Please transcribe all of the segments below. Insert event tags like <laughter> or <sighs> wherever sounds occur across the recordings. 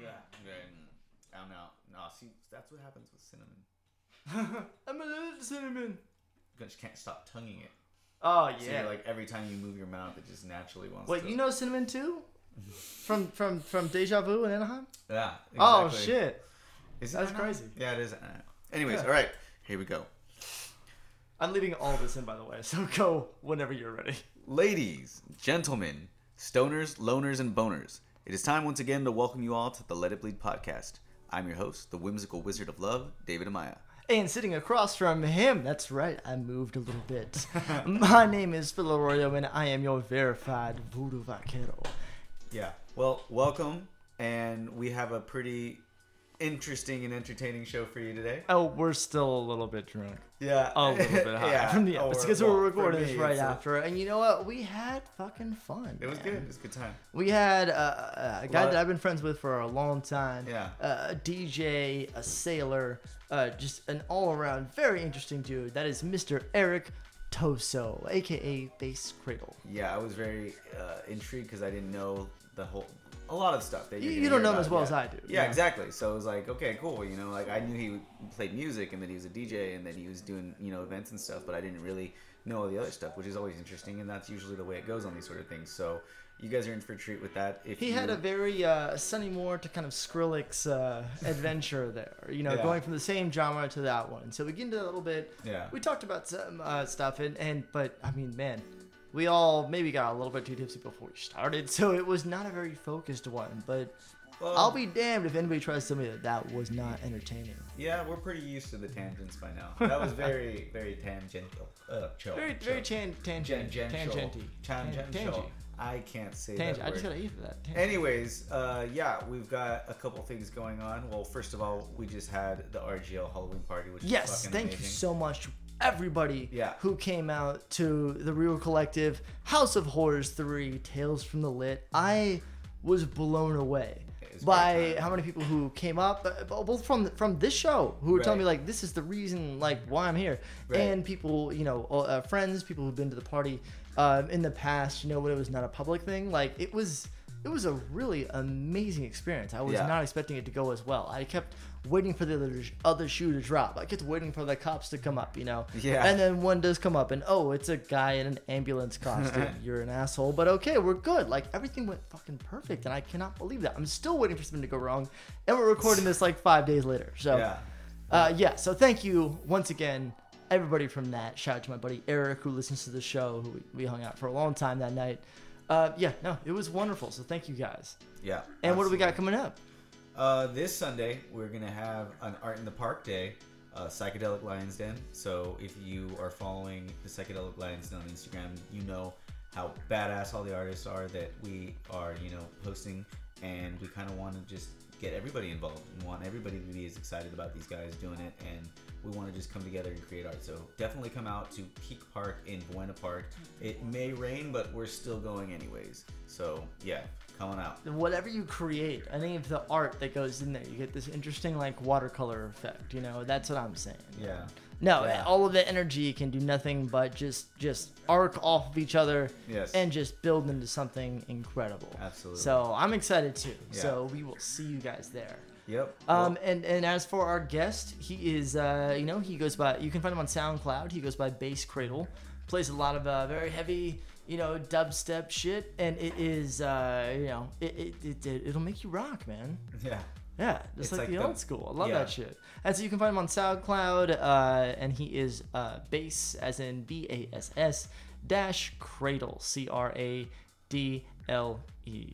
Yeah. I don't know. No, see, that's what happens with cinnamon. <laughs> I'm allergic to cinnamon. You just can't stop tonguing it. Oh So yeah. you're like every time you move your mouth, it just naturally wants Wait, to. you know cinnamon too? <laughs> from from from Deja Vu in Anaheim? Yeah. Oh shit. Is it That's crazy. Yeah, it is. Anyways, Yeah. all right, here we go. I'm leaving all this in by the way, so <laughs> go whenever you're ready. Ladies, gentlemen, stoners, loners, and boners, it is time once again to welcome you all to the Let It Bleed podcast. I'm your host, the whimsical wizard of love, David Amaya. And sitting across from him, that's right, I moved a little bit. <laughs> My name is Phil Arroyo, and I am your verified voodoo vaquero. Yeah. Well, welcome, and we have a pretty interesting and entertaining show for you today. Oh, we're still a little bit drunk. Yeah. A little bit <laughs> high yeah. from the Or- episode because well, we're recording this right a- after. And you know what? We had fucking fun. It was man. good. It was a good time. We had uh, a guy Lot- that I've been friends with for a long time. Yeah. Uh, a DJ, a sailor, uh, just an all-around very interesting dude. That is Mr. Eric Toso, aka Bass Cradle. Yeah, I was very uh, intrigued because I didn't know the whole a lot of stuff that You- you don't know him as well yeah. as I do, Yeah, yeah. exactly. So it was like, okay, cool. You know, like I knew he played music and that he was a DJ and that he was doing you know events and stuff, but I didn't really know all the other stuff, which is always interesting, and that's usually the way it goes on these sort of things. So you guys are in for a treat with that. If He you, had a very uh, Sonny Moore to kind of Skrillex uh, <laughs> adventure there, you know, Yeah. going from the same genre to that one. So we get into that a little bit. Yeah. We talked about some uh, stuff, and, and but I mean, man, we all maybe got a little bit too tipsy before we started, so it was not a very focused one. But Well, I'll be damned if anybody tries to tell me that that was not entertaining. Yeah, we're pretty used to the tangents by now. That was very, <laughs> very tangential. Uh, chill. Very, chill. very tan- tangent, Tangential. tangenty, Tangential. I can't say Tangent. that I just word. got to eat for that. Tangent. Anyways, uh, yeah, we've got a couple things going on. Well, first of all, we just had the RGL Halloween party, which Yes, thank amazing. you so much, everybody Yeah. who came out to the Real Collective, House of Horrors 3, Tales from the Lit. I was blown away by how many people who came up, uh, both from from this show, who were telling me like this is the reason like why I'm here, Right. and people you know uh, friends, people who've been to the party um, in the past, you know when it was not a public thing, like it was. It was a really amazing experience. I was Yeah. not expecting it to go as well. I kept waiting for the other, other shoe to drop. I kept waiting for the cops to come up, you know. Yeah. And then one does come up, and oh, it's a guy in an ambulance costume. <laughs> You're an asshole, but okay, we're good. Like everything went fucking perfect, and I cannot believe that. I'm still waiting for something to go wrong, and we're recording this like five days later. So, Yeah. uh, yeah. So thank you once again, everybody from that. Shout out to my buddy Eric who listens to the show. Who we, we hung out for a long time that night. Uh, yeah, no, it was wonderful. So thank you guys. Yeah. And what do we got coming up? Uh, this Sunday, we're going to have an Art in the Park Day, uh, Psychedelic Lions Den. So if you are following the Psychedelic Lions Den on Instagram, you know how badass all the artists are that we are, you know, posting. And we kind of want to just get everybody involved and want everybody to be as excited about these guys doing it. And we want to just come together and create art. So definitely come out to Peak Park in Buena Park. It may rain, but we're still going anyways. So yeah, come on out. whatever you create, any of the art that goes in there, you get this interesting like watercolor effect. You know, that's what I'm saying. Yeah. No, Yeah. all of the energy can do nothing but just just arc off of each other Yes. and just build into something incredible. Absolutely. So I'm excited too. Yeah. So we will see you guys there. Yep. Um, and, and as for our guest, he is, uh, you know, he goes by, you can find him on SoundCloud. He goes by Bass Cradle. Plays a lot of uh, very heavy, you know, dubstep shit. And it is, uh, you know, it, it, it, it, it'll make you rock, man. Yeah. Yeah, just It's like, like the, the- old school. I love yeah. that shit. And so you can find him on SoundCloud, uh, and he is uh, bass, as in B A S S, dash cradle, C R A D L E.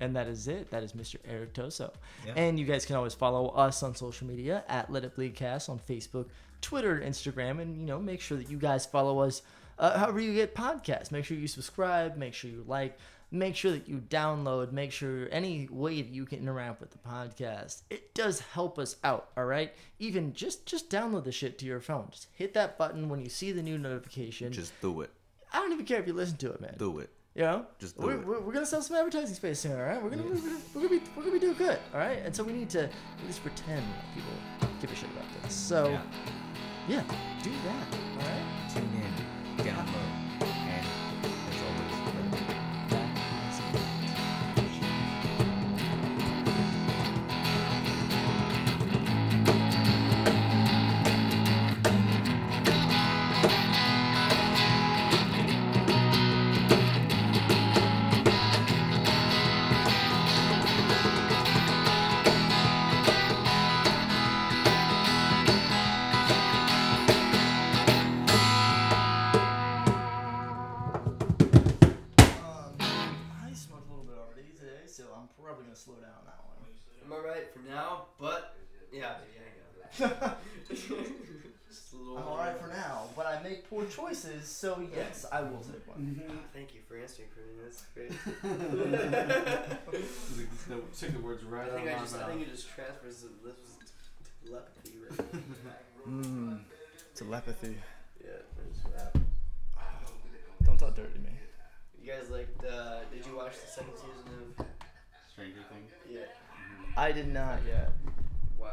And that is it. That is Mr. Eric Toso. Yeah. And you guys can always follow us on social media at Let It Bleed Cast on Facebook, Twitter, Instagram, and you know make sure that you guys follow us uh, however you get podcasts. Make sure you subscribe. Make sure you like. Make sure that you download. Make sure any way that you can interact with the podcast. It does help us out. All right. Even just just download the shit to your phone. Just hit that button when you see the new notification. Just do it. I don't even care if you listen to it, man. Do it. You know, Just do we're, it. We're, we're gonna sell some advertising space soon, all right? We're gonna, we're gonna we're gonna be we're gonna be doing good, all right? And so we need to at least pretend people give a shit about this. So Yeah. yeah, do that, all right? Tune in, download, and Just a little. I'm alright for now, but I make poor choices, so yes, I will take one. Ah, Thank you for answering for me. That's great. <laughs> Took the words right I think out I of just, my I think it just transfers. the- This was telepathy, right? Mmm, telepathy. yeah. that's. <sighs> Don't talk dirty to me. You guys like Uh, did you watch the second season of? Stranger Things. Yeah. I did not yet. Why?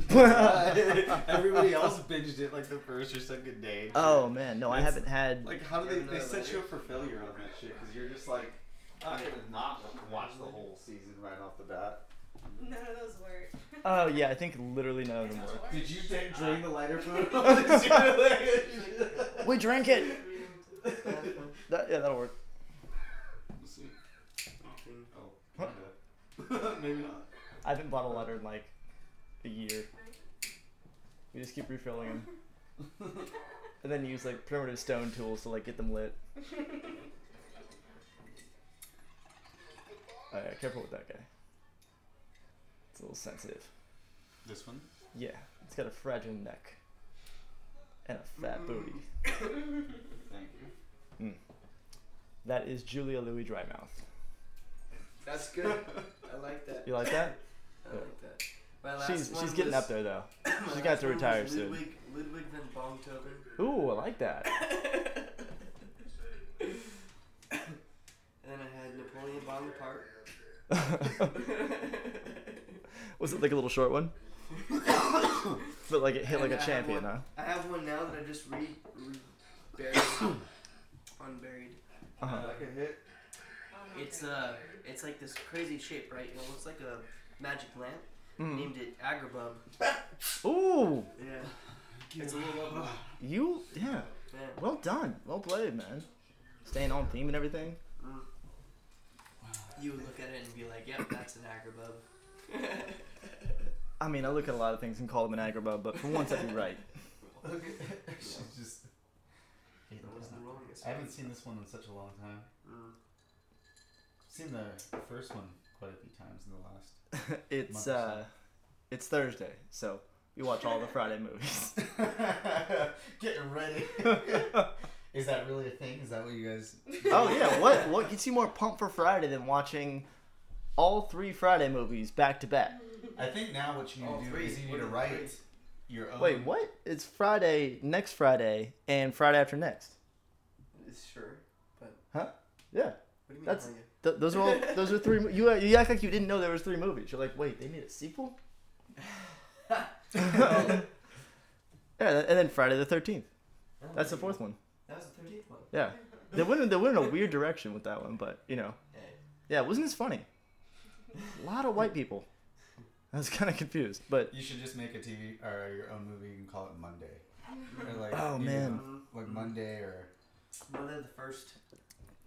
<laughs> Everybody else binged it like the first or second day. oh man, no, I It's- haven't had. Like, how do they? They set you up for failure on that shit because you're just like, I'm gonna not watch the whole season right off the bat. None of those work. Oh yeah, I think literally none of them work. Did you take, drain the lighter fluid? <laughs> <laughs> We drink it. That, yeah, that'll work. Let's see. Fucking- Oh, kinda. maybe not. I haven't bought a letter in like a year. We just keep refilling them, <laughs> and then use like primitive stone tools to like get them lit. <laughs> Oh yeah, careful with that guy. It's a little sensitive. This one. Yeah, it's got a fragile neck and a fat booty. <laughs> Thank you. Hmm. That is Julia Louis Drymouth. That's good. I like that. You like that? I like that. My last she's one she's getting was- up there though. <coughs> my She's last got to one was retire soon. Ludwig, Ludwig van Beethoven. Ooh, I like that. <coughs> and then I had Napoleon Bonaparte. <laughs> Was it like a little short one? <coughs> but like it hit like And a I have champion, one- huh? I have one now that I just re, re buried, unburied. Uh-huh. Like a hit. It's uh, it's like this crazy shape, right? It looks like a magic lamp. Mm. Named it Agrabub. <laughs> Ooh, Yeah. It's a little ugly. you yeah. Yeah. Well done. Well played, man. Staying on theme and everything. You would look at it and be like, "Yep, that's an Agrabub." I mean, I look at a lot of things and call them an agrabub, but for once I'd be right. <laughs> She's just. That wasn't the wrongest. I haven't seen this one in such a long time. Mm. seen the first one quite a few times in the last. <laughs> it's so. uh, it's Thursday, so we watch all the Friday movies. <laughs> Getting ready. <laughs> Is that really a thing? Is that what you guys? oh yeah, what what gets you more pumped for Friday than watching all three Friday movies back to back? I think now what you need All to do three. is you need to write three? your own. Wait, what? It's Friday, next Friday, and Friday after next. It's sure. But. Huh? Yeah, What do you mean? That's- how you- Th- those are all. Those are three. mo- You uh, you act like you didn't know there was three movies. You're like, wait, they made a sequel? <laughs> yeah, and then Friday the Thirteenth. That's the fourth one. That was the thirteenth one. Yeah, they went in, they went in a weird direction with that one, but you know, yeah, wasn't this funny? A lot of white people. I was kind of confused, but You should just make a TV or your own movie and call it Monday. Or like, Oh, either man. Like Monday or. Monday the first.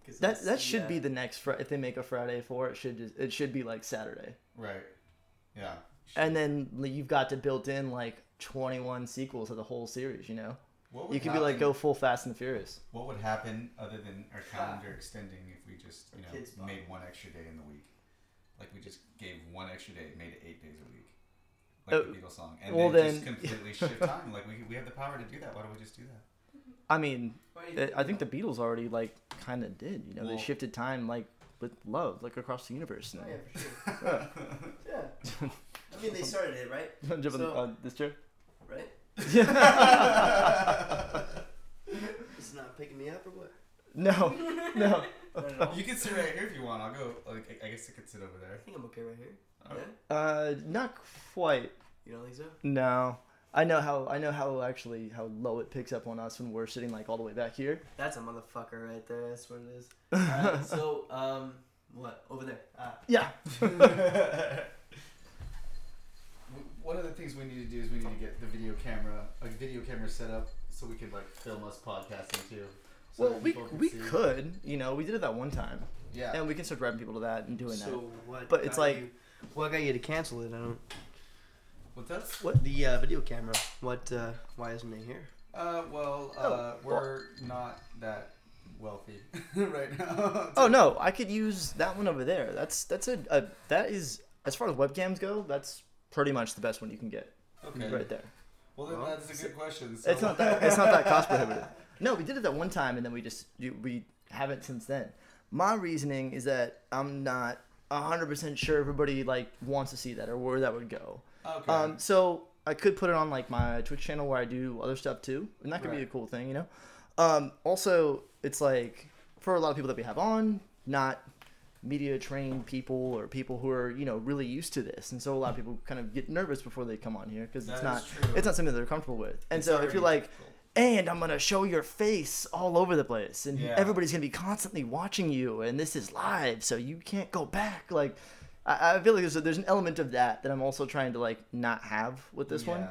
'Cause that that should uh, be the next Friday. If they make a Friday for it, should just, it should be like Saturday, Right. Yeah. and then you've got to built in like 21 sequels of the whole series. You know, What would you could be like go full Fast and the Furious. What would happen other than our calendar extending if we just you know Kids made one extra day in the week? Like we just gave one extra day, made it eight days a week, like Uh, the Beatles song, and well, then, just completely <laughs> shift time. Like we, we have the power to do that. Why don't we just do that? I mean, why do you it, I think the Beatles already like kind of did. You know, they shifted time like with love, like across the universe. Oh, Now. yeah, for sure. <laughs> <laughs> yeah. I mean, they started it, right? <laughs> Jump on So- uh, this chair. Right? It's not picking me up or what? No, no. Not at all. you can sit right here if you want. I'll go. Like I I guess I could sit over there. I think I'm okay right here. Oh. Yeah? Uh, not quite. You don't think so? No. I know how I know how actually how low it picks up on us when we're sitting like all the way back here. That's a motherfucker right there. That's what it is. <laughs> Alright, so, um, what? Over there. Ah. Yeah. <laughs> One of the things we need to do is we need to get the video camera, a video camera set up, so we could like film us podcasting too. so Well, we we see. could, you know, we did it that one time, Yeah. and we can start driving people to that and doing that. So what? But it's like- you, what got you to cancel it? I don't. What's that? What? The uh, video camera. What? Uh, why isn't it here? Uh, well, Oh, uh, we're not that wealthy <laughs> right now. <laughs> Oh no, I could use that one over there. That's that's a, a that is as far as webcams go. That's pretty much the best one you can get okay. right there. Well, then Well, that's a good question. So It's not that it's not that <laughs> cost prohibitive. No, we did it that one time, and then we just you- we haven't since then. My reasoning is that I'm not hundred percent sure everybody like wants to see that or where that would go. Okay. Um, so I could put it on like my Twitch channel where I do other stuff too, and that could be a cool thing, you know. Um, also, it's like for a lot of people that we have on, not media trained people or people who are you know really used to this, and so a lot of people kind of get nervous before they come on here because it's not true. it's not something they're comfortable with. And It's so if you're like, difficult. and I'm gonna show your face all over the place, and Yeah. everybody's gonna be constantly watching you, and this is live, so you can't go back. Like, I, I feel like there's, a, there's an element of that that I'm also trying to like not have with this one.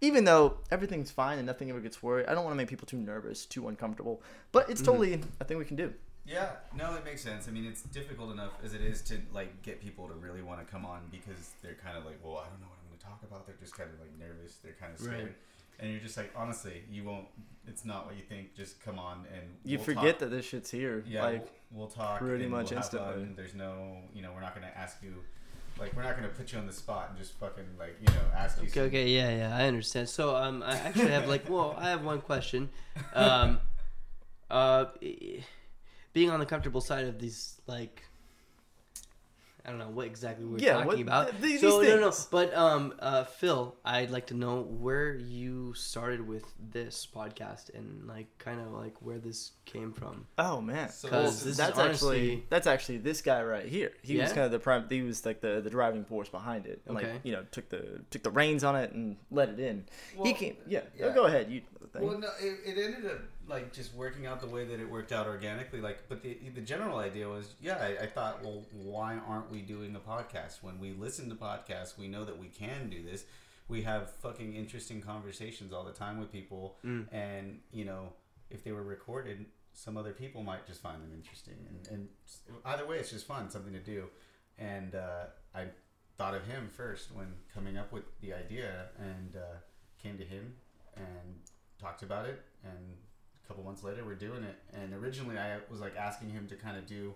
Even though everything's fine and nothing ever gets worried, I don't want to make people too nervous, too uncomfortable. But Mm-hmm. it's totally a thing we can do. Yeah, no, it makes sense. I mean, it's difficult enough as it is to like get people to really want to come on because they're kind of like, well, I don't know what I'm going to talk about. They're just kind of like nervous. They're kind of scared. Right. And you're just like, honestly, you won't. It's not what you think. Just come on and You we'll forget talk. that this shit's here. Yeah, like, we'll, we'll talk pretty much we'll instantly. There's no, you know, we're not going to ask you. Like we're not gonna put you on the spot and just fucking like you know ask you. Okay, some- okay, yeah, yeah, I understand. So, um, I <laughs> actually have like, well, I have one question. Um, <laughs> uh, being on the comfortable side of these, like, I don't know what exactly we're Yeah, talking what- about. th- these so no, no, but um, uh, Phil, I'd like to know where you started with this podcast and like, kind of like where this came from. oh man. So Well, this is- this is that's honestly- actually that's actually this guy right here. He was kind of the prime. He was like the, the driving force behind it, and Okay. like you know took the took the reins on it and let it in. he Well, came. Yeah, yeah. Go ahead. You. the. Well, no, it, it ended up like just working out the way that it worked out organically. Like, but the the general idea was, yeah, I, I thought, well, why aren't we doing a podcast? When we listen to podcasts, we know that we can do this. We have fucking interesting conversations all the time with people, Mm. and you know, if they were recorded, some other people might just find them interesting. And, and either way, it's just fun, something to do. And uh, I thought of him first when coming up with the idea, and uh, came to him and talked about it and couple months later we're doing it and originally i was like asking him to kind of do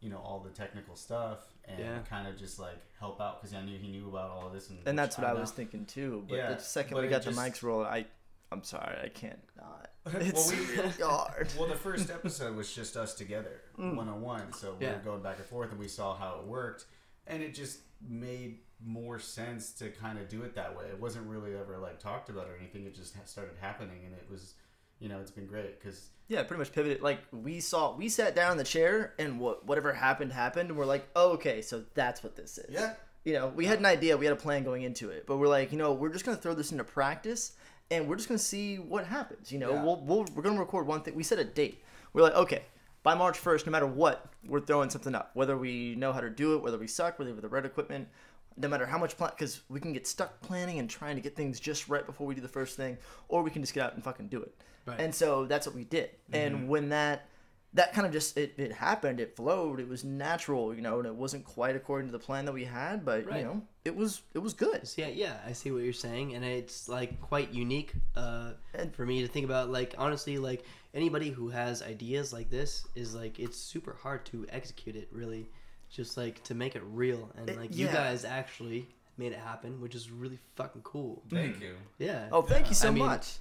you know all the technical stuff and Yeah. kind of just like help out because i knew he knew about all of this and, and that's what I was thinking too. But Yeah, the second we got just- the mics rolling, I, I'm sorry, I can't not. <laughs> Well, we- hard. <laughs> well the first <laughs> episode was just us together Mm. one-on-one so we Yeah. were going back and forth and we saw how it worked and it just made more sense to kind of do it that way it wasn't really ever like talked about or anything it just started happening and it was you know it's been great because Yeah, pretty much pivoted. Like we saw, we sat down in the chair, and what whatever happened happened. And we're like, oh, okay, so that's what this is. yeah You know, we had an idea, we had a plan going into it, but we're like, you know, we're just gonna throw this into practice, and we're just gonna see what happens. You know, Yeah. we'll, we'll we're gonna record one thing. We set a date. We're like, okay, by March first, no matter what, we're throwing something up. Whether we know how to do it, whether we suck, whether we have the right equipment, no matter how much plan, because we can get stuck planning and trying to get things just right before we do the first thing, or we can just get out and fucking do it. Right. And so that's what we did. And when that that kind of just it, it happened, it flowed, it was natural, you know, and it wasn't quite according to the plan that we had, but Right. you know, it was it was good. Yeah, yeah, I see what you're saying, and it's like quite unique uh, And- for me to think about. Like honestly, like anybody who has ideas like this is like it's super hard to execute it. Really, just like to make it real, and It- like you yeah. guys actually made it happen, which is really fucking cool. thank mm. you Yeah. Oh, thank you so I mean, much.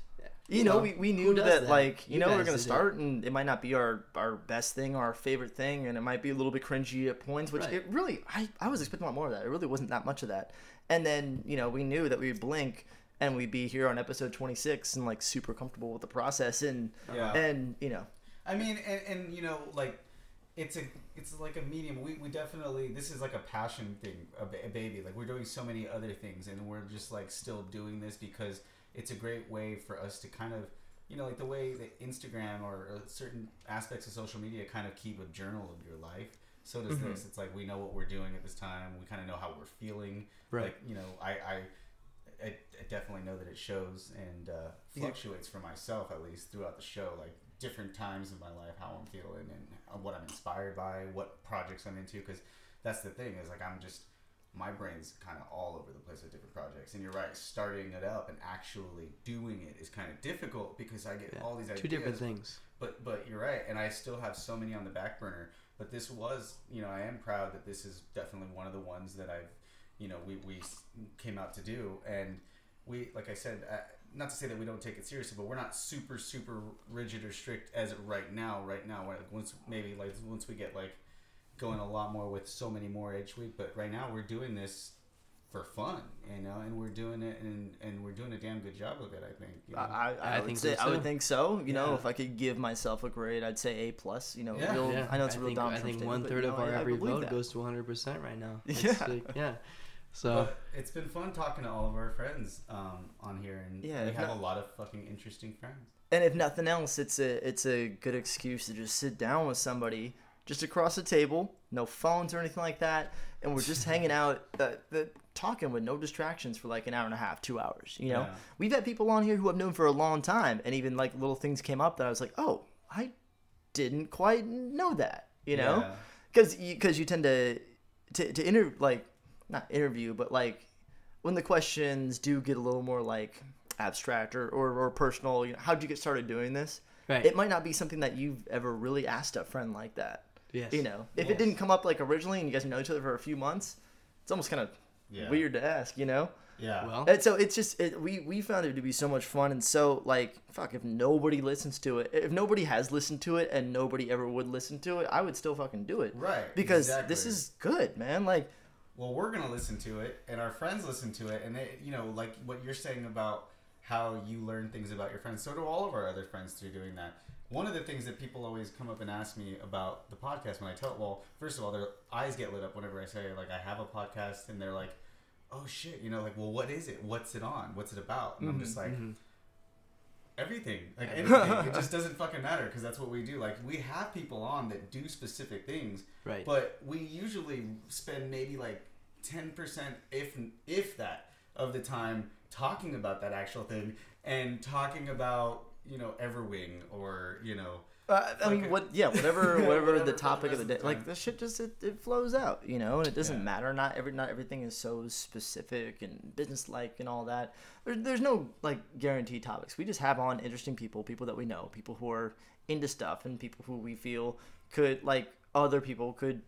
you You know, know, we, we knew that, that? like, you, You know, we're gonna did it. start, and it might not be our our best thing or our favorite thing, and it might be a little bit cringy at points. Which Right. it really, I I was expecting a lot more of that. It really wasn't that much of that. And then you know, we knew that we would blink, and we'd be here on episode twenty six, and like super comfortable with the process, and Yeah. and you know, I mean, and, and you know, like it's a it's like a medium. We, we definitely this is like a passion thing, a, ba- a baby. Like we're doing so many other things, and we're just like still doing this because it's a great way for us to kind of you know like the way that Instagram or, or certain aspects of social media kind of keep a journal of your life. So does Mhm. this. It's like we know what we're doing at this time. We kind of know how we're feeling. Right. Like you know, I I, I, I definitely know that it shows and uh, Yeah. fluctuates for myself at least throughout the show. Like different times in my life, how I'm feeling and uh, what I'm inspired by, what projects I'm into. Because that's the thing is like I'm just my brain's kind of all over the place with different projects. And you're right, starting it up and actually doing it is kind of difficult because I get Yeah. all these ideas. Two different things. But but you're right, and I still have so many on the back burner. But this was, you know, I am proud that this is definitely one of the ones that I've, you know, we we came out to do, and we, like I said, not to say that we don't take it seriously, but we're not super super rigid or strict as of right now. Right now, like once maybe like once we get like going a lot more with so many more each week, but right now we're doing this for fun, you know, and we're doing it and and we're doing a damn good job of it. I think. You know? I, I, I would think say so, I would think so. You know, if I could give myself a grade, I'd say A plus. You know, Yeah. real, Yeah, I know it's a real think, Donald I think statement, one but, third you of our I- I every vote that. goes to 100 percent right now. <laughs> Yeah. Like- yeah. So But it's been fun talking to all of our friends um, on here, and Yeah, we have not- a lot of fucking interesting friends. And if nothing else, it's a it's a good excuse to just sit down with somebody just across the table, no phones or anything like that, and we're just hanging <laughs> out, uh, uh, talking with no distractions for like an hour and a half, two hours. You know, Yeah. we've had people on here who I've known for a long time, and even like little things came up that I was like, oh, I didn't quite know that. You know, Yeah. because you, cause you tend to to to inter like not interview, but like when the questions do get a little more like abstract or or, or personal. You know, how'd you get started doing this? right. It might not be something that you've ever really asked a friend like that. yes. You know, if Yes. it didn't come up like originally and you guys know each other for a few months, it's almost kind of Yeah. weird to ask. You know. Yeah. Well, And so it's just it, we we found it to be so much fun and so like fuck if nobody listens to it if nobody has listened to it and nobody ever would listen to it I would still fucking do it right. because exactly. this is good man like well, we're gonna listen to it, and our friends listen to it, and they, you know, like what you're saying about how you learn things about your friends. So do all of our other friends through doing that. One of the things that people always come up and ask me about the podcast when I tell, it, well, first of all, their eyes get lit up whenever I say like I have a podcast, and they're like, "Oh shit," you know, like, well, what is it? What's it on? What's it about? And I'm just like, mhm. Everything. Like anything. It <laughs> just doesn't fucking matter because that's what we do. Like we have people on that do specific things right. but we usually spend maybe like 10% if if that of the time talking about that actual thing and talking about you know everwing or you know uh, I mean Fuck what yeah whatever <laughs> whatever, Whatever the topic of the day the like time. this shit just it, it flows out you know and it doesn't Yeah. matter not every not everything is so specific and business like and all that there, there's no like guaranteed topics we just have on interesting people people that we know people who are into stuff and people who we feel could like other people could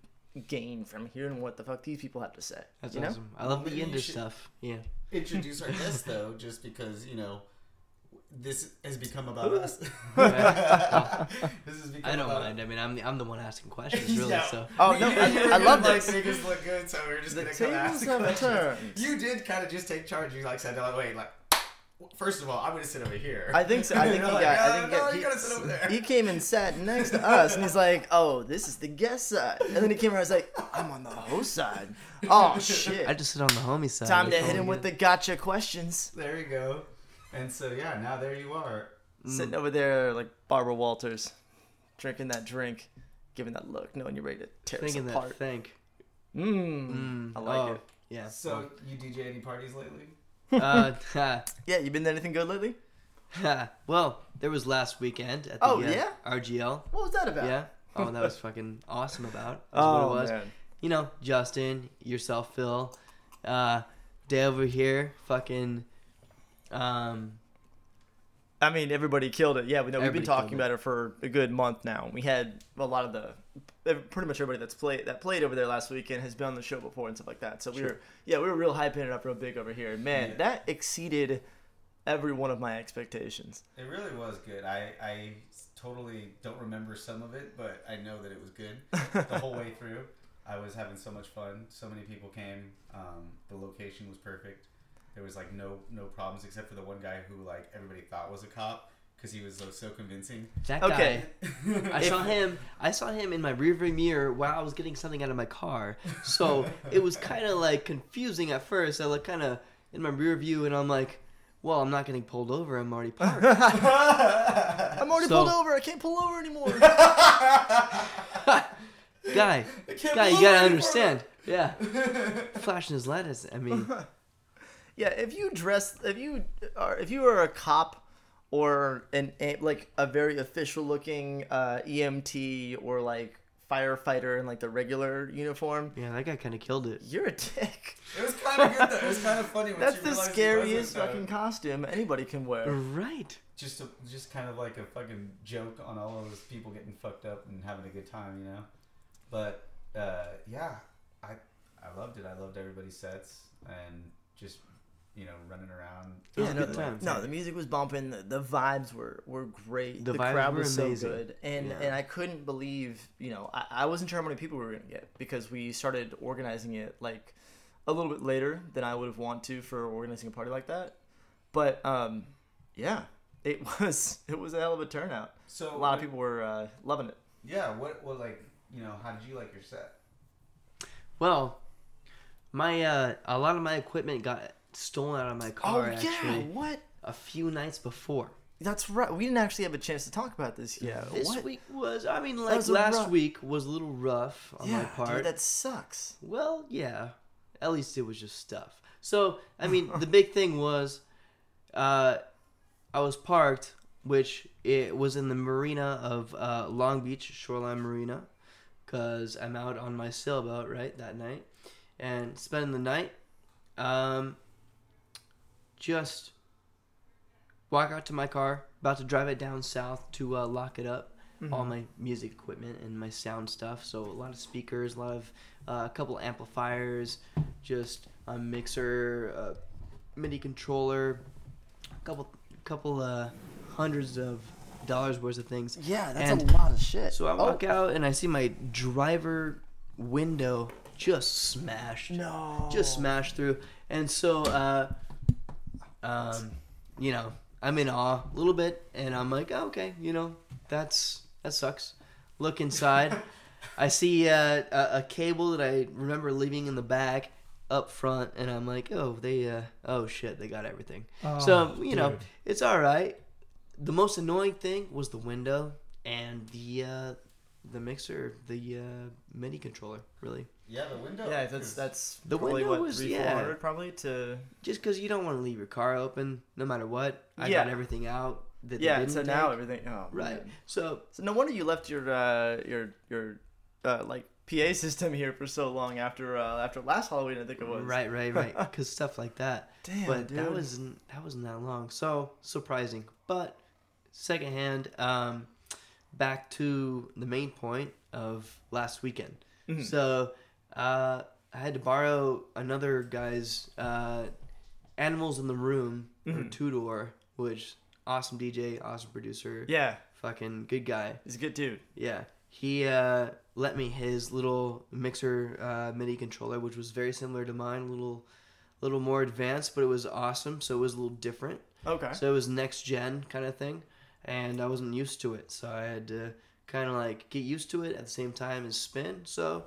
gain from hearing what the fuck these people have to say That's you know awesome. I love the you indie should- stuff. Yeah. introduce our guest <laughs> though just because you know this has become about us <laughs> this has become I don't about mind. I mean, I'm the, I'm the one asking questions, <laughs> really. Yeah. So Oh, no, <laughs> I- I love gonna, this. Like, make us look good, so we are just The gonna come ask tables the have questions. turned. You did kind of just take charge. You like said, like, wait, like, first of all, I'm gonna sit over here. I think so. I think he like, got. I uh, "No, think no, he, gotta sit over there. he came and sat next to us, and he's like, "Oh, this is the guest side." And then he came around, and was like, "I'm on the host side." Oh shit! I just sit on the homie side. Time to hit him we with the gotcha questions. There you go. And so yeah, now there you are. Sitting over there like Barbara Walters, drinking that drink, giving that look, knowing you're ready to tear us thinking that apart. think. Mmm. Mm, I like oh, it. Yeah. So you DJ any parties lately? uh, ha, <laughs> <laughs> Yeah, you been to anything good lately? ha. <laughs> well, there was last weekend at the Oh, uh, yeah? RGL. What was that about? Yeah. Oh, that was fucking awesome. About that's Oh what it was. man. You know, Justin, yourself, Phil, uh, Day over here, fucking, um, I mean, everybody killed it. Yeah, we know we've been talking killed it. about it for a good month now. We had a lot of the, pretty much everybody that's played that played over there last weekend has been on the show before and stuff like that. So we Sure. were, yeah, we were real hyping it up real big over here. Man, Yeah. that exceeded every one of my expectations. It really was good. I I totally don't remember some of it, but I know that it was good the whole way <laughs> through. I was having so much fun. So many people came. Um, the location was perfect. There was like no no problems except for the one guy who like everybody thought was a cop because he was so, so convincing. that Okay. guy. <laughs> I saw him. I saw him in my rearview mirror while I was getting something out of my car. So <laughs> it was kind of like confusing at first. I look kind of in my rear view, and I'm like, "Well, I'm not getting pulled over. I'm already parked." <laughs> I'm already So- pulled over. I can't pull over anymore. guy, guy, you gotta anymore. understand. Yeah, flashing his lights. I mean, Yeah, if you dress, if you are, if you are a cop or an a, like a very official looking uh, EMT or like firefighter in like the regular uniform, Yeah, that guy kind of killed it. you're a dick. It was kind of good though. It was kind of <laughs> funny. That's the scariest wasn't, uh, fucking costume anybody can wear. Right. just a, just kind of like a fucking joke on all of those people getting fucked up and having a good time, you know. But uh, yeah, I I loved it. I loved everybody's sets and just you know running around. Yeah, no, the, time. no, the music was bumping. The, the vibes were, were great. The The, vibes crowd were was amazing. so good, and Yeah. and I couldn't believe, you know, I, I wasn't sure how many people we were gonna get because we started organizing it like a little bit later than I would have want to for organizing a party like that. But um, yeah, it <laughs> was it was a hell of a turnout. So A lot of people were uh, loving it. Yeah. What? What? Like you know? How did you like your set? Well, my uh, a lot of my equipment got stolen out of my car Oh actually what? a few nights before. That's right. We didn't actually have a chance to talk about this yet. This what? week was, I mean, like last rough- week was a little rough on yeah, my part. dude, that sucks. Well, yeah. At least it was just stuff. So, I mean, <laughs> the big thing was uh, I was parked, which it was in the marina of uh, Long Beach, Shoreline Marina, because I'm out on my sailboat, right, that night, and spending the night. Um, just walk out to my car, about to drive it down south to uh, lock it up all my music equipment and my sound stuff. So a lot of speakers, a lot of uh, a couple amplifiers, just a mixer, a MIDI controller, a couple couple uh, hundreds of dollars worth of things. Yeah, that's And a lot of shit. So I Oh, walk out and I see my driver window just smashed No. just smashed through. And so, uh, um, you know, I'm in awe a little bit, and I'm like, oh, okay, you know, that's that sucks. Look inside, <laughs> I see uh, a, a cable that I remember leaving in the back up front, and I'm like, oh, they, uh, oh shit, they got everything. so you know, dude. it's all right. The most annoying thing was the window and the uh, the mixer, the uh, MIDI controller, really. Yeah, the window. Yeah, that's that's The probably window what was- three yeah. four hundred probably to just because you don't want to leave your car open no matter what. I Yeah. got everything out that yeah. didn't So take. now everything. Oh, right. man. So So no wonder you left your uh, your your uh, like PA <laughs> system here for so long after uh, after last Halloween. I think it was. right, right, right, <laughs> because stuff like that. Damn, but dude. that wasn't that wasn't that long. So surprising. But secondhand, um, back to the main point of last weekend. Mhm. So uh, I had to borrow another guy's uh, "Animals in the Room" or Mhm. two door, which awesome DJ, awesome producer, Yeah, fucking good guy. he's a good dude. Yeah. He uh, let me his little mixer uh, MIDI controller, which was very similar to mine, a little, little more advanced, but it was awesome. So it was a little different. Okay. So it was next gen kind of thing, and I wasn't used to it, so I had to kind of like get used to it at the same time as spin. So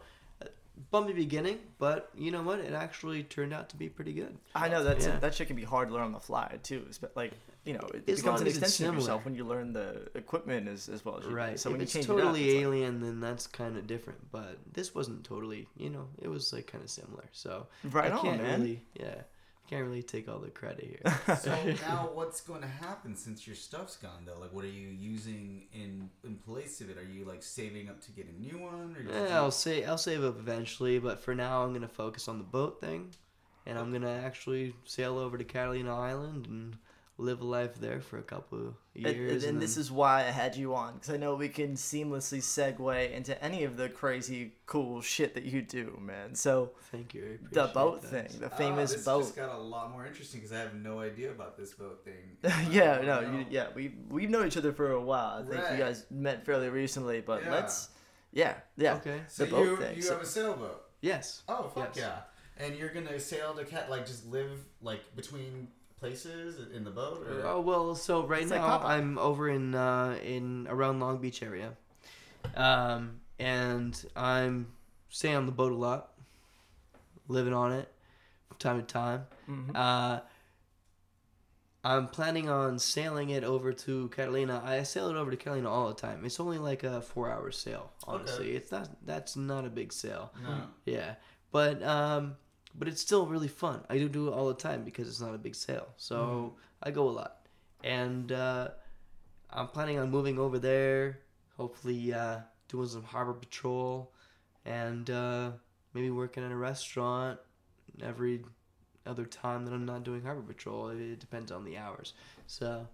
bumpy beginning, but you know what? It actually turned out to be pretty good. I know that's Yeah. that shit can be hard to learn on the fly too. espe- Like you know, it As becomes an extension of yourself when you learn the equipment as, as well as you do. Right. So if when you it's change totally it up, it's like- alien, then that's kind of different. But this wasn't totally, you know, it was like kind of similar. So right I on, man. really, yeah, can't really take all the credit here. <laughs> So <laughs> now, what's going to happen since your stuff's gone though? Like, what are you using in in place of it? Are you like saving up to get a new one, or did Eh, you- I'll say I'll save up eventually, but for now I'm gonna focus on the boat thing, and I'm gonna actually sail over to Catalina Island and live a life there for a couple of And, years. and, this is why I had you on because I know we can seamlessly segue into any of the crazy cool shit that you do, man. So thank you. I the boat that. thing, the Ah, famous this boat. just got a lot more interesting because I have no idea about this boat thing. <laughs> yeah, no, you, yeah, we we've known each other for a while. I think Right. you guys met fairly recently, but Yeah. let's, yeah, yeah. Okay. So the boat you thing, you so- have a sailboat. Yes. Oh fuck Yes. yeah! And you're gonna sail to cat like just live like between places in the boat, or Oh well, so right It's now Popeye. I'm over in uh, in around Long Beach area, um, and I'm staying on the boat a lot, living on it from time to time. Mhm. Uh, I'm planning on sailing it over to Catalina. I sail it over to Catalina all the time. It's only like a four-hour sail. Honestly, Okay. it's not. That's not a big sail. no? Yeah, but um, but it's still really fun. I do do it all the time because it's not a big sale, so I go a lot, and uh, I'm planning on moving over there. Hopefully, uh, doing some harbor patrol, and uh, maybe working at a restaurant every other time that I'm not doing harbor patrol. It depends on the hours. So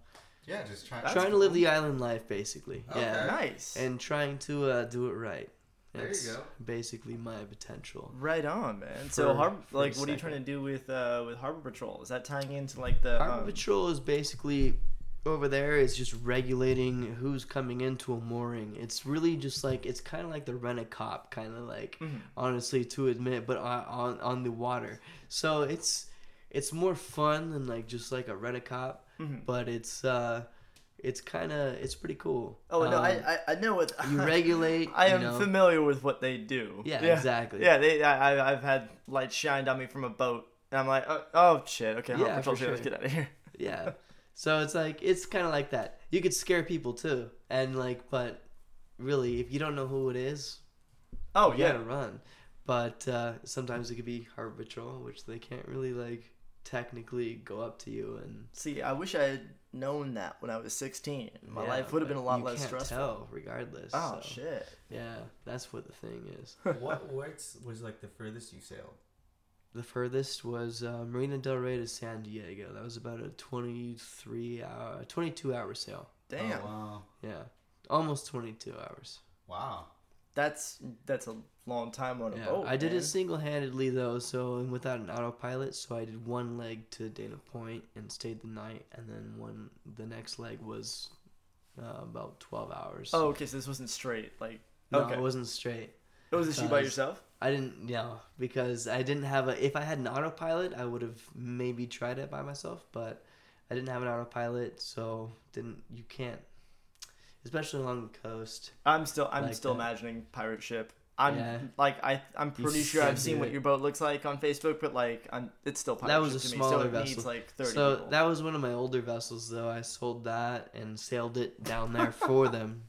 Yeah, just trying. That's trying to live the island life, basically. Yeah, Nice. and trying to uh, do it right. There you That's go. Basically, my potential. right on, man. So, For- harbor, for like, what are you trying to do with uh with harbor patrol? Is that tying into like the Harbor um, patrol is basically over there is just regulating who's coming into a mooring. It's really just like it's kind of like the rent a cop kind of like Mhm. honestly to admit, but on, on on the water. So it's it's more fun than like just like a rent a cop, Mhm. but it's uh it's kind of it's pretty cool. Oh no, Um, I, I I know what you regulate. <laughs> I you am know. familiar with what they do. Yeah, exactly. Yeah, they I I've had lights shined on me from a boat, and I'm like, oh, oh shit, okay, Yeah, for here, let's get out of here. <laughs> yeah so it's like it's kind of like that you could scare people too and like but really if you don't know who it is Oh you yeah, gotta run but uh, sometimes it could be harbor patrol which they can't really like technically go up to you and See, I wish I had known that when I was 16. My Yeah, life would have been a lot you less can't stressful. tell regardless Oh so, shit. yeah that's what the thing is <laughs> what what's was like the furthest you sailed? the furthest was uh, marina del rey to san diego that was about a 23 hour 22 hour sail Damn. Oh, wow. yeah almost 22 hours Wow. That's that's a long time on a Yeah, boat. I did man. it single handedly though, so and without an autopilot. So I did one leg to Dana Point and stayed the night, and then one the next leg was uh, about twelve hours. Oh, okay, so this wasn't straight. Like, no, okay. it wasn't straight. it was just you by yourself? I didn't, no, because I didn't have a. If I had an autopilot, I would have maybe tried it by myself, but I didn't have an autopilot, so didn't. You can't, especially along the coast. I'm still I'm Like still that. imagining pirate ship. I'm Yeah. like I I'm You pretty sure I've seen do what your boat looks like on Facebook, but like I'm it's still pirate That was ship a to me, so smaller it vessel. like 30 So people. that was one of my older vessels, though. I sold that and sailed it down there for <laughs> them.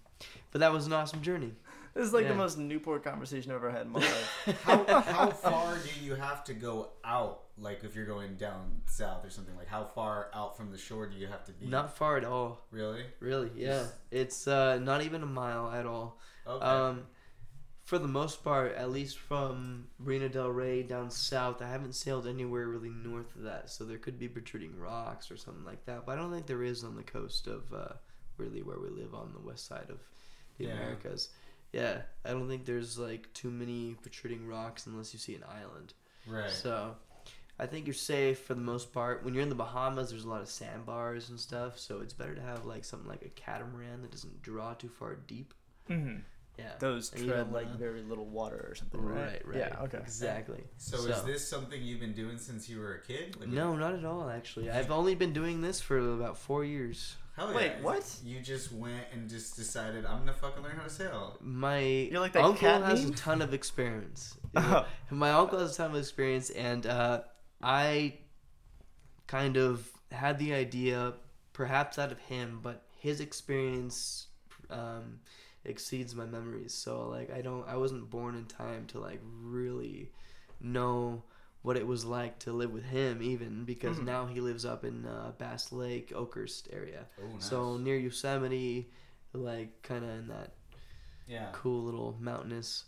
But that was an awesome journey. This is like yeah. the most Newport conversation I've ever had in my life. <laughs> How how far do you have to go out? Like if you're going down south or something. Like how far out from the shore do you have to be? Not far at all, really. really. Yeah, it's uh, not even a mile at all. Okay. Um, for the most part, at least from Marina Del Rey down south, I haven't sailed anywhere really north of that. So there could be protruding rocks or something like that. But I don't think there is on the coast of uh, really where we live on the west side of the Yeah. Americas. Yeah, I don't think there's like too many protruding rocks unless you see an island. right. So I think you're safe for the most part. When you're in the Bahamas, there's a lot of sandbars and stuff, so it's better to have like something like a catamaran that doesn't draw too far deep. mm-hmm. Yeah. Those And you tread like wanna- very little water or something, right? Right, right. Yeah, okay. Exactly. so, is this something you've been doing since you were a kid? Like, No, not at all. Actually, I've only been doing this for about four years. Hell Wait, yeah. what? You just went and just decided I'm gonna fucking learn how to sail. My You're like that uncle cat has meme? a ton of experience. <laughs> Oh. My uncle has a ton of experience, and uh, I kind of had the idea, perhaps out of him, but his experience um, exceeds my memories. So like, I don't, I wasn't born in time to like really know what it was like to live with him, even because Mhm. now he lives up in uh, Bass Lake, Oakhurst area, Oh, nice. so near Yosemite, like kind of in that yeah. cool little mountainous.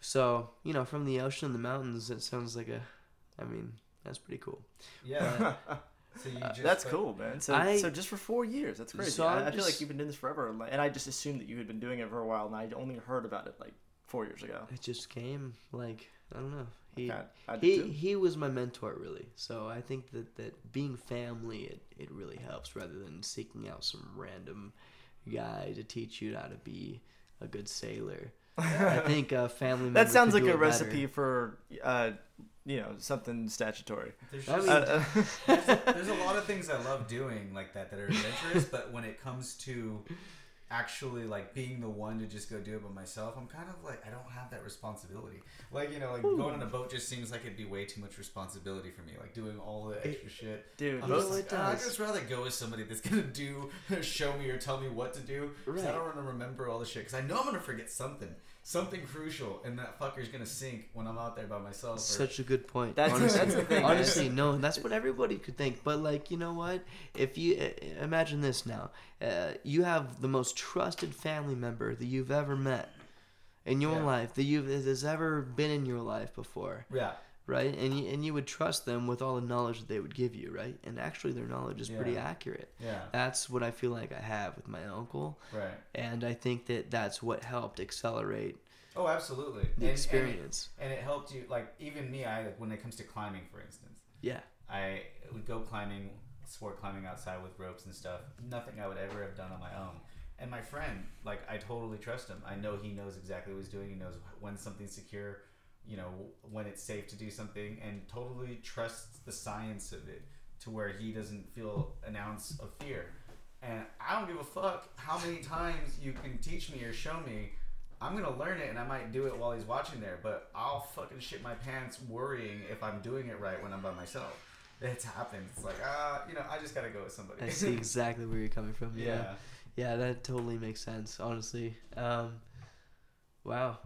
So you know, from the ocean and the mountains, it sounds like a. I mean, that's pretty cool. Yeah. <laughs> so you just That's like- cool, man. So, I- so just for four years, that's crazy. So I, I'm I feel like you've been doing this forever, and I just assumed that you had been doing it for a while, and I only heard about it like four years ago. It just came like I don't know. He I, I he he was my mentor really. So I think that that being family, it it really helps rather than seeking out some random guy to teach you how to be a good sailor. I <laughs> think a family that sounds like a recipe better. for, uh, you know, something statutory. There's, I just, mean- Uh, uh, there's, a, <laughs> there's a lot of things I love doing like that that are adventurous, but when it comes to actually like being the one to just go do it by myself, I'm kind of like I don't have that responsibility. Like you know, like going on a boat just seems like it'd be way too much responsibility for me. Like doing all the extra shit. dude, I'm just like, "Ah, I'd just rather go with somebody that's gonna do, <laughs> show me or tell me what to do. 'cause I Right. don't want to remember all the shit. Because I know I'm gonna forget something, something crucial, and that fucker's gonna sink when I'm out there by myself. or- Such a good point. That's- honestly, that's the thing, honestly, no, that's what everybody could think. But like, you know what? If you uh, imagine this now, uh, you have the most trusted family member that you've ever met. in your Yeah. life that you've has ever been in your life before, Yeah. Right? And you, and you would trust them with all the knowledge that they would give you, right? And actually, their knowledge is pretty accurate. Yeah. That's what I feel like I have with my uncle, Right. and I think that that's what helped accelerate Oh, absolutely. the And- and- experience. And it helped you, like even me. I like when it comes to climbing, for instance. yeah, I would go climbing, sport climbing outside with ropes and stuff. Nothing I would ever have done on my own. And my friend, like I totally trust him. I know he knows exactly what he's doing. He knows when something's secure, you know, when it's safe to do something, and totally trusts the science of it to where he doesn't feel an ounce of fear. And I don't give a fuck how many times you can teach me or show me. I'm gonna learn it, and I might do it while he's watching there. But I'll fucking shit my pants worrying if I'm doing it right when I'm by myself. It's happened. It's like ah, you know, I just gotta go with somebody. I see exactly where you're coming from. <laughs> Yeah, yeah. yeah, that totally makes sense. Honestly, um, wow.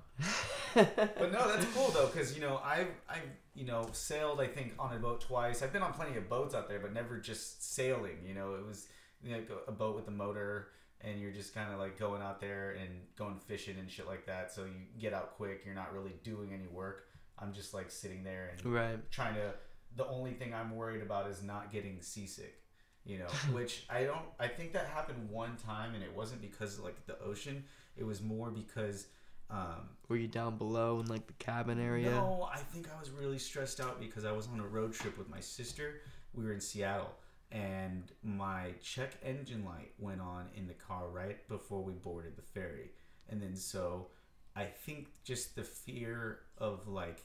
But no, <laughs> that's cool though, because you know I've I've you know sailed I think on a boat twice. I've been on plenty of boats out there, but never just sailing. You know, it was you know, a boat with a motor, and you're just kind of like going out there and going fishing and shit like that. So you get out quick. You're not really doing any work. I'm just like sitting there and Right. trying to. The only thing I'm worried about is not getting seasick. You know, <laughs> which I don't. I think that happened one time, and it wasn't because of, like the ocean. It was more because. Um, Were you down below in like the cabin area? no, I think I was really stressed out because I was on a road trip with my sister. We were in Seattle, and my check engine light went on in the car right before we boarded the ferry. And then so I think just the fear of like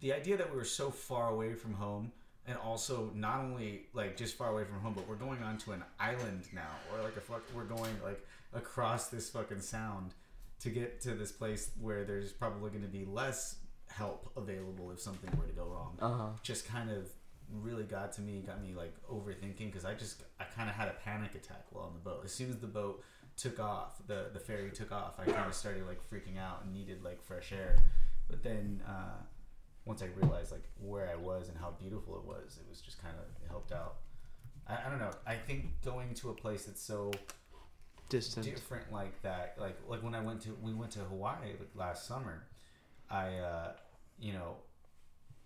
the idea that we were so far away from home and also not only like just far away from home but we're going onto an island now or like a fuck we're going like across this fucking sound to get to this place where there's probably going to be less help available if something were to go wrong Uh huh. just kind of really got to me, got me like overthinking because I just I kind of had a panic attack while on the boat. As soon as the boat took off, the the ferry took off, I kind of started like freaking out and needed like fresh air. But then uh, once I realized like where I was and how beautiful it was, it was just kind of helped out. I, I don't know. I think going to a place that's so Distant. different like that like like when i went to we went to hawaii last summer i uh you know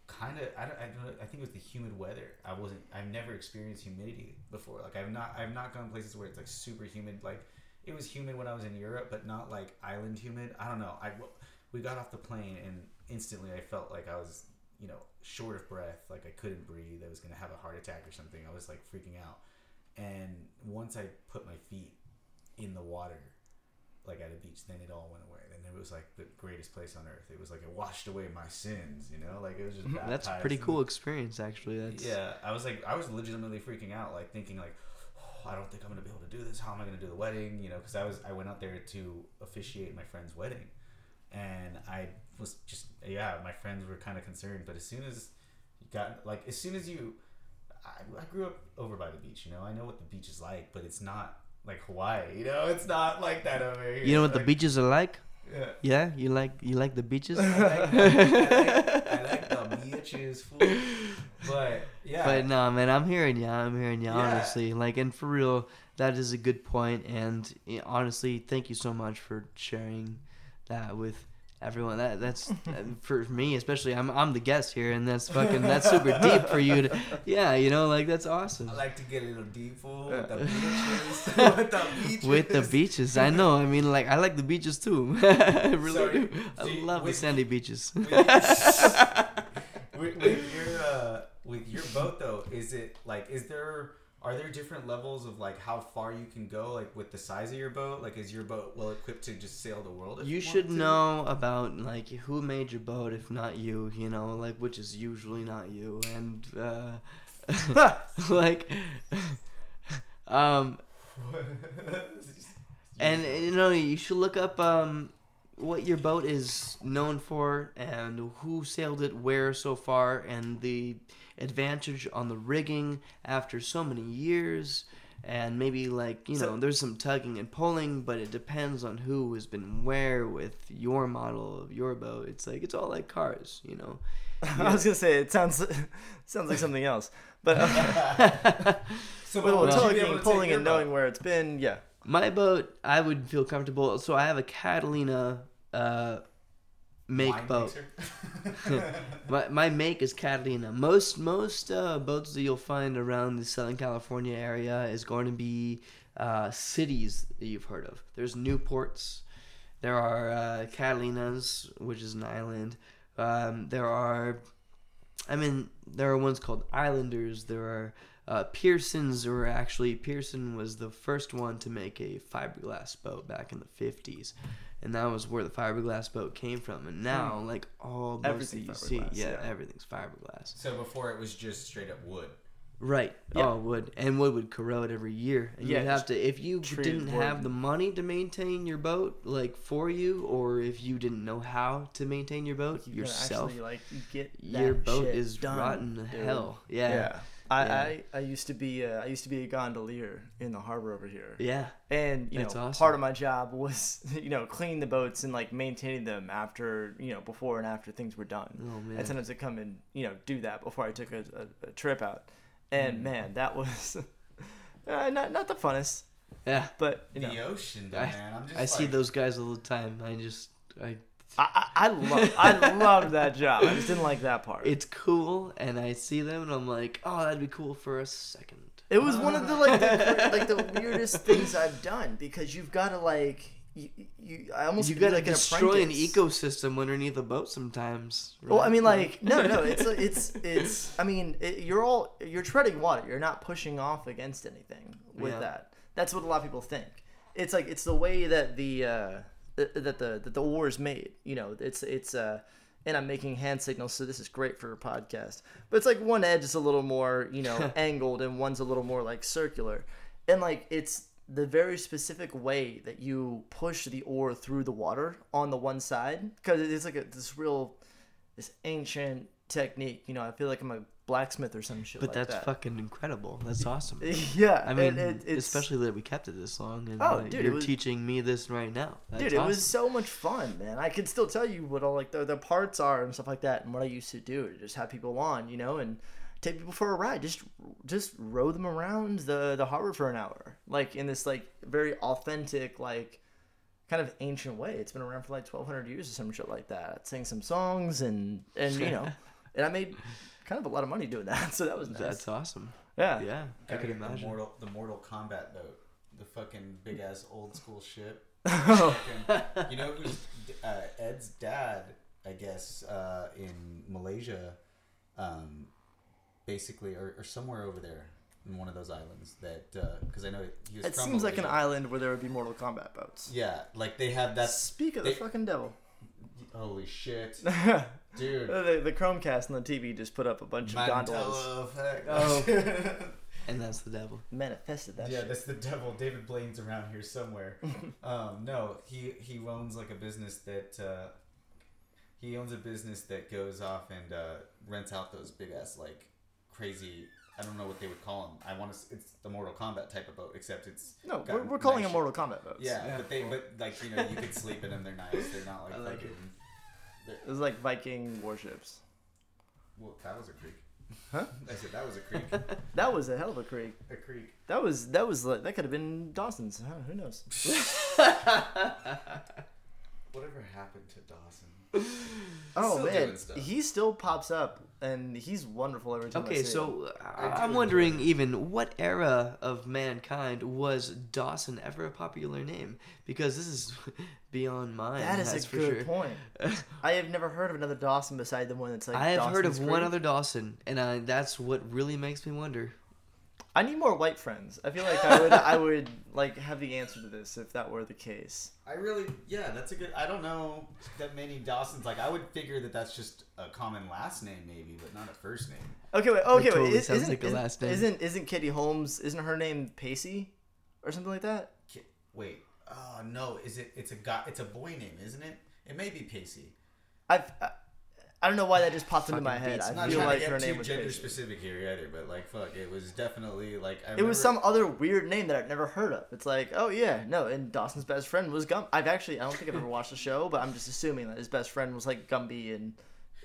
kind of I, don't, I don't i think it was the humid weather. I wasn't i've never experienced humidity before. Like i've not i've not gone places where it's like super humid. Like it was humid when i was in europe but not like island humid. I don't know. I we got off the plane and instantly i felt like i was you know short of breath. Like i couldn't breathe. I was gonna have a heart attack or something. I was like freaking out. And once i put my feet in the water like at a beach then it all went away. And it was like the greatest place on earth. It was like it washed away my sins you know? Like it was just Mm-hmm. That's pretty cool experience, actually. That's yeah i was like i was legitimately freaking out like thinking like oh, i don't think i'm gonna be able to do this. How am i gonna do the wedding? You know because i was i went out there to officiate my friend's wedding. And i was just yeah my friends were kind of concerned. But as soon as you got like as soon as you I, I grew up over by the beach you know? I know what the beach is like but it's not like hawaii you know it's not like that over here You know what the beaches are like? yeah. Yeah, you like you like the beaches. <laughs> I like, the, I, like, I like the beaches, fool. But yeah, But no, man, I'm hearing you. I'm hearing you. Yeah. Honestly, like, and for real, that is a good point. And eh, honestly, thank you so much for sharing that with everyone. That that's <laughs> uh, for me, especially. I'm I'm the guest here, and that's fucking that's super deep for you to. Yeah, you know, like that's awesome. I like to get a little deep, fool, with the <laughs> beaches. <laughs> with the beaches. With the beaches, I know. I mean, like I like the beaches too. I really So, do. so I you- love the sandy beaches. with, with, with your uh, with your boat though, is it like is there are there different levels of like how far you can go like with the size of your boat? Like is your boat well equipped to just sail the world? if You want should know about like who made your boat if not you, you know, like which is usually not you and uh <laughs> like <laughs> um <laughs> and you know you should look up um what your boat is known for and who sailed it where so far and the advantage on the rigging after so many years and maybe like you know So- there's some tugging and pulling but it depends on who has been where with your model of your boat it's like it's all like cars you know <laughs> I was gonna say it sounds <laughs> sounds like something else, but okay. <laughs> so well, would you be able to tugging, take pulling, your and boat? knowing where it's been, yeah. My boat, I would feel comfortable. So I have a Catalina uh, make Wine boat. <laughs> My, <laughs> my make is Catalina. Most most uh, boats that you'll find around the Southern California area is going to be uh, cities that you've heard of. There's Newports. There are uh, Catalinas, which is an island. Um, there are, I mean, there are ones called Islanders. There are uh, Pearsons, or actually Pearson was the first one to make a fiberglass boat back in the 50s. And that was where the fiberglass boat came from. And hmm. now, like all Everything you see, yeah, yeah. everything's fiberglass. so before it was just straight up wood. Right. Yeah. Oh, wood and wood would corrode every year. And Yeah, you'd have to if you didn't wood. have the money to maintain your boat like for you, or if you didn't know how to maintain your boat You yourself, actually, like get your boat shit is done, rotten to dude. hell. Yeah. Yeah. I, Yeah. I, I used to be uh, I used to be a gondolier in the harbor over here. Yeah. And you That's know, awesome. part of my job was <laughs> you know cleaning the boats and like maintaining them after you know before and after things were done. Oh man. And sometimes I come and you know do that before I took a, a, a trip out. And Mm. man, that was <laughs> uh, not not the funnest, yeah. but you know, the ocean, though, I- man. I'm just I see like- those guys all the time. I just I I I, I love I loved that job. I just didn't like that part. it's cool and I see them and I'm like, "Oh, that'd be cool for a second. It was one of the like the, <laughs> like the weirdest things I've done because you've got to like you, you I almost You gotta like an destroy an apprentice. ecosystem underneath a boat sometimes. Well, I mean, like no, no, <laughs> it's it's it's. I mean, it, you're all you're treading water. You're not pushing off against anything with Yeah. that. That's what a lot of people think. It's like it's the way that the uh, that the that the war is made. You know, it's it's uh, and I'm making hand signals, so this is great for a podcast. But it's like one edge is a little more you know <laughs> angled, and one's a little more like circular, and like it's the very specific way that you push the oar through the water on the one side because it's like a, this real this ancient technique. You know, I feel like I'm a blacksmith or some shit But like that's that. fucking incredible. That's awesome. <laughs> yeah, I mean, it, especially that we kept it this long, and Oh, like, dude, you're was- teaching me this right now. That's dude, it was so much fun, man. I can still tell you what all like the, the parts are and stuff like that, and what I used to do to just have people on, you know, and take people for a ride. Just just row them around the the harbor for an hour, like in this like very authentic like kind of ancient way. It's been around for like twelve hundred years or some shit like that. Sing some songs and and you know, <laughs> and I made kind of a lot of money doing that, <laughs> so that was nice. That's awesome. yeah. Yeah, I Gotta could imagine. The Mortal, the Mortal Kombat boat. The fucking big ass old school ship. <laughs> Oh. Fucking- you know who's uh, Ed's dad? I guess uh, in Malaysia, um, basically, or, or somewhere over there in one of those islands. That because I know he was It from seems like an island where there would be Mortal Kombat boats. Yeah, like they have that. Speak of the fucking devil. Holy shit, <laughs> dude! the Chromecast on the TV just put up a bunch of gondolas. Mandela effect. Oh. <laughs> And that's the devil. Manifested that yeah, shit. that's the devil. David Blaine's around here somewhere. <laughs> um, no, he he owns like a business that uh, he owns a business that goes off and uh, rents out those big ass like crazy. I don't know what they would call them. I want to. It's the Mortal Kombat type of boat, except it's No, we're, we're calling nice them Mortal Kombat boats. Yeah, Yeah, but they cool. but like you know you could sleep in them. They're nice. They're not like I like fucking. It was like Viking warships. Well, that was a creek. Huh? I said that was a creek. <laughs> That was a hell of a creek. a creek. That was that was like, that could have been Dawson's. Huh, who knows? <laughs> Whatever happened to Dawson? <laughs> Oh Still man, doing stuff. he still pops up and he's wonderful every time. Okay, so uh, I'm wondering even what era of mankind was Dawson ever a popular name? Because this is <laughs> beyond mine. that is a good sure. point. <laughs> I have never heard of another Dawson beside the one that's like. I have heard of Dawson's one other Dawson, and I, that's what really makes me wonder. I need more white friends. I feel like I would I <laughs> would like have the answer to this if that were the case. I really, yeah, that's a good. I don't know that many Dawsons. Like, I would figure that that's just a common last name, maybe, but not a first name. Okay, wait. Okay, totally wait. is- sounds isn't, like a isn't, last name. Isn't isn't Katie Holmes? Isn't her name Pacey, or something like that? Ki- Wait, oh no, is it? It's a guy. It's a boy name, isn't it? It may be Pacey. I've, I I don't know why that just popped into my head. beats I I'm not feel trying like to her get name too was gender Pacey. specific here either, but like, fuck, it was definitely like. I It was some other weird name that I've never heard of. It's like, oh yeah, no, and Dawson's best friend was Gum. I've actually, I don't think I've ever watched the show, but I'm just assuming that his best friend was like Gumby and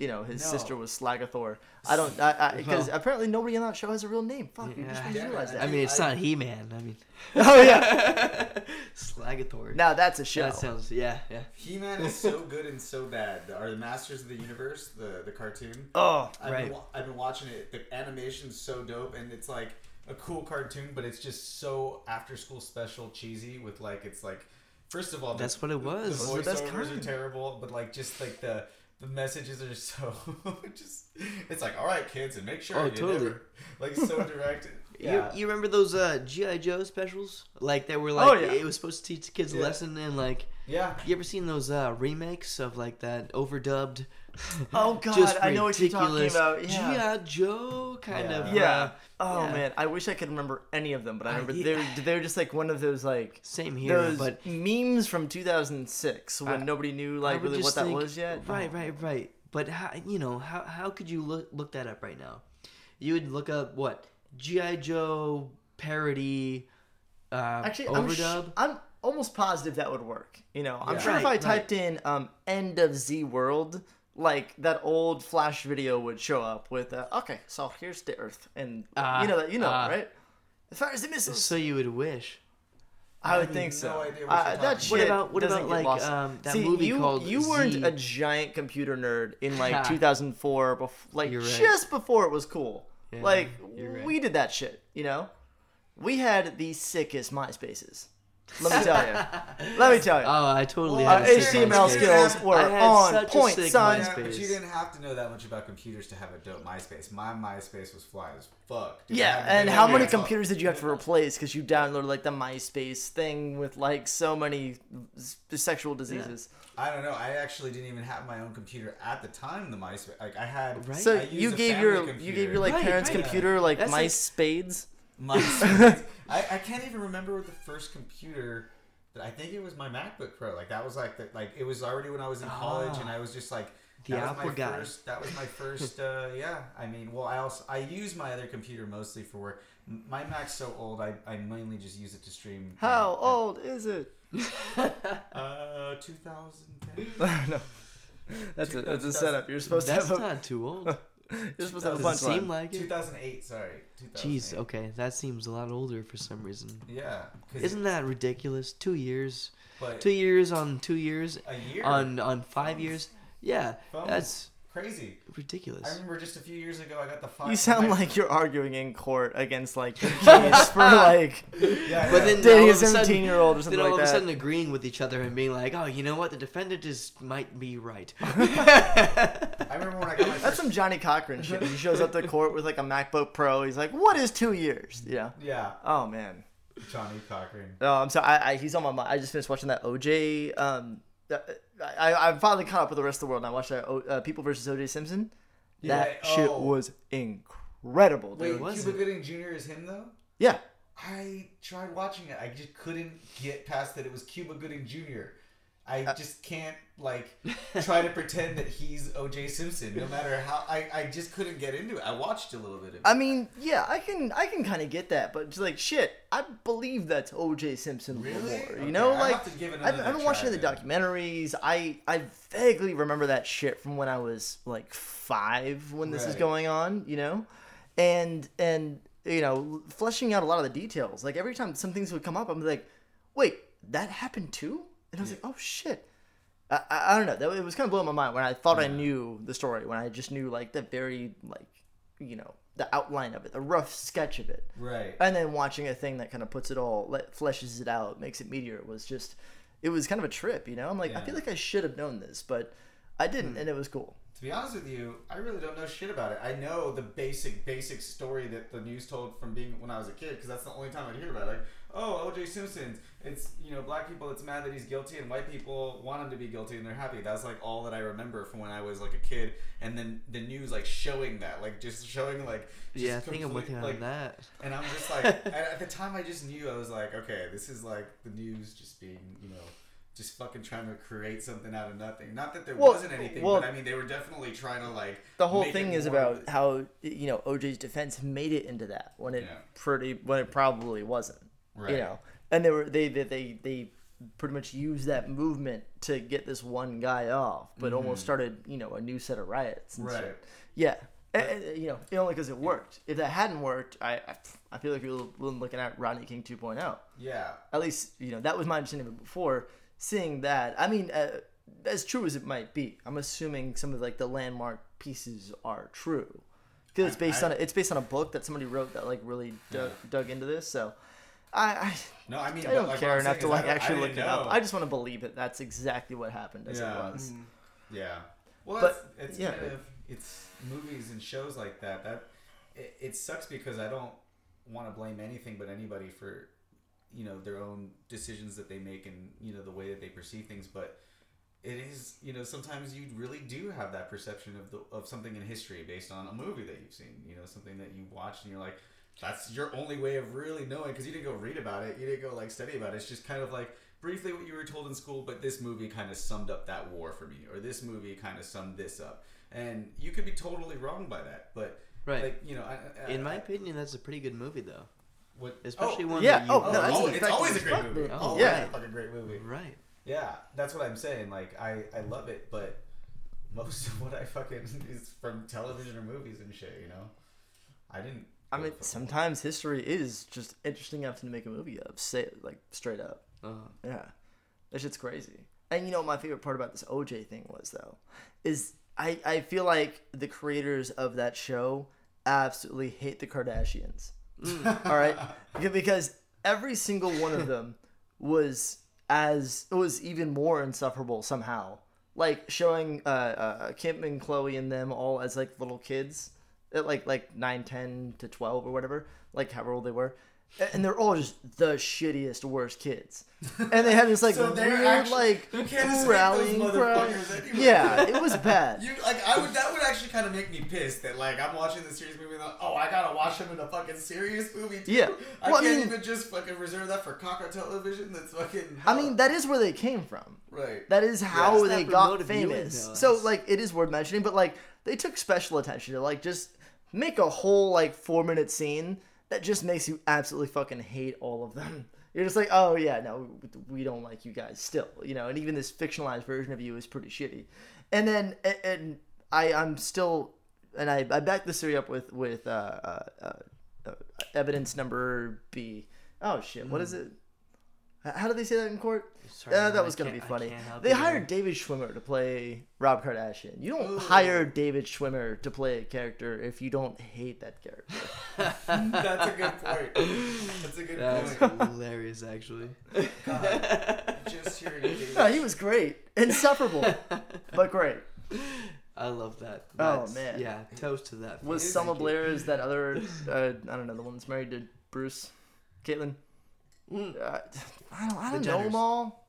you know his No. sister was Slagathor. I don't I because <laughs> apparently nobody on that show has a real name. Fuck, you just Yeah. realize that. I mean, it's I- not He Man. I mean, <laughs> oh yeah, <laughs> Slagathor. now that's a show. that sounds yeah yeah. He-Man is so good and so bad. Are the Masters of the Universe the the cartoon? oh, I've, Right. been, I've been watching it. The animation's so dope, and it's like a cool cartoon, but it's just so after school special cheesy. With like, it's like, first of all, the- That's what it was. The are the voiceovers are terrible, but like just like the the messages are so <laughs> just. It's like, all right, kids, and make sure Oh, you totally. never like so direct. <laughs> Yeah. You, you remember those uh, GI Joe specials? Like they were like Oh, yeah. it was supposed to teach kids a lesson and like yeah. you ever seen those uh, remakes of like that overdubbed? <laughs> Oh, God, just I know what you're talking about, yeah. GI Joe kind Yeah. of yeah. uh, oh yeah. man, I wish I could remember any of them, but I I- remember yeah. they're they were just like one of those like same here, those but memes from 2006 when I- nobody knew like really what just that think- was yet. Right, right, right. But how you know how how could you look look that up right now? You would look up what GI Joe parody uh, Actually, I'm, sh- I'm almost positive that would work. You know, I'm Yeah. sure if I typed in um, "end of Ze World," like that old Flash video would show up with, uh, "Okay, so here's the Earth," and Ah, you know that you know ah. right. As far as the missiles, so you would wish. I would have think no so. idea what Uh, you're that shit What about- what about, like, lost. um, that See, movie you, called You weren't Z? a giant computer nerd in like 2004, bef- like You're right. just before it was cool. Yeah, like right. we did that shit, you know. We had the sickest MySpaces. Let me tell you. <laughs> Let me tell you. Oh, I totally Well, had Our a sick HTML skills were I had on such a point, sick son. Yeah, but you didn't have to know that much about computers to have a dope MySpace. My MySpace was fly as fuck. dude. Yeah, and how many games computers did you have to replace because you downloaded like the MySpace thing with like so many sexual diseases? I don't know. I actually didn't even have my own computer at the time. The MySpace, like I had. Right. So I used you gave family your you gave your like Right, parents' right. computer like That's mice like- spades. MySpace. <laughs> I, I can't even remember what the first computer. That I think it was my MacBook Pro. Like that was like the, like it was already when I was in college, Ah. and I was just like. The that was Apple my guy. First, that was my first. <laughs> Uh, yeah, I mean, well, I also I use my other computer mostly for work. My Mac's so old, I, I mainly just use it to stream. How uh, old is it? <laughs> Uh, 2010. no, that's a that's a setup. You're supposed That's to have a, not too old. You're supposed to a Doesn't punchline. seem like it. 2008. Sorry. 2008. Jeez, okay, that seems a lot older for some reason. Yeah. 'cause Isn't that ridiculous? Two years, but two years on two years a year on on five years. Yeah, Phones. that's crazy. Ridiculous. I remember just a few years ago, I got the five. You sound my- like you're arguing in court against like <laughs> the case for <laughs> like Yeah, But yeah. then dating all a of a sudden- 17 year old or something Then all like of a that. sudden agreeing with each other and being like, "Oh, you know what? The defendant is might be right." <laughs> I remember when I got my That's some Johnnie Cochran shit. He shows up to <laughs> court with like a MacBook Pro. He's like, "What is two years?" Yeah. Yeah, Oh man. Johnnie Cochran. Oh, I'm sorry. I, I, he's on my mind. I just finished watching that OJ. Um, that- I, I finally caught up with the rest of the world. and I watched that uh, People versus OJ Simpson. That Yeah, shit oh. was incredible, dude. Wait, was Cuba it? Gooding Jr. is him though. Yeah. I tried watching it. I just couldn't get past that it was Cuba Gooding Jr. I Uh, just can't like try to pretend that he's O.J. Simpson. No matter how, I, I just couldn't get into it. I watched a little bit of it. I mean, yeah, I can I can kind of get that, but just like shit, I believe that's OJ Simpson Really? Okay, You know, I'll like have to give it I've, another I've been watching the documentaries. I I vaguely remember that shit from when I was like five when this is going on. You know, and and you know fleshing out a lot of the details. Like every time some things would come up, I'm like, wait, that happened too, and I was like, oh shit. I, I I don't know. That it was kind of blowing my mind when I thought I knew the story. When I just knew like the very like you know the outline of it, the rough sketch of it, right. and then watching a thing that kind of puts it all, let, fleshes it out, makes it meatier was just, it was kind of a trip. You know, I'm like, I Yeah. Hmm. feel like I should have known this, but I didn't, and it was cool. To be honest with you, I really don't know shit about it. I know the basic, basic story that the news told from being when I was a kid, because that's the only time I'd hear about it. Like, oh, O.J. Simpson. It's you know black people that's mad that he's guilty, and white people want him to be guilty, and they're happy. That's like all that I remember from when I was like a kid, and then the news like showing that, like just showing like. Just yeah, I think I'm complete- on that. And I'm just like, <laughs> at, at the time, I just knew I was like, okay, this is like the news just being, you know, just fucking trying to create something out of nothing. Not that there Well, wasn't anything, well- but I mean, they were definitely trying to like. The whole thing is about how you know OJ's defense made it into that when it Yeah. pretty when it probably wasn't. Right. You know, and they were they they they, they pretty much used that movement to get this one guy off, but almost started you know a new set of riots. Right. shit. Yeah. And- and, you know, only because it worked. If that hadn't worked, I, I, I feel like we were looking at Rodney King 2.0 Yeah. at least you know that was my understanding of it before seeing that i mean uh, as true as it might be i'm assuming some of like the landmark pieces are true because it's based I- on a, it's based on a book that somebody wrote that like really dug, dug into this so I, I No, I mean, I don't like, care enough saying to is I like I actually look didn't it up. I just want to believe it. That's exactly what happened as Yeah. it was. Mm-hmm. Yeah. Well, But, that's, it's yeah. kind of it's movies and shows like that. That it, it sucks because I don't want to blame anything but anybody for you know their own decisions that they make and you know the way that they perceive things. But it is you know sometimes you really do have that perception of the of something in history based on a movie that you've seen. You know something that you watched and you're like. That's your only way of really knowing because you didn't go read about it. You didn't go like study about it. It's just kind of like briefly what you were told in school, but this movie kind of summed up that war for me, or this movie kind of summed this up. And you could be totally wrong by that, but Right. like you know, I, I, In my I- opinion, that's a pretty good movie, though. what, Especially oh, one yeah, that you. oh, Oh, no, that's oh, it's always a great movie. movie. Oh, Always yeah. a fucking great movie. Right. Yeah, that's what I'm saying. Like I, I love it, but most <laughs> of what I fucking is from television or movies and shit. You know, I didn't. I mean, sometimes history is just interesting enough to make a movie of. Say it like straight up. Uh, Yeah, that shit's crazy. And you know, my favorite part about this OJ thing was though, is I I feel like the creators of that show absolutely hate the Kardashians. All right, <laughs> because every single one of them was as it was even more insufferable somehow. Like showing uh, uh, Kim and Khloe and them all as like little kids, at like like 9, 10 to twelve or whatever, like however old they were. And they're all just the shittiest, worst kids, and they had this like <laughs> So they're weird, actually- like you can't escape those rallying cry. motherfuckers anyway. Yeah, it was bad. <laughs> You like I would that would actually kind of make me pissed that like I'm watching the serious movie and like, oh I gotta watch him in a fucking serious movie too. Yeah. I Well, I can't mean- even just fucking reserve that for cocker television. That's fucking. I mean, that is where they came from. right. That is how it's they got famous. So like it is worth mentioning, but like they took special attention to like just make a whole like four minute scene that just makes you absolutely fucking hate all of them. <laughs> You're just like, oh yeah, no, we don't like you guys still, you know. And even this fictionalized version of you is pretty shitty. And then and, and I I'm still and I I back this theory up with with uh, uh, uh, uh, evidence number B. Oh shit, what is it? H- How do they say that in court? Sorry, Uh, that I was gonna be funny. They hired there. David Schwimmer to play Rob Kardashian. You don't Ooh. hire David Schwimmer to play a character if you don't hate that character. <laughs> That's a good point. That's a good That's point. hilarious, actually. God, just hearing David- no, he was great, insufferable, <laughs> but great. I love that. Oh, man. Yeah, toast to that. Was is Selma cute. Blair is that other? Uh, I don't know the one that's married to Bruce, Caitlyn. Mm, Uh, I don't. I don't know them all.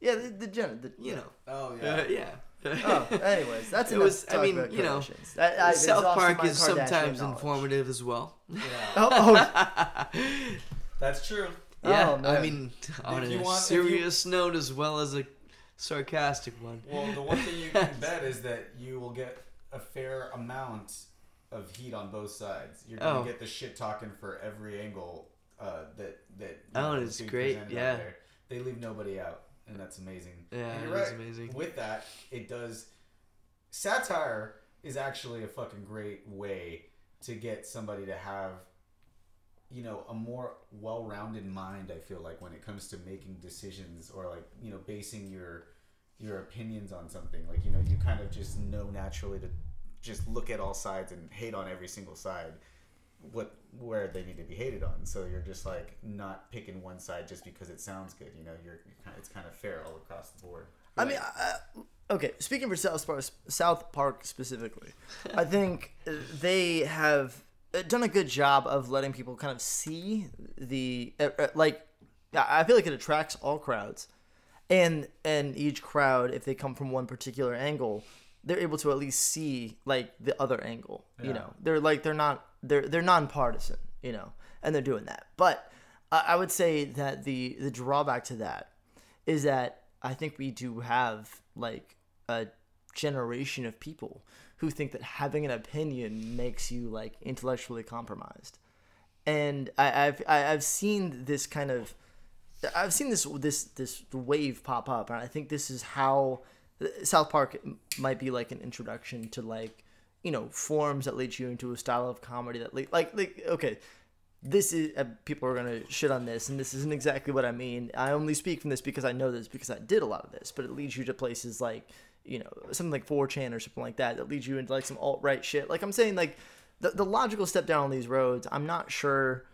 Yeah, the, the Jenner. The, you know. Oh Yeah. yeah. yeah. Oh, anyways, that's <laughs> It was- to I mean, you know, Kardashians. I- South Park is Kardashian sometimes knowledge. informative as well. Yeah. Oh, oh, <laughs> That's true. Yeah, Oh, I mean, on you a want- if you- serious note as well as a sarcastic one. Well, the one thing you can <laughs> bet is that you will get a fair amount of heat on both sides. You're gonna Oh. get the shit talking for every angle uh, that that. Oh, know, it's great, yeah. They leave nobody out, and that's amazing. Yeah, and you're right. amazing. With that, it does. Satire is actually a fucking great way to get somebody to have you know a more well-rounded mind i feel like when it comes to making decisions or like you know basing your your opinions on something like you know you kind of just know naturally to just look at all sides and hate on every single side what where they need to be hated on so you're just like not picking one side just because it sounds good you know you're, you're kind of, it's kind of fair all across the board I mean, I, okay. Speaking for South Park, South Park specifically, I <laughs> think they have done a good job of letting people kind of see the uh, uh, like. I feel like it attracts all crowds, and and each crowd, if they come from one particular angle, they're able to at least see like the other angle. You know, they're like they're not they're they're nonpartisan. You know, and they're doing that. But I I would say that the the drawback to that is that I think we do have like a generation of people who think that having an opinion makes you like intellectually compromised, and I, I've I, I've seen this kind of I've seen this this this wave pop up, and I think this is how South Park might be like an introduction to like you know forms that lead you into a style of comedy that lead, like like okay. This is uh, people are gonna shit on this, and this isn't exactly what I mean. I only speak from this because I know this because I did a lot of this, but it leads you to places like you know something like 4chan or something like that that leads you into like some alt right shit. Like I'm saying, like the the logical step down on these roads. I'm not sure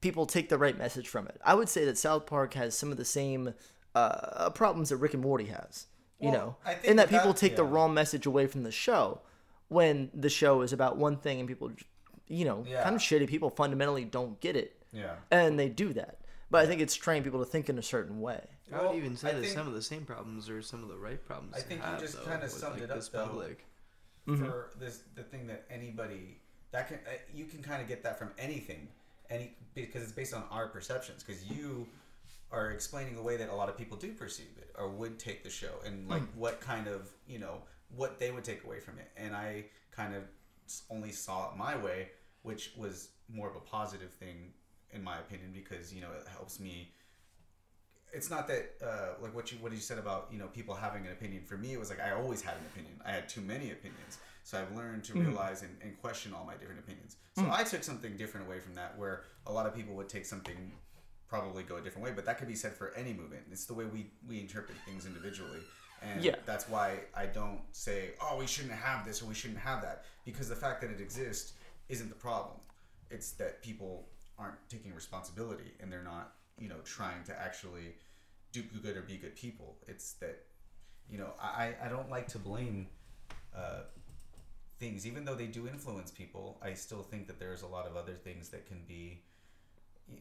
people take the right message from it. I would say that South Park has some of the same uh, problems that Rick and Morty has. You Well, know, I think in that that- people take the wrong message away from the show when the show is about one thing and people, you know, Yeah. kind of shitty people fundamentally don't get it, Yeah. and they do that. But I think it's trained people to think in a certain way. I Well, would even say I that think- some of the same problems are some of the right problems. I to think you have, just kinda summed like, it up, this though. public. for this the thing that anybody that can uh, you can kind of get that from anything any because it's based on our perceptions because you are explaining a way that a lot of people do perceive it or would take the show and like what kind of you know what they would take away from it and i kind of only saw it my way which was more of a positive thing in my opinion because you know it helps me it's not that uh, like what you what you said about you know people having an opinion. For me, it was like I always had an opinion. I had too many opinions, so I've learned to realize and, and question all my different opinions. So I took something different away from that, where a lot of people would take something probably go a different way, but that could be said for any movement. It's the way we we interpret things individually. And Yeah. that's why I don't say, oh, we shouldn't have this or we shouldn't have that. Because the fact that it exists isn't the problem. It's that people aren't taking responsibility and they're not, you know, trying to actually do good or be good people. It's that, you know, I, I don't like to blame uh, things. Even though they do influence people, I still think that there's a lot of other things that can be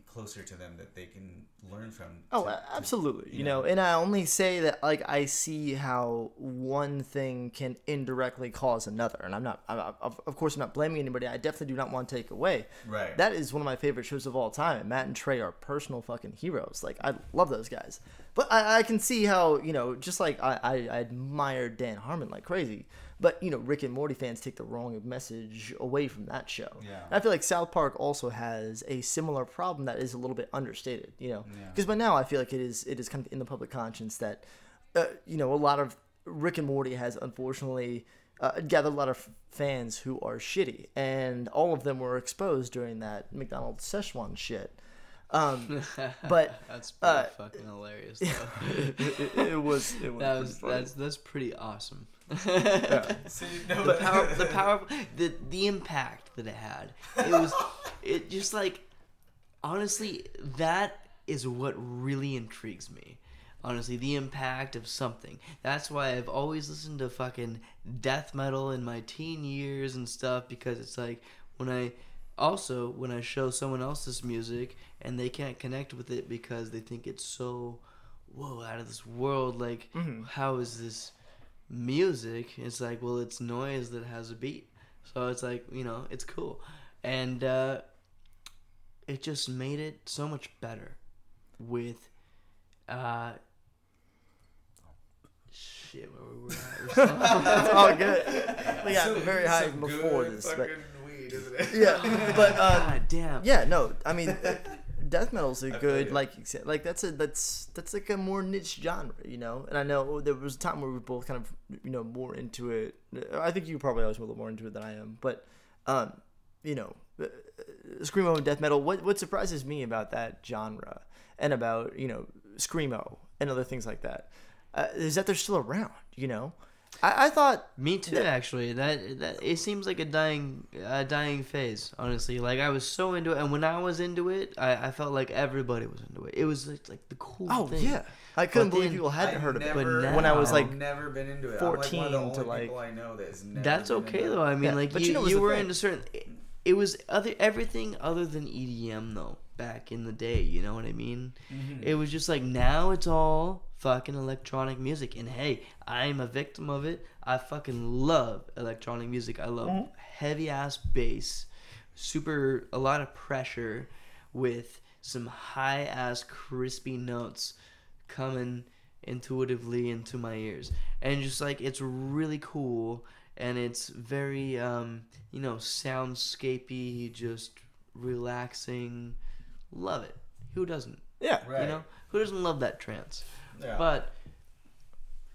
closer to them that they can learn from. Oh, to- a- to- absolutely. You know, know. and I only say that like I see how one thing can indirectly cause another, and I'm not. I'm, of course, I'm not blaming anybody. I definitely do not want to take away. Right. That is one of my favorite shows of all time. And Matt and Trey are personal fucking heroes. Like I love those guys. But I, I can see how you know, just like I, I, I admire Dan Harmon like crazy. But you know, Rick and Morty fans take the wrong message away from that show. Yeah. And I feel like South Park also has a similar problem that is a little bit understated. You know, Yeah. because by now I feel like it is it is kind of in the public conscience that uh, you know a lot of Rick and Morty has unfortunately uh, gathered a lot of fans who are shitty, and all of them were exposed during that McDonald's Szechuan shit. Um, <laughs> but That's pretty uh, fucking hilarious. Though. <laughs> it, it was it was, that was that's that's pretty awesome. <laughs> See, no, the power, the <laughs> power, the the impact that it had. It was, <laughs> it just like, honestly, that is what really intrigues me. Honestly, the impact of something. That's why I've always listened to fucking death metal in my teen years and stuff because it's like when I also when I show someone else this music and they can't connect with it because they think it's so whoa out of this world like mm-hmm. how is this music it's like well it's noise that has a beat so it's like you know it's cool and uh it just made it so much better with uh shit where we were at We're <laughs> It's all good. We got Some- very high before this, but weed, isn't it? yeah, but um, god damn yeah, no, I mean, uh, death metal's a feel good like like that's a that's that's like a more niche genre, you know. And I know there was a time where we were both kind of you know more into it. I think you probably always were a little more into it than I am, but um, you know, uh, screamo and death metal. What what surprises me about that genre and about you know screamo and other things like that uh, is that they're still around. You know, I, I thought Me too, Yeah. actually. That that it seems like a dying, a dying phase. Honestly, like I was so into it, and when I was into it, I, I felt like everybody was into it. It was like, like the cool oh thing. yeah, I couldn't But believe then people hadn't I've heard of it. never- But when I was like I've never been into it. 14 I'm like one of the to, like- people I know that has never That's okay though. I mean, Yeah, like but you, you know, you were thing. into certain. It, it was other everything other than EDM though. Back in the day, you know what I mean? Mm-hmm. It was just like now it's all fucking electronic music, and hey, I'm a victim of it. I fucking love electronic music. I love Mm-hmm. heavy ass bass, super a lot of pressure, with some high ass crispy notes coming intuitively into my ears and just like it's really cool and it's very um you know soundscapey just relaxing love it who doesn't Yeah. Right. You know, who doesn't love that trance? Yeah. But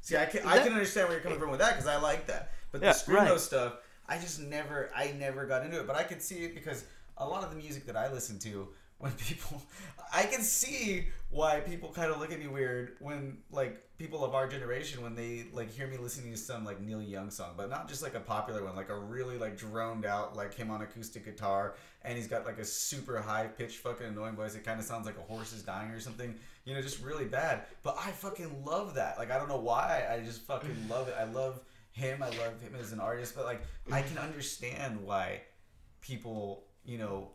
See, I can I can understand where you're coming from with that because I like that. But Yeah, the screamo right. stuff, I just never I never got into it. But I could see it because a lot of the music that I listen to, when people, <laughs> I can see why people kind of look at me weird when like people of our generation when they like hear me listening to some like Neil Young song, but not just like a popular one, like a really like droned out like him on acoustic guitar, and he's got like a super high pitched fucking annoying voice. It kind of sounds like a horse is dying or something, you know, just really bad. But I fucking love that. Like I don't know why, I just fucking <laughs> love it. I love him. I love him as an artist, but like I can understand why people, you know,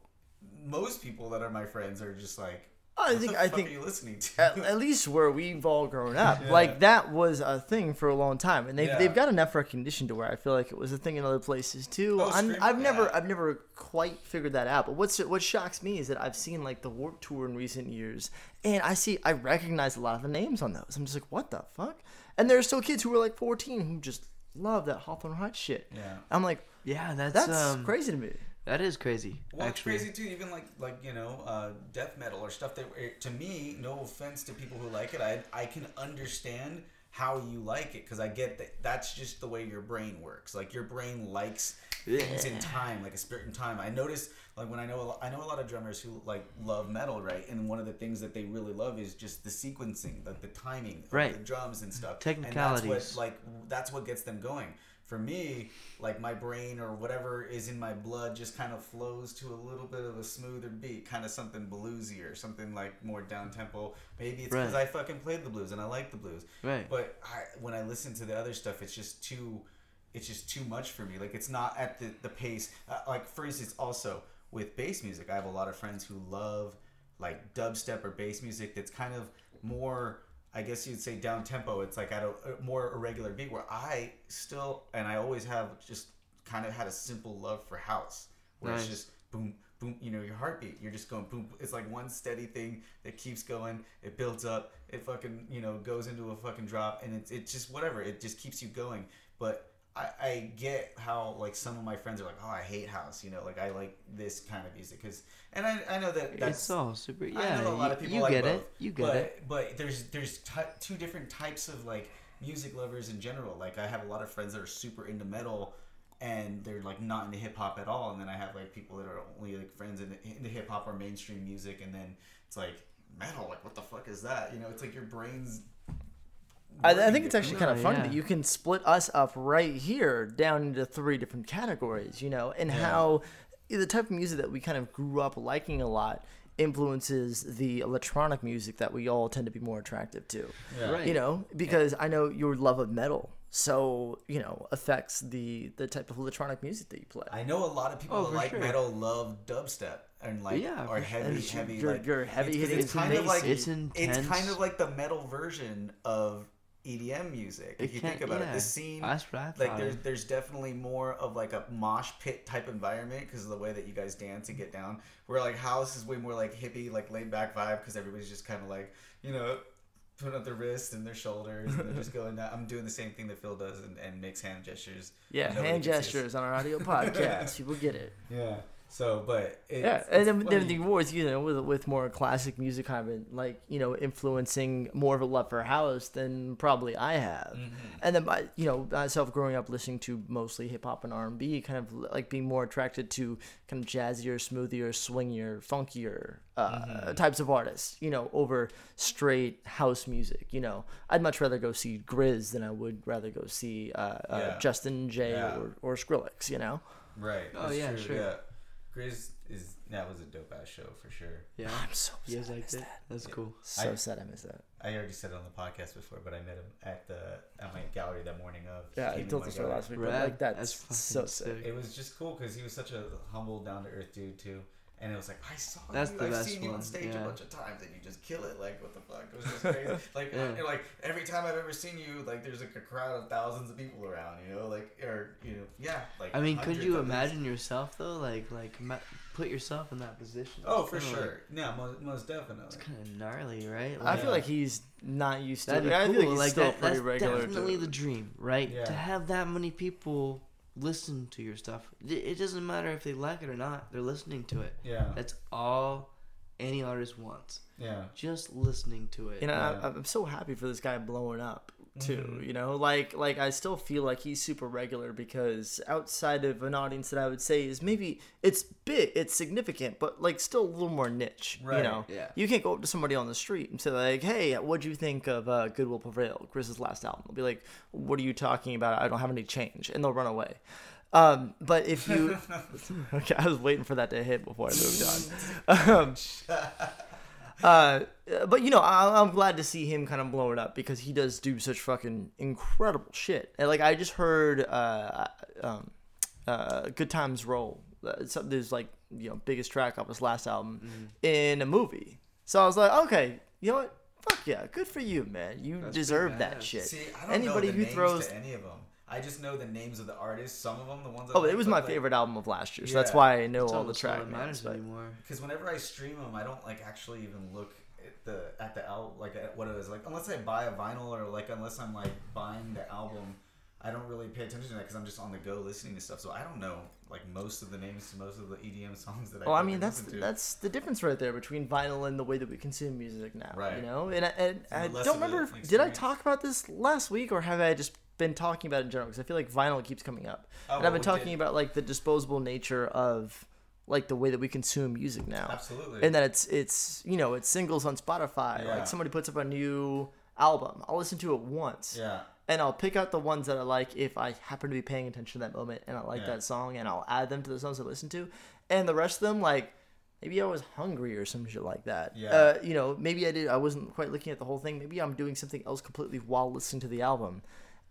most people that are my friends are just like, I think I fuck think are you listening to? at, at least where we've all grown up, <laughs> Yeah. like that was a thing for a long time, and they've, Yeah. they've got enough recognition to where I feel like it was a thing in other places too. Oh, I'm, Screamo, I've never yeah. I've never quite figured that out. But what's what shocks me is that I've seen like the Warp Tour in recent years, and I see I recognize a lot of the names on those. I'm just like, what the fuck? And there are still kids who are like 14 who just love that Hawthorne Heights shit. yeah. I'm like, yeah, that's that's um, crazy to me. That is crazy. Well, actually, it's crazy too. Even like like you know, uh, death metal or stuff that to me, no offense to people who like it, I I can understand how you like it because I get that that's just the way your brain works. Like your brain likes things in time, like a spirit in time. I notice like when I know a lo- I know a lot of drummers who like love metal, right? And one of the things that they really love is just the sequencing, like the timing, of Right. the drums and stuff. Technicalities. And that's what like that's what gets them going. For me, like my brain or whatever is in my blood just kind of flows to a little bit of a smoother beat, kind of something bluesy or something like more down tempo. Maybe it's because Right. I fucking played the blues and I like the blues. Right. But I, when I listen to the other stuff, it's just too, it's just too much for me. Like it's not at the the pace. Uh, like for instance, also with bass music, I have a lot of friends who love like dubstep or bass music that's kind of more I guess you'd say down tempo. It's like at a, a more irregular beat where I still and I always have just kind of had a simple love for house where Nice. it's just boom boom you know your heartbeat you're just going boom it's like one steady thing that keeps going it builds up it fucking you know goes into a fucking drop and it's it's just whatever it just keeps you going but I, I get how like some of my friends are like oh I hate house you know like I like this kind of music because and I, I know that that's it's all super. I know a lot you, of people you like get both, it. You get but, it. But there's there's ty two different types of like music lovers in general. Like I have a lot of friends that are super into metal, and they're like not into hip hop at all. And then I have like people that are only like friends into, into hip hop or mainstream music. And then it's like metal. Like what the fuck is that? You know, it's like your brain's. I, I think it's actually kind of No, funny yeah. that you can split us up right here down into three different categories, you know, and Yeah. how the type of music that we kind of grew up liking a lot influences the electronic music that we all tend to be more attractive to. Yeah. Right. You know, because I know your love of metal so, you know, affects the the type of electronic music that you play. I know a lot of people Oh, like sure. metal love dubstep and like Yeah, or for sure. heavy heavy you're- like you're heavy it's, 'cause hitting it's kind of like It's it's kind of like the metal version of EDM music if you think about it the scene That's what I like there's there's definitely more of like a mosh pit type environment because of the way that you guys dance and get down where like house is way more like hippie like laid back vibe because everybody's just kind of like you know putting up their wrists and their shoulders and they're just <laughs> going. I'm doing the same thing that Phil does and, and makes hand gestures yeah, hand can see us. gestures on our audio podcast. <laughs> People get it. yeah so but it's, yeah, it's and then, then funny. the awards, you know, with with more classic music, kind of like you know, influencing more of a love for house than probably I have. Mm-hmm. And then, my, you know, myself growing up listening to mostly hip hop and R and B, kind of like being more attracted to kind of jazzier, smoothier, swingier, funkier uh, Mm-hmm. types of artists. You know, over straight house music. You know, I'd much rather go see Grizz than I would rather go see uh, uh, Justin Jay Yeah. or, or Skrillex. You know. Right. Oh, that's yeah, true, sure. Yeah. Grizz is that was a dope ass show for sure. yeah. <laughs> I'm so You sad guys I liked missed it? that. That's cool. So I- sad I missed that. I already said it on the podcast before, but I met him at the at my gallery that morning of. Yeah, came he to told my the story gallery. last week. But like that's, That's so sick. sick. It was just cool because he was such a humble, down to earth dude too. And it was like I saw That's you. the I've best seen you on stage yeah. a bunch of times, and you just kill it. Like what the fuck? It was just <laughs> crazy. like Yeah. like every time I've ever seen you, like there's like a crowd of thousands of people around. You know, like or you know, yeah. Like I mean, could you of these- imagine yourself though? Like, like ma- put yourself in that position. Oh, for sure. Like, Yeah, most, most definitely. it's kind of gnarly, right? I feel like he's not used to That'd it. be I feel like he's like still that, pretty that's regular. definitely to the dream, right? Yeah. To have that many people listen to your stuff. It- It doesn't matter if they like it or not. They're listening to it. Yeah. That's all any artist wants. Yeah. Just listening to it. You know, Yeah. I, I'm so happy for this guy blowing up too. Mhm. You know, like like I still feel like he's super regular because outside of an audience that I would say is maybe it's big, it's significant, but like still a little more niche. You Right, know, yeah. you can't go up to somebody on the street and say like, "Hey, what'd you think of uh, Good Will Prevail, Grizz's last album?" They'll be like, "What are you talking about? I don't have any change," and they'll run away. Um, but if you, <laughs> <laughs> okay, I was waiting for that to hit before I moved on. <laughs> Um, uh, but you know, I, I'm glad to see him kind of blowing up because he does do such fucking incredible shit. And like I just heard, uh, um, uh, "Good Times Roll." Uh, so there's like you know biggest track off his last album in a movie. So I was like, okay, you know what? Fuck yeah, good for you, man. You That's deserve that shit. See, I don't Anybody know the who names throws to any of them. I just know the names of the artists. Some of them, the ones. Oh, it was my favorite album of last year, so that's why I know That's all the almost track that names. matters But anymore. Because whenever I stream them, I don't like actually even look at the at the al like at what it is like unless I buy a vinyl or like unless I'm like buying the album. I don't really pay attention to that because I'm just on the go listening to stuff. So I don't know like most of the names to most of the EDM songs that I. Well, I mean, that's listen to. that's the difference right there between vinyl and the way that we consume music now. Right. You know, and I, and I don't remember. If, did I talk about this last week, or have I just been talking about in general? Because I feel like vinyl keeps coming up, Oh, and I've been we talking did. about like the disposable nature of like the way that we consume music now, absolutely. and that it's it's you know it's singles on Spotify. Yeah. Like somebody puts up a new album, I'll listen to it once. yeah. And I'll pick out the ones that I like if I happen to be paying attention to that moment and I like Yeah. that song and I'll add them to the songs I listen to. And the rest of them, like maybe I was hungry or some shit like that. Yeah. Uh, you know, maybe I did. I wasn't quite looking at the whole thing. Maybe I'm doing something else completely while listening to the album.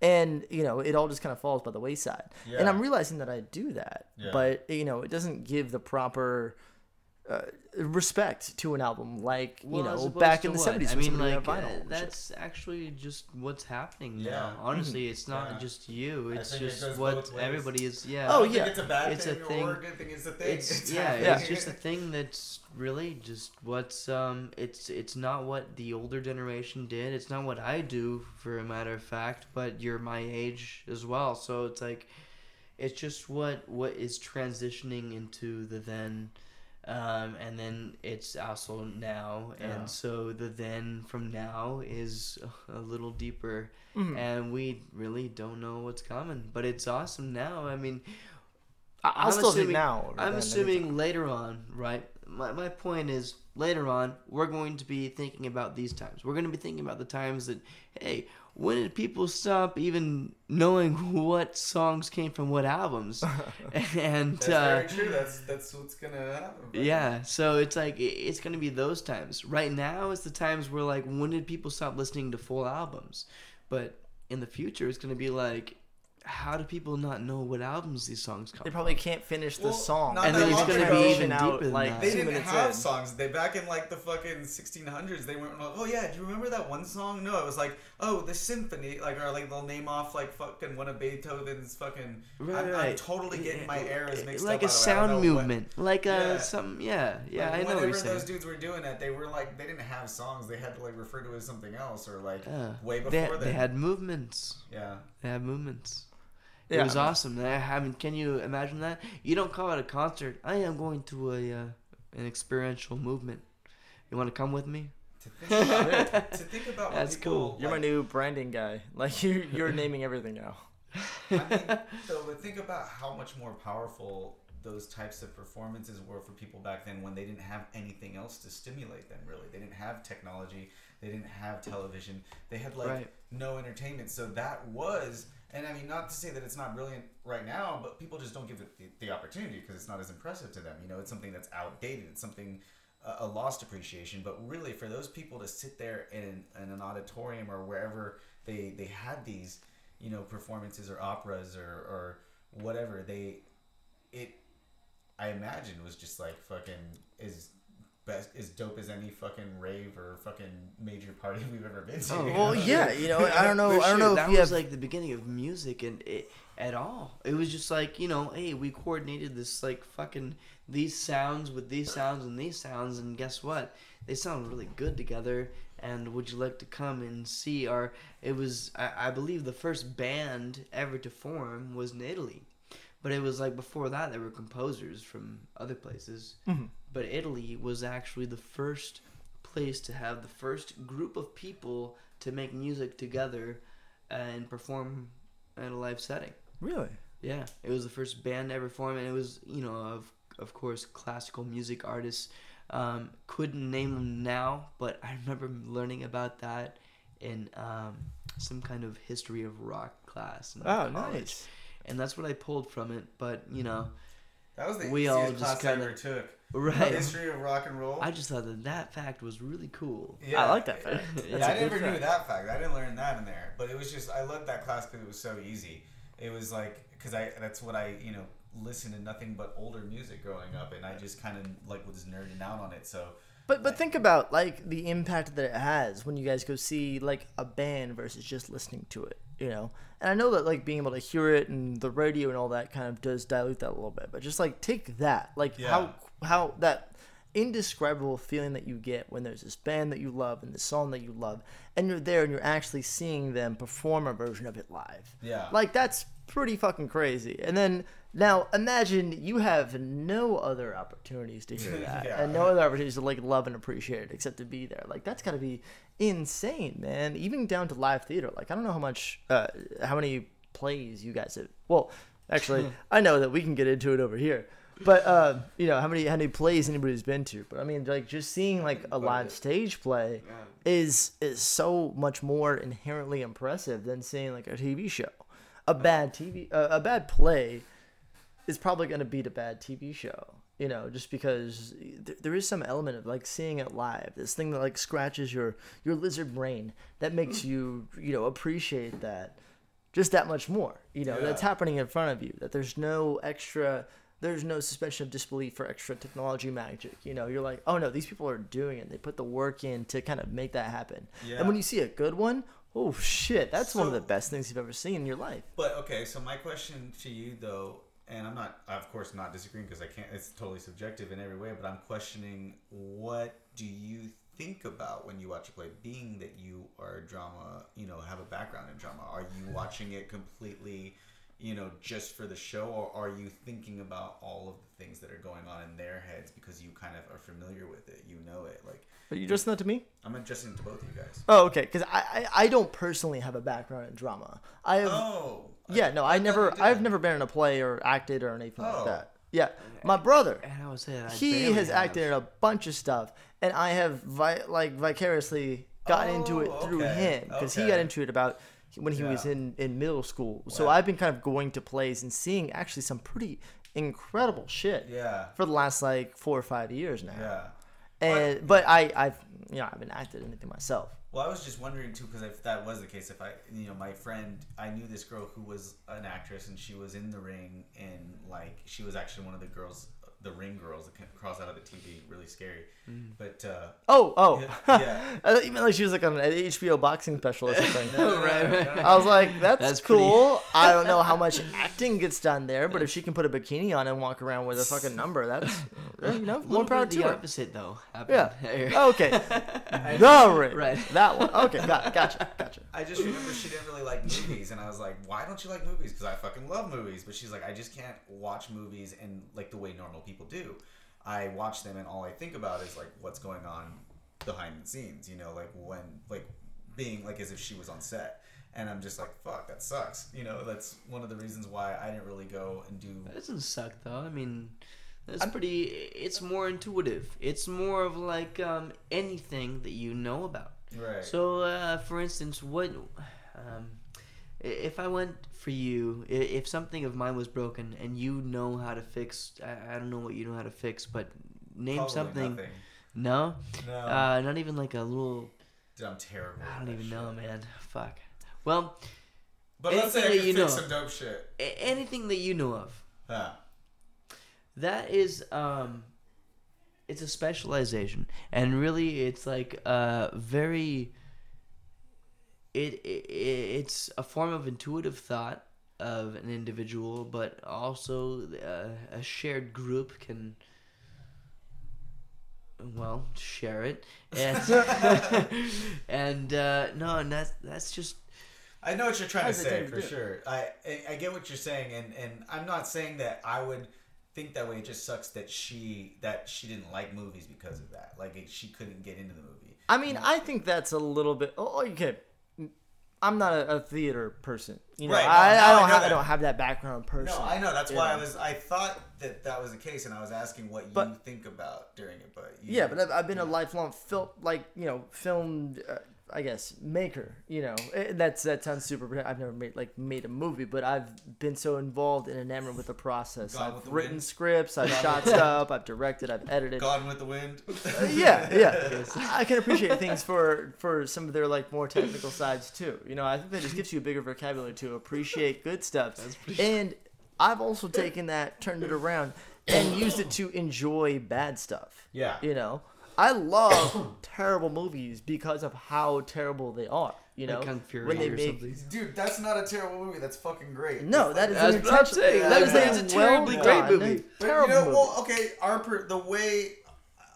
And you know, it all just kind of falls by the wayside. And I'm realizing that I do that, Yeah. but you know, it doesn't give the proper uh, respect to an album like you Well, as know back in the what? 70s. I when mean, somebody like had uh, vinyl shit. that's actually just what's happening Yeah. now. Honestly, it's not Yeah. just you. It's think it just what everybody is. Yeah. Oh, yeah. It's a bad It's a thing, thing- or a good thing. It's a thing. It's yeah, happening. it's just a thing that's really just what's um it's it's not what the older generation did. It's not what I do for a matter of fact, but you're my age as well. So it's like it's just what what is transitioning into the then um, and then it's also now Yeah. and so the then from now is a little deeper Mhm. and we really don't know what's coming but it's awesome now i mean I'll I'm still assuming- now. I'm assuming anytime. later on, right? My, my point is later on, we're going to be thinking about these times. We're going to be thinking about the times that, hey, when did people stop even knowing what songs came from what albums? <laughs> and That's uh, very true. That's that's what's gonna happen. bro. yeah, so it's like it's gonna be those times. Right now, it's the times where like when did people stop listening to full albums? But in the future, it's gonna be like, how do people not know what albums these songs come? From? They from? probably can't finish the Well, song. And then it's gonna be even out, deeper than like, that. They didn't have in. songs. They back in like the fucking 1600s. They weren't like, oh yeah, do you remember that one song? No, it was like, oh, the symphony, like or like they'll name off like fucking one of Beethoven's fucking. Right, I'm, I'm totally getting my eras mixed like up. a by the way. I don't sound know what- movement, like uh, Yeah. a some yeah yeah. like, I know what you're saying. those dudes were doing that, they were like, they didn't have songs. They had to like refer to it as something else or like Yeah. way before they, that. they had movements. yeah. They had movements. Yeah, it was I awesome. I, I mean, can you imagine that? You don't call it a concert. I am going to a uh, an experiential movement. You want to come with me? To think about, it, <laughs> to think about That's people, cool. You're my new branding guy. Like <laughs> you, you're naming everything now. I mean, <laughs> though, but think about how much more powerful those types of performances were for people back then when they didn't have anything else to stimulate them. Really, they didn't have technology. They didn't have television. They had like Right. no entertainment. So that was, and I mean, not to say that it's not brilliant right now, but people just don't give it the, the opportunity because it's not as impressive to them. You know, it's something that's outdated. It's something a a lost appreciation. But really, for those people to sit there in, in an auditorium or wherever they they had these, you know, performances or operas or or whatever, they it I imagine was just like fucking is best as dope as any fucking rave or fucking major party <laughs> we've ever been to. Oh, Well, know? yeah, you know, I don't know, <laughs> For I don't sure, know that if you was have. like the beginning of music and it, at all. It was just like you know, hey, we coordinated this like fucking these sounds with these sounds and these sounds, and guess what? They sound really good together. And would you like to come and see our? It was I, I believe the first band ever to form was in Italy, but it was like before that there were composers from other places. Mhm. But Italy was actually the first place to have the first group of people to make music together and perform at a live setting. Really? Yeah, it was the first band ever formed, and it was you know of of course classical music artists. Um, couldn't name them now, but I remember learning about that in um, some kind of history of rock class. In Oh, college. nice. And that's what I pulled from it. But you know, mm-hmm. That was the We all just kinda- I ever took. right? History of rock and roll. I just thought that that fact was really cool. Yeah, I like that fact. Yeah, <laughs> That's a I good never knew that fact. I didn't learn that in there, but it was just I loved that class because it was so easy. It was like because I that's what I you know listened to nothing but older music growing up, and I just kind of like was nerding out on it. So But but think about like the impact that it has when you guys go see like a band versus just listening to it, you know. And I know that like being able to hear it and the radio and all that kind of does dilute that a little bit. But just like take that, like Yeah. how how that indescribable feeling that you get when there's this band that you love and this song that you love, and you're there and you're actually seeing them perform a version of it live. yeah, Like that's pretty fucking crazy. And then now imagine you have no other opportunities to hear <laughs> that, Yeah. and no other opportunities to like love and appreciate it except to be there. Like that's got to be insane, man. Even down to live theater. Like I don't know how much, uh, how many plays you guys have. Well, actually, <laughs> I know that we can get into it over here. But uh, you know how many how many plays anybody's been to. But I mean, like just seeing like a live stage play is is so much more inherently impressive than seeing like a TV show. A bad TV, uh, a bad play, is probably going to beat a bad TV show. You know, just because th- there is some element of like seeing it live. This thing that like scratches your your lizard brain that makes you you know appreciate that just that much more. You know, that's happening in front of you. That there's no extra. There's no suspension of disbelief for extra technology magic. You know, you're like, oh no, these people are doing it. They put the work in to kind of make that happen. Yeah. And when you see a good one, oh shit, that's one of the best things you've ever seen in your life. But okay, so my question to you though, and I'm not, of course, not disagreeing because I can't. It's totally subjective in every way. But I'm questioning what do you think about when you watch a play? Being that you are a drama, you know, have a background in drama, are you watching it completely? You know, just for the show, or are you thinking about all of the things that are going on in their heads because you kind of are familiar with it, you know it? Like, Are you addressing that to me? I'm addressing to both of you guys. Oh, okay. Because I, I I don't personally have a background in drama. I have. Oh, yeah, no, I thought never. you did. I've never been in a play or acted or anything Oh. like that. Yeah, my brother. And I would say that I he has have. acted in a bunch of stuff, and I have vi- like vicariously gotten into oh, it Oh, through okay, him because he got into it about when he was in in middle school. So I've been kind of going to plays and seeing actually some pretty incredible shit Yeah, for the last like four or five years now. yeah. And but I I've you know I haven't acted anything myself. Well, I was just wondering too, because if that was the case, if I, you know, my friend, I knew this girl who was an actress, and she was in the ring, and like she was actually one of the girls, the ring girls that can cross out of the TV, really scary. But uh, Oh oh, Yeah, <laughs> yeah. I you meant like she was like on an HBO boxing special or <laughs> something. no, no, Right, right. no, no. I was like, <laughs> that's, That's pretty- cool. I don't know how much acting gets done there, but if she can put a bikini on and walk around with a fucking number, that's you know more proud of to the her. opposite though. Yeah. Okay. The ring. Right. That one. Okay. Got gotcha. Gotcha. I just remember she didn't really like movies, and I was like, "Why don't you like movies?" Because I fucking love movies. But she's like, "I just can't watch movies and like the way normal people do. I watch them, and all I think about is like what's going on behind the scenes. You know, like when like being like as if she was on set." And I'm just like, fuck, that sucks. You know, that's one of the reasons why I didn't really go and do. That doesn't suck though. I mean, that's pretty. It's more intuitive. It's more of like um, anything that you know about. Right. So, uh, for instance, what um, if I went for you? If something of mine was broken and you know how to fix, I, I don't know what you know how to fix, but name Probably something. nothing. No, No. uh, not even like a little. Dude, I'm terrible. I don't even know, shit. man. Fuck. Well, But let's say I can you fix know. some dope shit. anything that you know of. Huh. That is um it's a specialization and really it's like uh very it, it it's a form of intuitive thought of an individual but also uh, a shared group can well share it and <laughs> <laughs> and uh no and that's that's just I know what you're trying to say for sure. I, I I get what you're saying, and and I'm not saying that I would think that way. It just sucks that she that she didn't like movies because of that. Like it, she couldn't get into the movie. I mean, I think that's a little bit. Oh, okay. I'm not a, a theater person. You know, Right, no, I, no, I I don't know have I that. don't have that background person. No, I know. That's why I was. I thought that that was the case, and I was asking what you think about during it. But you, Yeah, but I've, I've been a lifelong film, like you know, film. Uh, I guess maker. You know, Eh, that's that sounds super. I've never made like made a movie, but I've been so involved and enamored with the process. I've the written Wind. scripts, I've shot stuff, I've directed, I've edited. Gone with the Wind. Uh, yeah, yeah. <laughs> I can appreciate things for for some of their like more technical sides too. You know, I think that just gives you a bigger vocabulary to appreciate good stuff. And I've also taken that, turned it around, and used it to enjoy bad stuff. Yeah. You know, I love <coughs> terrible movies because of how terrible they are. You know, Like Fury when they or make something. Dude, that's not a terrible movie. That's fucking great. no, that is That's an what I'm saying. that That is is- a that's terribly well great movie. But Terrible you know, movie. well, okay, our per, the way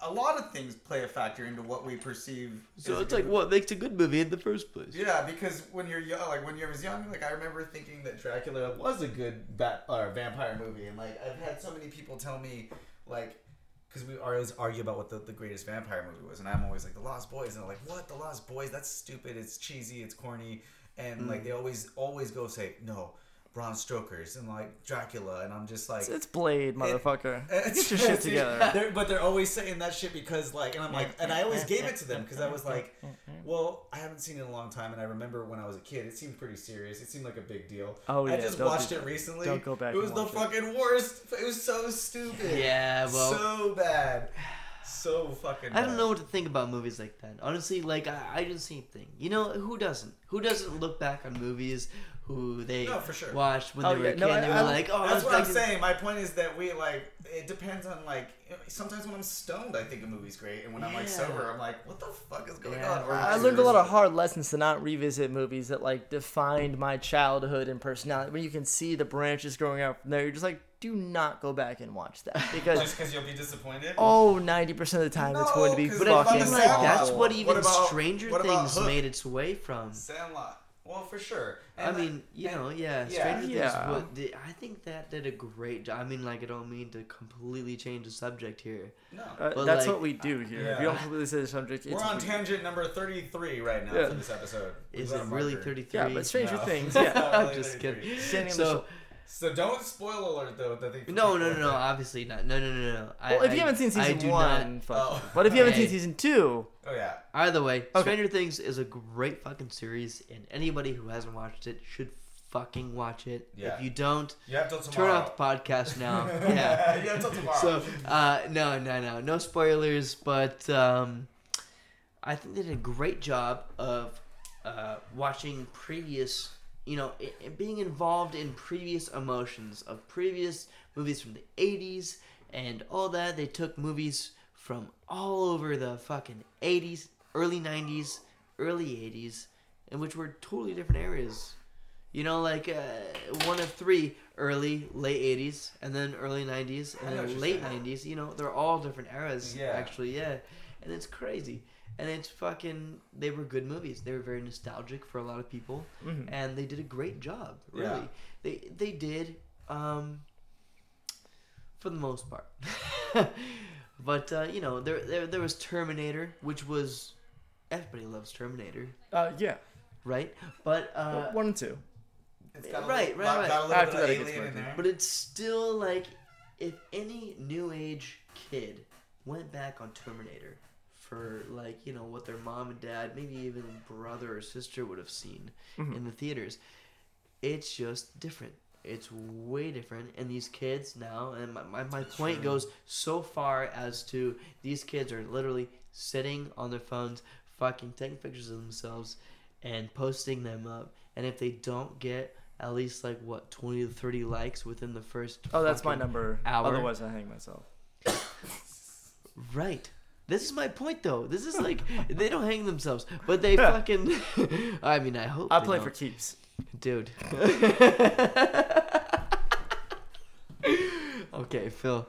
a lot of things play a factor into what we perceive. So it's good like what makes a good movie in the first place. Yeah, because when you're young, like when you was young, like I remember thinking that Dracula was a good bat or vampire movie, and like I've had so many people tell me, like, because we always argue about what the, the greatest vampire movie was, and I'm always like the Lost Boys, and they're like, what the Lost Boys? That's stupid. It's cheesy. It's corny, and like mm. they always always go say no. Bram Stoker's and like Dracula, and I'm just like, It's, it's Blade, motherfucker. it's- <laughs> Get your shit together. they're- but they're always saying that shit because like, and I'm like, and I always gave it to them because I was like, well, I haven't seen it in a long time, and I remember when I was a kid, it seemed pretty serious. It seemed like a big deal. Oh, yeah, I just don't watched do it recently. Don't go back It was and the watch it. fucking worst. It was so stupid. Yeah, well- so bad, so fucking. I don't know what to think about movies like that. Honestly, like I, I do the same thing. You know, who doesn't? Who doesn't look back on movies who they No, for sure. watched when Oh, they were yeah, a kid? no, and they I- were I- like, "Oh, That's that's what I'm saying. My point is that we like. It depends on like. Sometimes when I'm stoned, I think a movie's great, and when I'm like sober, I'm like, what the fuck is going Yeah. on? Or I vice learned a lot of hard lessons to not revisit movies that like defined my childhood and personality. When you can see the branches growing out from there, you're just like, do not go back and watch that <laughs> because Just because you'll be disappointed. oh, 90 percent of the time it's going to be No, 'cause But Fucking I feel like that's what What even about- Stranger what Things Hook? made its way from. Sandlot. Well, for sure. I And, mean, you and- know, yeah, yeah. Stranger Things. Yeah. What did, I think that did a great job. I mean, like, I don't mean to completely change the subject here. no. Uh, But, that's like, what we do here. If yeah. you don't completely say the subject, it's We're on weird. tangent number 33 right now Yeah. for this episode. Is We've it really 33? Yeah, but Stranger No. Things, It's <laughs> yeah. not I'm just kidding. Standing So, So don't spoil alert though. The thing for no, no, no, no, obviously not. No, no, no, no. I, Well, if I- you haven't seen I season do one, not- Oh. but if you haven't Hey. seen season two, Oh yeah. Either way, Okay. Stranger Things is a great fucking series, and anybody who hasn't watched it should fucking watch it. Yeah. If you don't, You have till turn off the podcast now. <laughs> yeah. you have till tomorrow. So, uh, no, no, no, no spoilers, but um, I think they did a great job of uh, watching previous, you know, i i- being involved in previous emotions of previous movies from the 80s and all that. They took movies from all over the fucking 80s, early 90s, early 80s, in which were totally different areas. You know, like uh, one of three early, late 80s, and then early 90s, and then late saying. 90s. You know, they're all different eras, Yeah. actually, yeah. And it's crazy. And it's fucking. They were good movies. They were very nostalgic for a lot of people, Mhm. and they did a great job. Really, Yeah. they they did. Um, for the most part, <laughs> but uh, you know, there, there there was Terminator, which was everybody loves Terminator, uh, yeah, right? But uh, one and two. It's got a right, little, right, got a right. little After bit of that, it gets alien in there. But it's still like if any new age kid went back on Terminator for like, you know, what their mom and dad, maybe even brother or sister would have seen Mhm. in the theaters, it's just different. It's way different. And these kids now, and my, my, my point true. goes so far as to these kids are literally sitting on their phones, fucking taking pictures of themselves and posting them up. And if they don't get at least like what 20 to 30 likes within the first Oh, that's my number. hour. Otherwise, I hang myself. right this is my point though this is like <laughs> they don't hang themselves but they fucking <laughs> i mean i hope I play don't. for keeps. dude <laughs> okay phil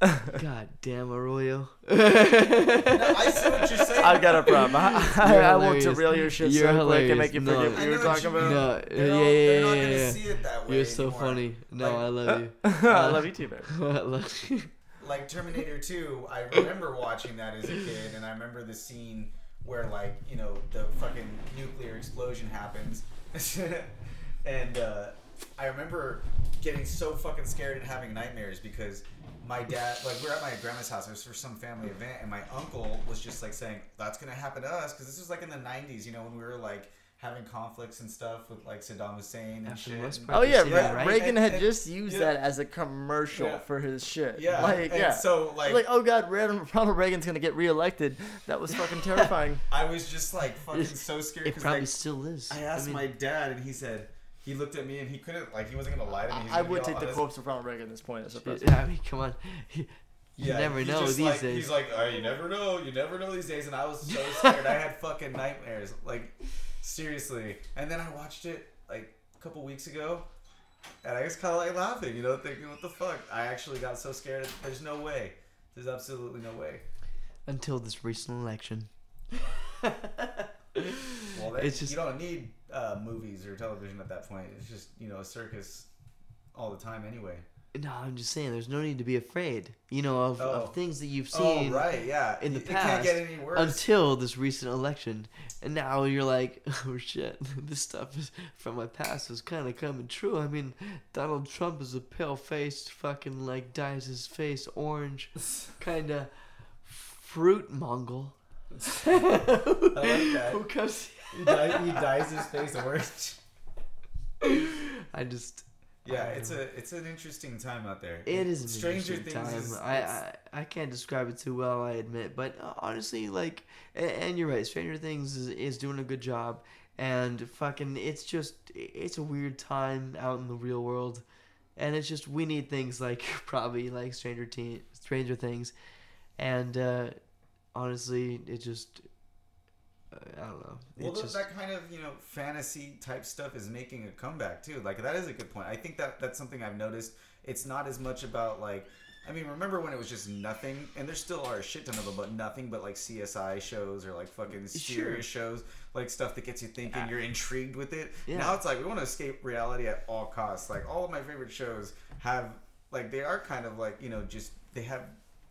<laughs> God damn Arroyo. No, I see what you're <laughs> saying. I've got a problem. <laughs> I, I, You're I will hilarious. derail your shit You're so quick and hilarious. make you No. forget what I you were what talking you about. mean. No, They're yeah, not, yeah, they're yeah, not yeah, gonna yeah. see it that way. You're so anymore. funny. No, Like- I love you. I love you too, man. I love you. like Terminator 2, I remember watching that as a kid, and I remember the scene where, like, you know, the fucking nuclear explosion happens. and uh, I remember getting so fucking scared and having nightmares because my dad, like, we are at my grandma's house. It was for some family event, and my uncle was just, like, saying, that's going to happen to us. Because this was, like, in the 90s, you know, when we were, like, having conflicts and stuff with, like, Saddam Hussein and After shit. and- Oh yeah, Right? Re- Right? Reagan And- had and- just used yeah. that as a commercial Yeah. for his shit. Yeah, like and yeah. so, like, like, oh god, Ronald Ronald Reagan's gonna get reelected. That was fucking <laughs> terrifying. I was just, like, fucking so scared. It 'cause, probably like, still is. I asked mean, my dad, and he said he looked at me and he couldn't like he wasn't gonna lie to me. He I would all take the honest. corpse of Ronald Reagan at this point as a it- president. <laughs> I mean, come on. <laughs> You Yeah, never know these like, days. He's like, oh, you never know, you never know these days, and I was so <laughs> scared. I had fucking nightmares, like seriously. And then I watched it like a couple weeks ago, and I was kind of like laughing, you know, thinking, what the fuck? I actually got so scared. There's no way. There's absolutely no way. Until this recent election. Well, that, It's just- you don't need uh, movies or television at that point. It's just you know a circus all the time anyway. No, I'm just saying, there's no need to be afraid, you know, of, Oh. of things that you've seen Oh seen right, yeah. in the it can't get any worse. until this recent election. And now you're like, <laughs> oh shit, <laughs> this stuff is from my past is kind of coming true. I mean, Donald Trump is a pale faced, fucking like dyes his face orange, <laughs> kind of fruit mongol. I like that. Who comes. He, dye, he dyes his face orange. <laughs> I just. Yeah, it's a it's an interesting time out there. It is an Stranger interesting Things. time. Is, I, I I can't describe it too well, I admit, but uh, honestly, like, and, and you're right. Stranger Things is, is doing a good job, and fucking, it's just it's a weird time out in the real world, and it's just we need things like <laughs> probably like Stranger Teen, Stranger Things, and uh, honestly, it just I don't know. well, It's just that kind of you know fantasy type stuff is making a comeback too. Like that is a good point. I think that that's something I've noticed. It's not as much about like. I mean, remember when it was just nothing, and there still are a shit ton of them, but nothing but like CSI shows or like fucking serious shows, like stuff that gets you thinking. You're intrigued with it. Yeah. Now it's like we want to escape reality at all costs. Like all of my favorite shows have, like they are kind of like you know just they have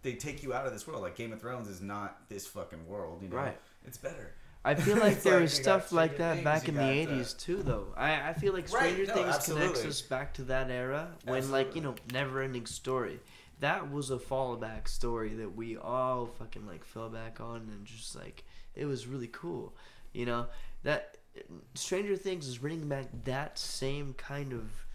they take you out of this world. Like Game of Thrones is not this fucking world. You know, Right. It's better. I feel <laughs> like there like was stuff like that back in the got, uh, '80s too, though. I, I feel like Right, Stranger no, Things absolutely. connects us back to that era when, like, you know, never-ending story. That was a fallback story that we all fucking like fell back on, and just like it was really cool, you know. That Stranger Things is bringing back that same kind of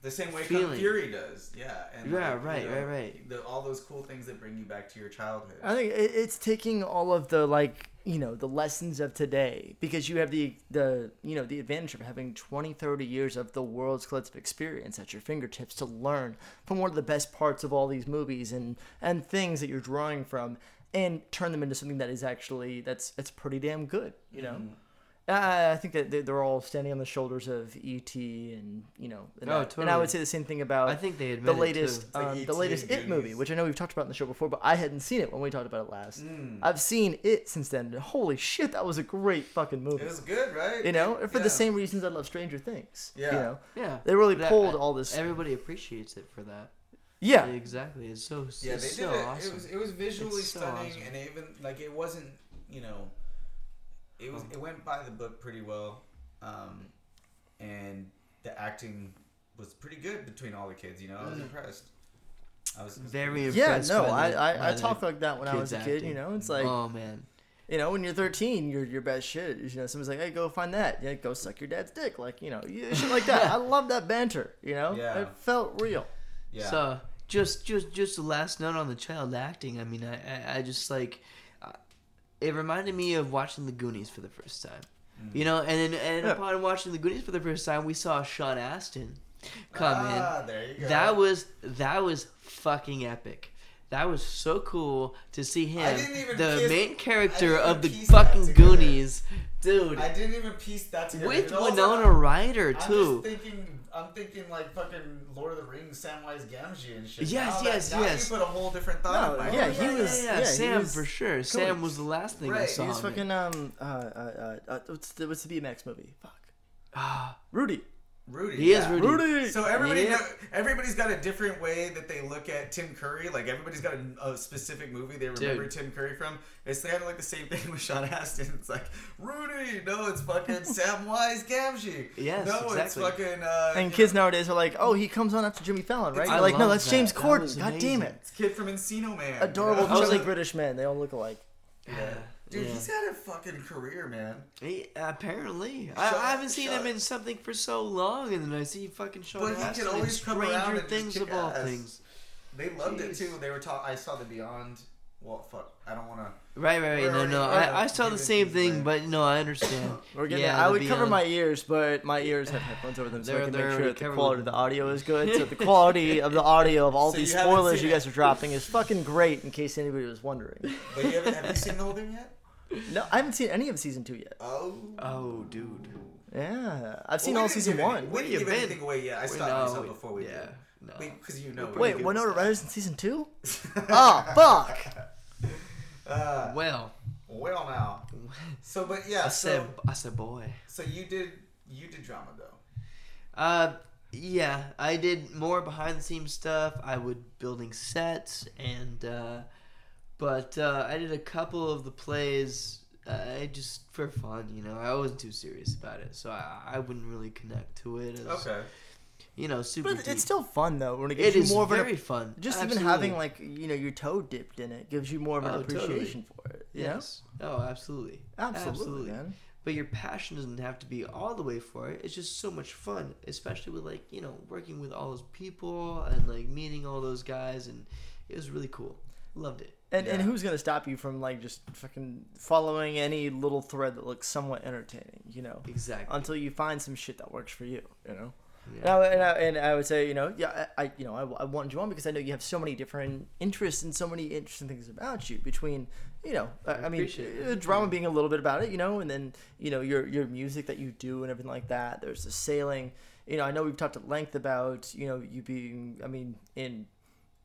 The same way Kung Fury does. Yeah. And Yeah, like, right, you right, right. The, all those cool things that bring you back to your childhood. I think it's taking all of the like you know the lessons of today because you have the the you know the advantage of having 20 30 years of the world's collective experience at your fingertips to learn from one of the best parts of all these movies and and things that you're drawing from and turn them into something that is actually that's that's pretty damn good you know Mm-hmm. I I think that they- they're all standing on the shoulders of ET, and you know, and, Oh, I, and I would say the same thing about I think they the admit it, latest, too. like um, the latest and It movie, which I know we've talked about in the show before, but I hadn't seen it when we talked about it last. Mm. I've seen it since then. Holy shit, that was a great fucking movie. It was good, right? you know, for Yeah. the same reasons I love Stranger Things. Yeah. You know, Yeah, they really That- pulled all this. Everybody appreciates it for that. yeah, exactly. It's so Yeah, it's they so did it. awesome. It was it was visually It's so stunning, awesome. and it even like it wasn't you know, it was it went by the book pretty well, um, and the acting was pretty good between all the kids. You know, I was impressed. I was Very impressed. yeah. No, by I the- I, by I talked like that when I was a kid. acting. You know, it's like oh man, you know, when you're 13, you're your best shit you know someone's like, hey, go find that. Yeah, go suck your dad's dick. Like you know, yeah, shit like that. I love that banter. You know, Yeah. it felt real. yeah. So just just just the last note on the child acting. I mean, I I, I just like it reminded me of watching the Goonies for the first time. You know, and then and Yeah. upon watching the Goonies for the first time, we saw Sean Astin come ah, there you in. go. That was that was fucking epic. That was so cool to see him, didn't even the piece- main character of the fucking. Goonies, dude, I didn't even piece that together. with And also, Winona Ryder I'm too. just thinking, I'm thinking like fucking Lord of the Rings, Samwise Gamgee and shit. Yes, Now yes, that, now yes. You put a whole different thought No, in my yeah, head. he yeah, was- yeah, yeah, yeah, he Sam was for sure. Sam was the last thing I saw. He was of him. fucking um uh, uh, uh, uh what's the what's the BMX movie? Fuck. Ah, Rudy. Rudy. He is yeah. Rudy. Rudy. So everybody, Yeah. know, everybody's got a different way that they look at Tim Curry. Like everybody's got a, a specific movie they remember Dude. Tim Curry from. It's kind of like the same thing with Sean Astin. It's like Rudy. No, it's fucking <laughs> Samwise Gamgee. Yes, no, it's fucking. Uh, And kids know, nowadays are like, oh, he comes on after Jimmy Fallon, right? I like, no, that's that. James Corden. was God damn it. it's kid from Encino Man. Adorable, You know? chubby like- British man. They all look alike. yeah. Dude, yeah. he's had a fucking career, man. He, apparently, Shut- I, I haven't seen shut- him in something for so long, and then I see fucking Sean But he can always come around Stranger and just Things kick of all ass. things. They loved it too. They were taught. I saw the Beyond. Well, fuck. I don't want to. Right, right, right. We're No, no. I, I saw the same things thing, away. but no, I understand. <laughs> We're getting yeah, I the would cover my ears, but my ears have headphones over them, so They're- I can make sure that the quality with of the audio is good. So the <laughs> quality of the audio of all So these you spoilers you guys it? are dropping is fucking great. In case anybody was wondering. But you haven't, have you seen the whole thing yet? No, I haven't seen any of season two yet. Oh. Oh, dude. Yeah, I've seen Well, all we didn't season give any- one. We Where didn't you give been? anything away yet. I stopped know, myself before we yeah, did. no. Because you know. We're Wait, pretty give Winona stuff. Ryder's in season two? oh, <laughs> fuck! <laughs> Uh, Well, well now. So, but yeah. I said, So, I said, boy. so you did you did drama though. Uh, yeah, I did more behind the scenes stuff. I would building sets and, uh, but uh, I did a couple of the plays. Uh, just for fun, you know. I wasn't too serious about it, so I, I wouldn't really connect to it as, Okay. you know, super. But deep. it's still fun though. When it it gives you is more of an very fun. just even having like you know your toe dipped in it gives you more of an Oh, totally. appreciation for it. You know? yes. Oh, absolutely. absolutely, man. But your passion doesn't have to be all the way for it. It's just so much fun, especially with like you know working with all those people and like meeting all those guys, and it was really cool. Loved it. And and who's gonna stop you from like just fucking following any little thread that looks somewhat entertaining? You know, Exactly. until you find some shit that works for you. You know. Yeah. And, I, and, I, and I would say, you know, yeah, I, you know, I, I wanted you on because I know you have so many different interests and so many interesting things about you. Between, you know, I, I mean, it. uh, drama being a little bit about it, you know, and then you know your your music that you do and everything like that. There's the sailing. You know, I know we've talked at length about you know you being, I mean, in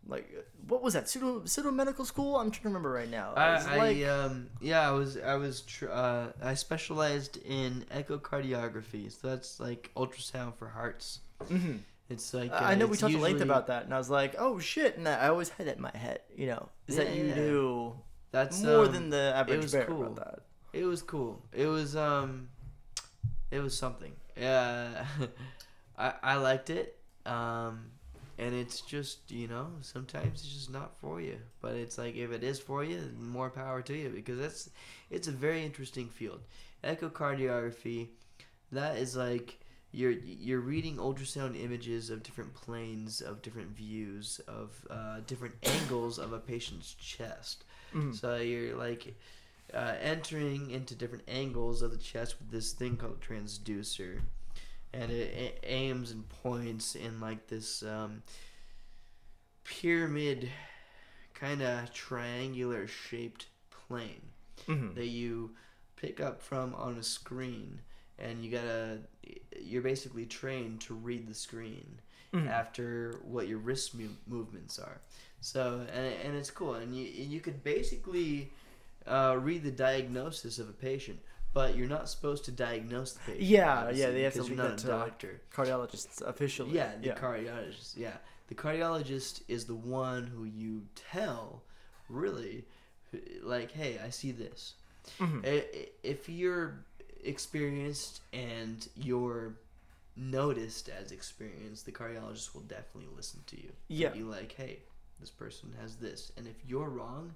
like what was that pseudo pseudo medical school? I'm trying to remember right now. I, it I like- um yeah I was I was tr- uh, I specialized in echocardiography so that's like ultrasound for hearts Mhm. it's like I uh, know we talked at length about that, and I was like, oh shit, and I always had that in my head. You know, is that you yeah. knew that's more um, than the average it was bear cool. about that. It was cool. It was um, it was something. Yeah, <laughs> I I liked it. Um, and it's just you know sometimes it's just not for you. But it's like if it is for you, more power to you because that's it's a very interesting field. Echocardiography, that is like you're you're reading ultrasound images of different planes of different views of uh, different angles of a patient's chest. Mhm. So you're like uh, entering into different angles of the chest with this thing called transducer, and it, aims and points in like this um, pyramid, kind of triangular shaped plane Mhm. that you pick up from on a screen, and you gotta you're basically trained to read the screen Mhm. after what your wrist mo- movements are. So and, and it's cool, and you you could basically uh, read the diagnosis of a patient, but you're not supposed to diagnose the patient. Yeah, yeah, they have to leave that to, doctor. Cardiologists officially. Yeah, the cardiologist. Yeah, the cardiologist is the one who you tell, really, like, hey, I see this. Mhm. I- If you're experienced and you're noticed as experienced, the cardiologist will definitely listen to you. Yeah. Be like, hey, this person has this, and if you're wrong,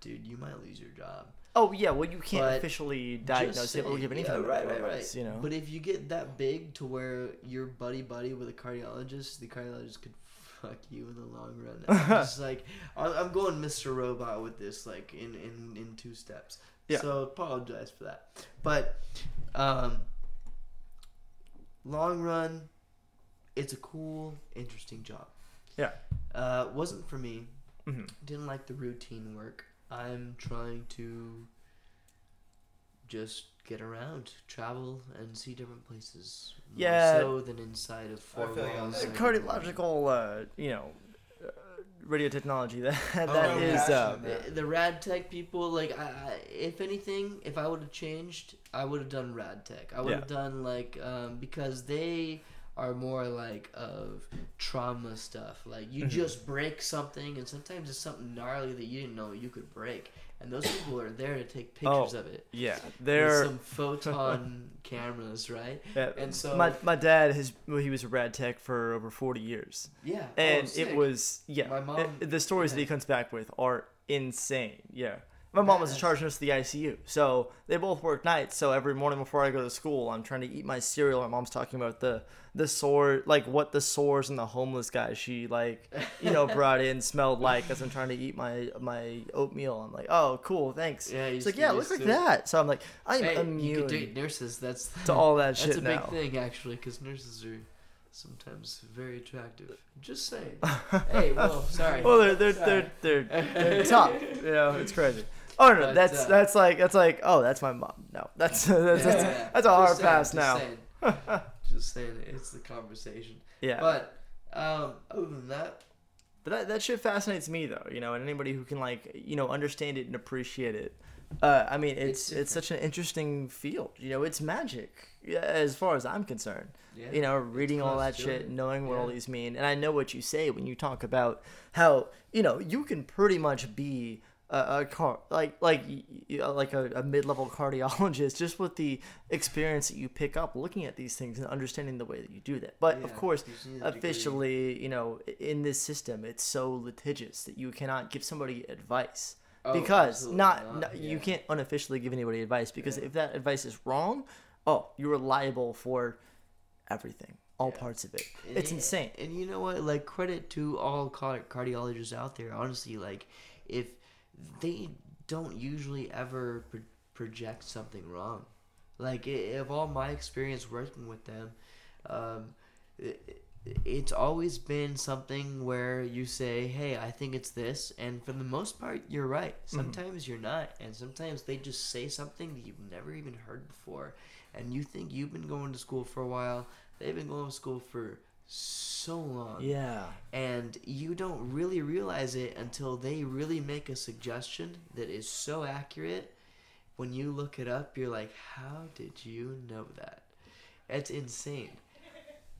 dude, you might lose your job. Oh yeah, well you can't But officially diagnose it or give any Yeah, right, right, right. You know. But if you get that big to where you're buddy buddy with a cardiologist, the cardiologist could fuck you in the long run. <laughs> I'm like I'm going Mr. Robot with this, like in in in two steps. Yeah. So apologize for that, but um, long run, it's a cool, interesting job. Yeah. Uh, wasn't for me. Mhm. Didn't like the routine work. I'm trying to just get around, travel, and see different places. Yeah. More Yeah. so than inside of four I feel you on walls. that. and- Cardiological, uh, you know, uh, radio technology. That <laughs> that Oh, is. Uh, passionate. The, the rad tech people, like, I, I, if anything, if I would have changed, I would have done rad tech. I would have done like um, because they are more like of trauma stuff. Like you Mhm. just break something, and sometimes it's something gnarly that you didn't know you could break, and those people are there to take pictures Oh, of it. yeah, With they're. some photon <laughs> cameras, right? yeah, and so- my my dad has well, he was a rad tech for over forty years, Yeah, and oh, it was yeah. My mom- it- the stories that he comes back with are insane. Yeah. My mom was a charge nurse at the ICU, so they both work nights. So every morning before I go to school, I'm trying to eat my cereal. My mom's talking about the the sore, like what the sores and the homeless guy she like, you know, <laughs> brought in smelled like as I'm trying to eat my my oatmeal. I'm like, oh, cool, thanks. Yeah, it's you like, yeah, it looks like that. So I'm like, I'm Hey, you could date nurses. That's to <laughs> all that That's shit a big thing, actually, because nurses are sometimes very attractive. Just saying. <laughs> hey, well, sorry. Well, they're they're Sorry. they're they're, they're tough. You know, it's crazy. Oh no, But, that's uh, that's like that's like oh that's my mom. No, that's <laughs> that's that's, Yeah, that's a just hard saying, pass now. Saying. <laughs> just saying, it's the conversation. Yeah, But um, other than that, But that, that shit fascinates me though, you know, and anybody who can like, you know, understand it and appreciate it. Uh, I mean, it's It's it's, such an interesting field. You know, it's magic yeah, as far as I'm concerned. yeah. You know, reading all that shit, it. knowing what all these mean, and I know what you say when you talk about how you know you can pretty much be a, a car like like y- uh, like a, a mid-level cardiologist <laughs> just with the experience that you pick up looking at these things and understanding the way that you do that. But of course, you just need a degree. officially, you know, in this system, it's so litigious that you cannot give somebody advice Oh, because not, not, no- you can't unofficially give anybody advice because Yeah. if that advice is wrong, oh, you're liable for everything, all Yeah. parts of it. And It's insane. And you know what? Like credit to all cardiologists out there. Honestly, like if they don't usually ever pro- project something wrong. Like of all my experience working with them, um, i- i- it's always been something where you say, "Hey, I think it's this," and for the most part, you're right. Sometimes you're not, and sometimes they just say something that you've never even heard before, and you think you've been going to school for a while. They've been going to school for so long. Yeah. and you don't really realize it until they really make a suggestion that is so accurate. When you look it up you're like how did you know that? It's insane.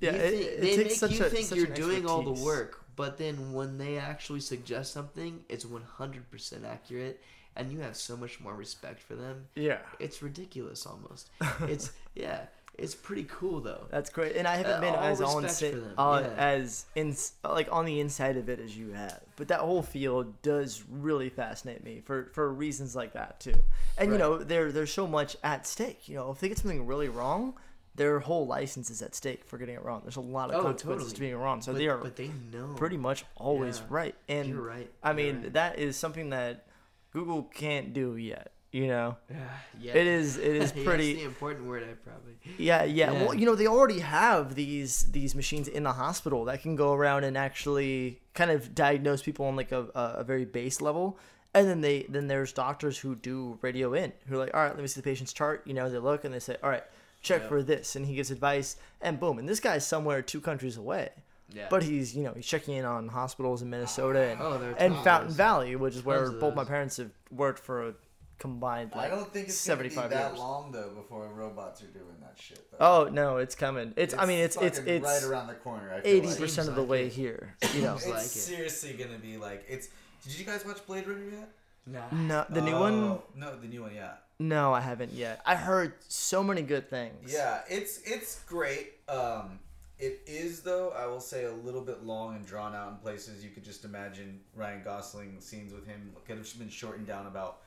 Yeah, it, it they takes make such you a, think you're doing all the work but then when they actually suggest something it's 100% accurate and you have so much more respect for them. Yeah. it's ridiculous almost. <laughs> It's yeah it's pretty cool though That's great, and I haven't Uh, been as on uh, yeah. as in like on the inside of it as you have. But that whole field does really fascinate me for for reasons like that too. And you know, there there's so much at stake. You know, if they get something really wrong, their whole license is at stake for getting it wrong. There's a lot of Oh, consequences to being wrong, so but, they are but they know pretty much always Yeah. right. And you're right I mean, right. that is something that Google can't do yet. You know, uh, yeah it is it is <laughs> pretty. that's the important word I probably. Yeah, yeah, Yeah. Well, you know, they already have these these machines in the hospital that can go around and actually kind of diagnose people on like a, a, very base level. And then they then there's doctors who do radio in who are like, all right, let me see the patient's chart. You know, they look and they say, all right, check Yeah. for this, and he gives advice, and boom, and this guy's somewhere two countries away, Yeah. but he's you know he's checking in on hospitals in Minnesota and, Oh, and Fountain. Valley, which is where both my parents have worked for a combined I don't think it's 75 that years. long though before robots are doing that shit. Though. Oh no, it's coming. It's, I mean it's it's it's right around the corner. I feel eighty like. percent of the like way it. here. You know. It's like it. seriously gonna be like it's. Did you guys watch Blade Runner yet? Nah. No, the new one. Oh, No, the new one. Yeah. No, I haven't yet. I heard so many good things. Yeah, it's it's great. Um, it is though. I will say a little bit long and drawn out in places. You could just imagine Ryan Gosling scenes with him could have been shortened down about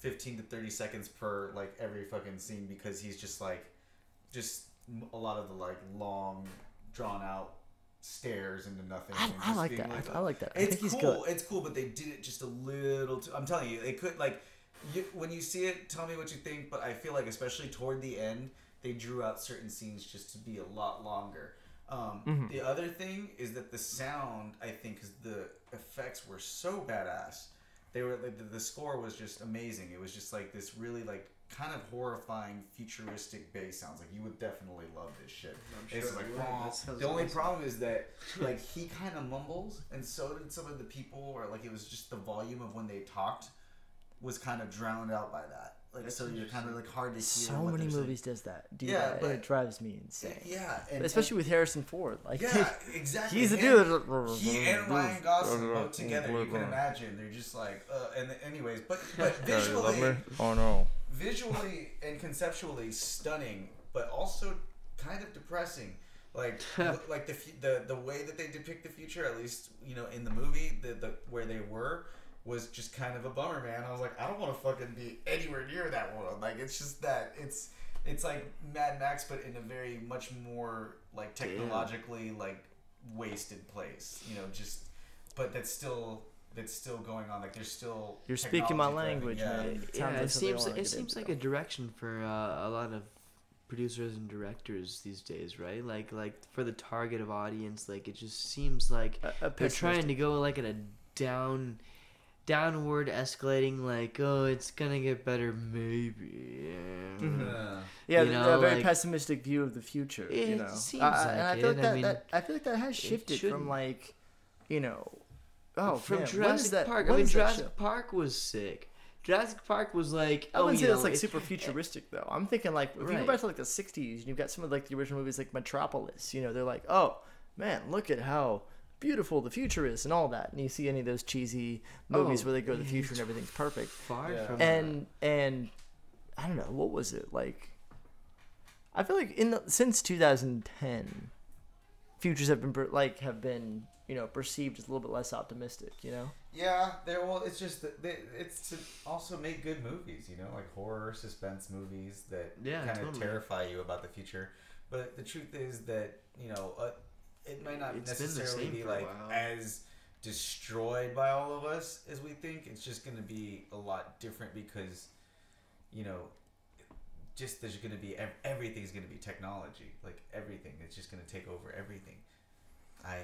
fifteen to thirty seconds per like every fucking scene because he's just like, just a lot of the like long, drawn out stares into nothing. I, I like that. I, I like that. I it's cool. It's cool, but they did it just a little too. I'm telling you, they could like, you, when you see it, tell me what you think. But I feel like, especially toward the end, they drew out certain scenes just to be a lot longer. Um, Mhm. The other thing is that the sound, I think, because the effects were so badass. They were like the, the score was just amazing. It was just like this really like kind of horrifying futuristic bass sounds. Like you would definitely love this shit. It's sure like I would. "Wah." The only awesome. problem is that <laughs> like he kind of mumbles, and so did some of the people, or like it was just the volume of when they talked was kind of drowned out by that. Like That's so, you're kind of like hard to hear. So what many they're saying. movies does that. Do Yeah, that, but- it drives me insane. Yeah, and, Especially with Harrison Ford. Like, yeah, <laughs> exactly. he's the dude. that- He and Ryan Gosling both <laughs> together. You can imagine they're just like, uh, and anyways, but <laughs> but visually, Oh no. visually and conceptually stunning, but also kind of depressing. Like like the the the way that they depict the future, at least you know in the movie, the, the where they were was just kind of a bummer, man. I was like, I don't want to fucking be anywhere near that world. Like it's just that it's it's like Mad Max, but in a very much more like technologically like wasted place. You know, just but that's still that's still going on. Like there's still You're speaking my language, thriving. man. Yeah. It yeah, sounds it like something I seems like, it seems like into. a direction for uh, a lot of producers and directors these days, right? Like like for the target of audience, like it just seems like A- a they're trying to go like in a down downward escalating like oh it's gonna get better maybe yeah. Mhm. Yeah. You know, a very like- pesimic view of the future. you It know, seems Uh, and I like feel it. like I that, mean, that I feel like that has shifted from like, you know, oh from man, Jurassic that, Park. I mean Jurassic? Park was sick. Jurassic Park was like I oh wouldn't say know, that's like it- super <laughs> futuristic though. I'm thinking like if you go back to like the '60s and you've got some of like the original movies like Metropolis. You know, they're like, oh man, look at how beautiful the future is and all that. And you see any of those cheesy movies Oh, where they go to the future and everything's perfect. far Yeah. from and and I don't know what was it like. I feel like in the since 2010, futures have been like have been you know perceived as a little bit less optimistic. You know, Yeah, there. Well, it's just that they, it's to also make good movies, you know, like horror, suspense movies that Yeah, kind of totally. terrify you about the future. But the truth is that you know, uh, it might not It's necessarily be like as destroyed by all of us as we think. It's just going to be a lot different because, you know, just there's going to be ev- everything's going to be technology. Like everything, it's just going to take over everything. I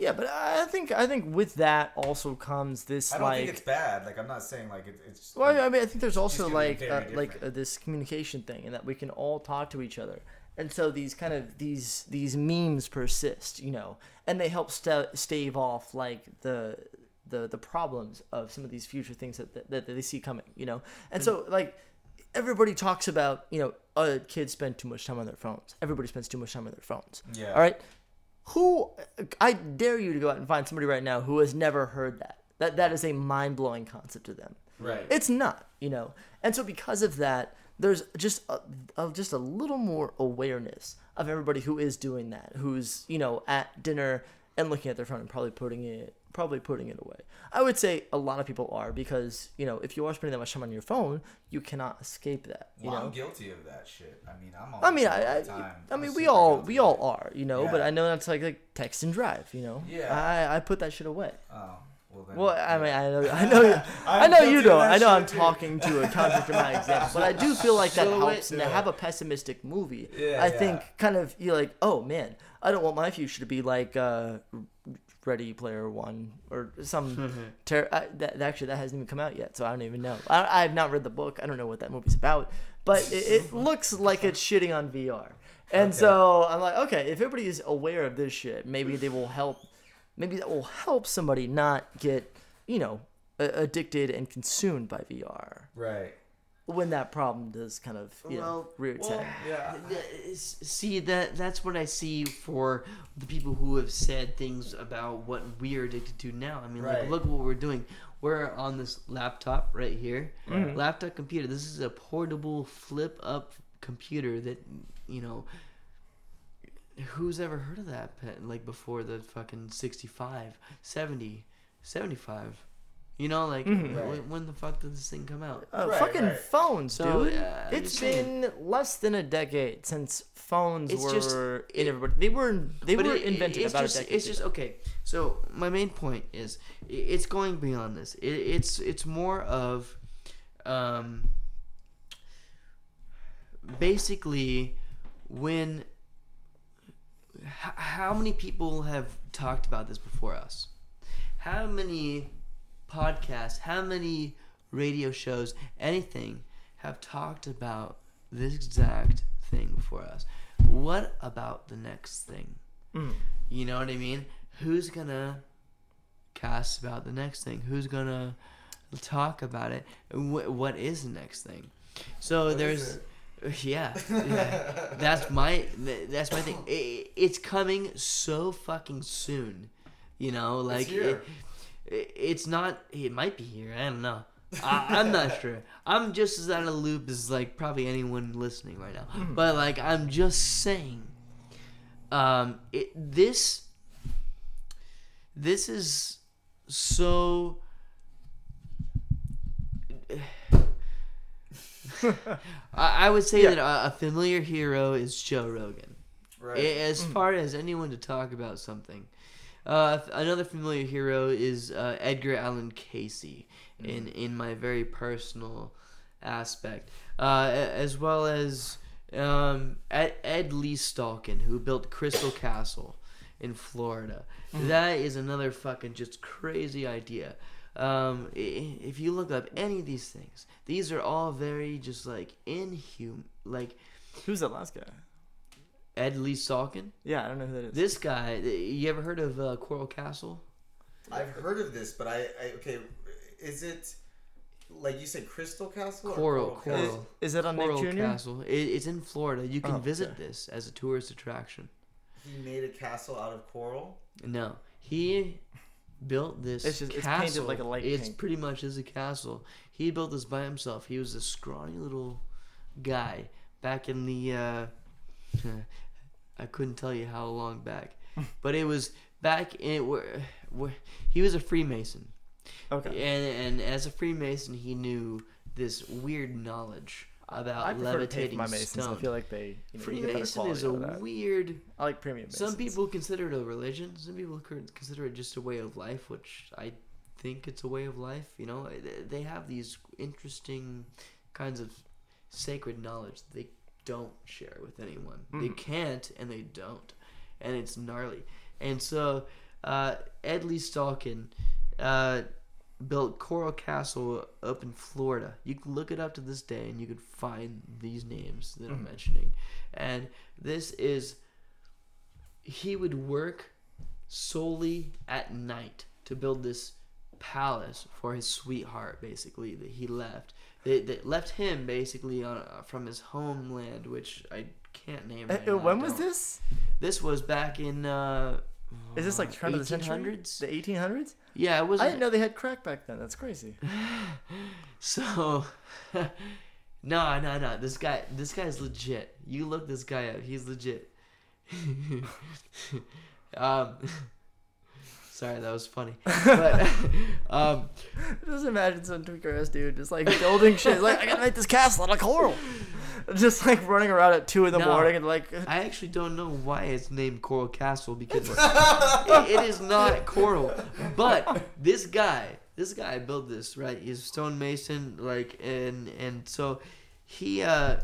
yeah, but I think I think with that also comes this I don't like. think it's bad. Like I'm not saying like it, it's. well, I mean, I think there's also like uh, like uh, this communication thing, and that we can all talk to each other, and so these kind of these these memes persist, you know, and they help sta stave off like the the the problems of some of these future things that that, that they see coming, you know, and so like everybody talks about you know uh, kids spend too much time on their phones. Everybody spends too much time on their phones. Yeah. All right. Who I dare you to go out and find somebody right now who has never heard that. That that is a mind blowing concept to them. Right. It's not, you know. And so because of that, there's just a, a, just a little more awareness of everybody who is doing that, who's you know at dinner and looking at their phone and probably putting it probably putting it away. I would say a lot of people are because you know if you are spending that much time on your phone, you cannot escape that. You well, know. I'm guilty of that shit. I mean, I'm. I mean, I, all the I, time. I I'm mean, we all we all are, you know. But I know that's like like text and drive, you know. Yeah. I I put that shit away. Oh, well then. Well, I mean, I know, I know, you- <laughs> I know you don't. I know I'm too. talking to a contradictor my <laughs> example, but I do feel like that So helps. And to have a pessimistic movie, Yeah, I think yeah. kind of you're like, oh man, I don't want my future to be like uh, Ready Player One or some. <laughs> ter- I, that actually that hasn't even come out yet, so I don't even know. I, I have not read the book. I don't know what that movie's about, but it, it looks like it's shitting on VR. And Okay. so I'm like, okay, if everybody is aware of this shit, maybe they will help. Maybe that will help somebody not get, you know, a- addicted and consumed by VR Right. when that problem does kind of you know, Well, rear its Well, head. yeah. See that that's what I see for the people who have said things about what we're addicted to now. I mean, Right. like look what we're doing. We're on this laptop right here, Mhm. laptop computer. This is a portable flip up computer that you know. Who's ever heard of that pen, like before the fucking 65, 70, 75? You know, like Mhm. when, Right. when the fuck did this thing come out? Uh, Right, fucking right. phones, So, dude. uh, I'm it's saying. been less than a decade since phones It's were just- in it- everybody. They were they were it- invented it's about just, a decade. It's just okay. So my main point is, it's going beyond this. It, it's it's more of, um, basically, when h- how many people have talked about this before us? How many podcasts, how many radio shows, anything have talked about this exact thing before us? What about the next thing? Mm. You know what I mean? Who's gonna cast about the next thing? Who's gonna talk about it? Wh- what is the next thing? So What there's? Yeah, <laughs> yeah. that's my that's my thing. I it's coming so fucking soon. You know, like here. It, it, it's not. It might be here. I don't know. I, I'm not <laughs> sure. I'm just as out of the loop as like probably anyone listening right now. But like I'm just saying, um, it this this is so. I, I would say Yeah. that a, a familiar hero is Joe Rogan. Right. As far as anyone to talk about something, uh, another familiar hero is uh, Edgar Allan Cayce. In in my very personal aspect, uh, as well as um, Ed, Ed Lee Stalkin, who built Crystal Castle in Florida. That is another fucking just crazy idea. Um, if you look up any of these things, these are all very just like inhuman. Like Who's that last guy? Ed Lee Stalkin. Yeah, I don't know who that is. This guy, you ever heard of uh, Coral Castle? I've heard of this, but I, I okay, is it like you said, Crystal Castle? or Coral, Castle? Coral. Is it on Coral Nick Jr.? Castle. It, it's in Florida. You can Oh, visit okay. this as a tourist attraction. He made a castle out of coral. No, he built this It's just- it's castle. painted like a light It's pink. pretty much is a castle. He built this by himself. He was a scrawny little guy back in the. Uh, <laughs> I couldn't tell you how long back, <laughs> but it was back in where, where he was a Freemason. Okay. And and as a Freemason, he knew this weird knowledge about I prefer levitating my Masons. I feel like they you know, Freemason is a out of that. weird. I like premium. Some people consider it a religion. Some people consider it just a way of life, which I think it's a way of life. You know, They- have these interesting kinds of sacred knowledge that they don't share with anyone. They Mhm. can't, and they don't, and it's gnarly. And so, uh, Ed Lee Stalkin uh, built Coral Castle up in Florida. You can look it up to this day, and you can find these names that I'm Mhm. mentioning. And this is he would work solely at night to build this palace for his sweetheart basically that he left that, that left him basically on, uh, from his homeland which i can't name right uh, now, when was this? this was back in uh Is this like turn of the century? 1800s The 1800s? Yeah it was I didn't know they had crack back then. That's crazy. <laughs> so no no no this guy this guy's legit you look this guy up he's legit <laughs> um <laughs> sorry that was funny but um Just imagine some tweaker ass dude just like building shit. Like I gotta make this castle out of coral. Just like running around at two in the No. morning and like I actually don't know why it's named Coral Castle because <laughs> it- it is not coral. But this guy, this guy built this right. He's a stonemason, like, and and so he uh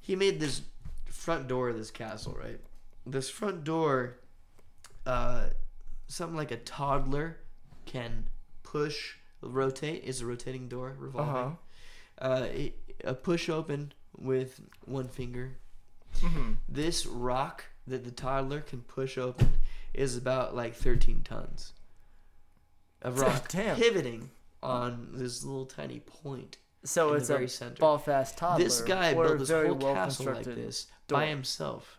he made this front door of this castle, right? This front door, uh, something like a toddler can push, rotate. Is a rotating door revolving. uh-huh. Uh, it, a push open with one finger Mhm. this rock that the toddler can push open is about like 13 tons of <laughs> rock Damn. pivoting on this little tiny point So it's the very a center. ball fast toddler. this guy built this whole well castle like this door. by himself.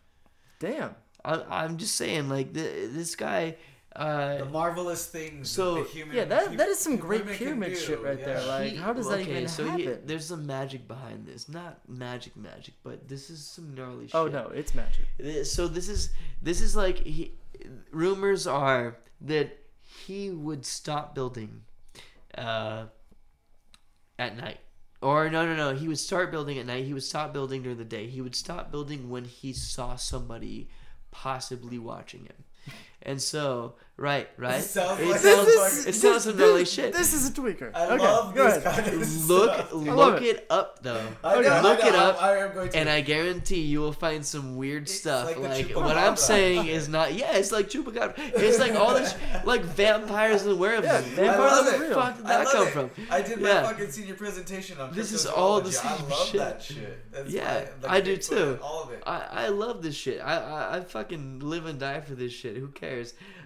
Damn. I, I'm just saying, like th- this guy. Uh, The marvelous things. So- the human, Yeah, that that is some great pyramid shit right there. Like, he- how does that okay, even so happen? he- there's some magic behind this. Not magic, magic, but this is some gnarly shit. oh no, it's magic. So this is this is like he, rumors are that he would stop building uh, at night or no no no he would start building at night he would stop building during the day he would stop building when he saw somebody possibly watching him And so, right, right. It sounds it like- sounds, This is- it sounds some gnarly shit. This is a tweaker. I okay, love go this ahead. kind of Look, stuff. look it. it up though. I know, I Look know, it up, I, I am going to. And I guarantee you will find some weird It's stuff. like Like, what I'm chupacabra. saying is not. Yeah, it's like chupacabra. It's like all this, <laughs> like vampires and werewolves. Yeah, Where the fuck did that come it. from? I did Yeah. my fucking senior presentation on This This is all the cryptozoology. I same love shit. that shit. That's Yeah, why, like, I do too. All of it. I, I love this shit. I, I I fucking live and die for this shit. Who cares?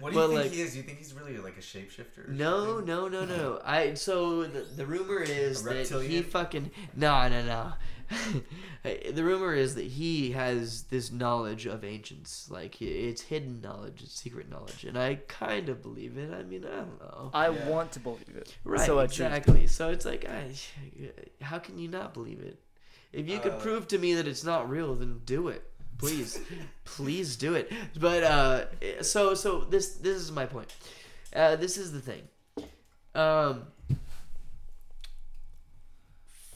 What do you but, think like- he is? You think he's really like a shapeshifter? or No, no, no, no. I so the, the rumor is that he fucking no, no, no. <laughs> the rumor is that he has this knowledge of ancients, like it's hidden knowledge, it's secret knowledge, and I kind of believe it. I mean, I don't know. I Yeah. want to believe it. Right, So I choose to. exactly. So it's like, I, how can you not believe it? If you could Uh, prove to me that it's not real, then do it, please, please do it. But uh, so so this this is my point. Uh, this is the thing. Um,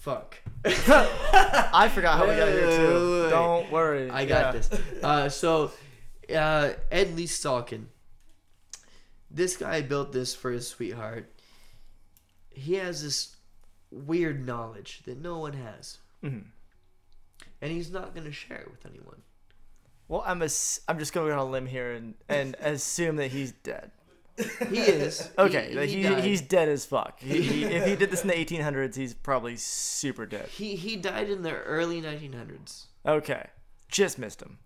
fuck. <laughs> I forgot how we got here too. Don't worry. I got Yeah. this. Uh, so, uh, Ed Lee Stalkin. This guy built this for his sweetheart. He has this weird knowledge that no one has, Mhm. and he's not going to share it with anyone. Well, I'm ass- I'm just going to go on a limb here and, and <laughs> assume that he's dead. He is <laughs> Okay, He, that he he, he's dead as fuck. He, he, if he did this in the 1800s, he's probably super dead. he he died in the early 1900s. Okay, just missed him.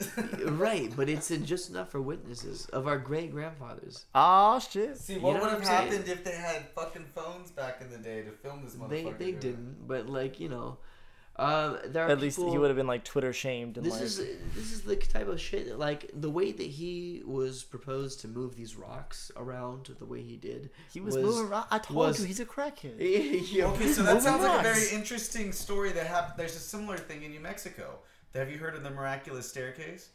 <laughs> right, but it's in just enough for witnesses of our great grandfathers. Oh shit. See, You what know would have I'm saying? happened if they had fucking phones back in the day to film this They motherfucker? they doing it? didn't, but like you know, um, there are At least he would have been like Twitter shamed and This like. is this is the type of shit that, like the way that he was proposed to move these rocks around the way he did. he was, was- moving around. I told was- you he's a crackhead. <laughs> yeah, Okay, so that Moving sounds like a very interesting story that happened. There's a similar thing in New Mexico. Have you heard of the miraculous staircase?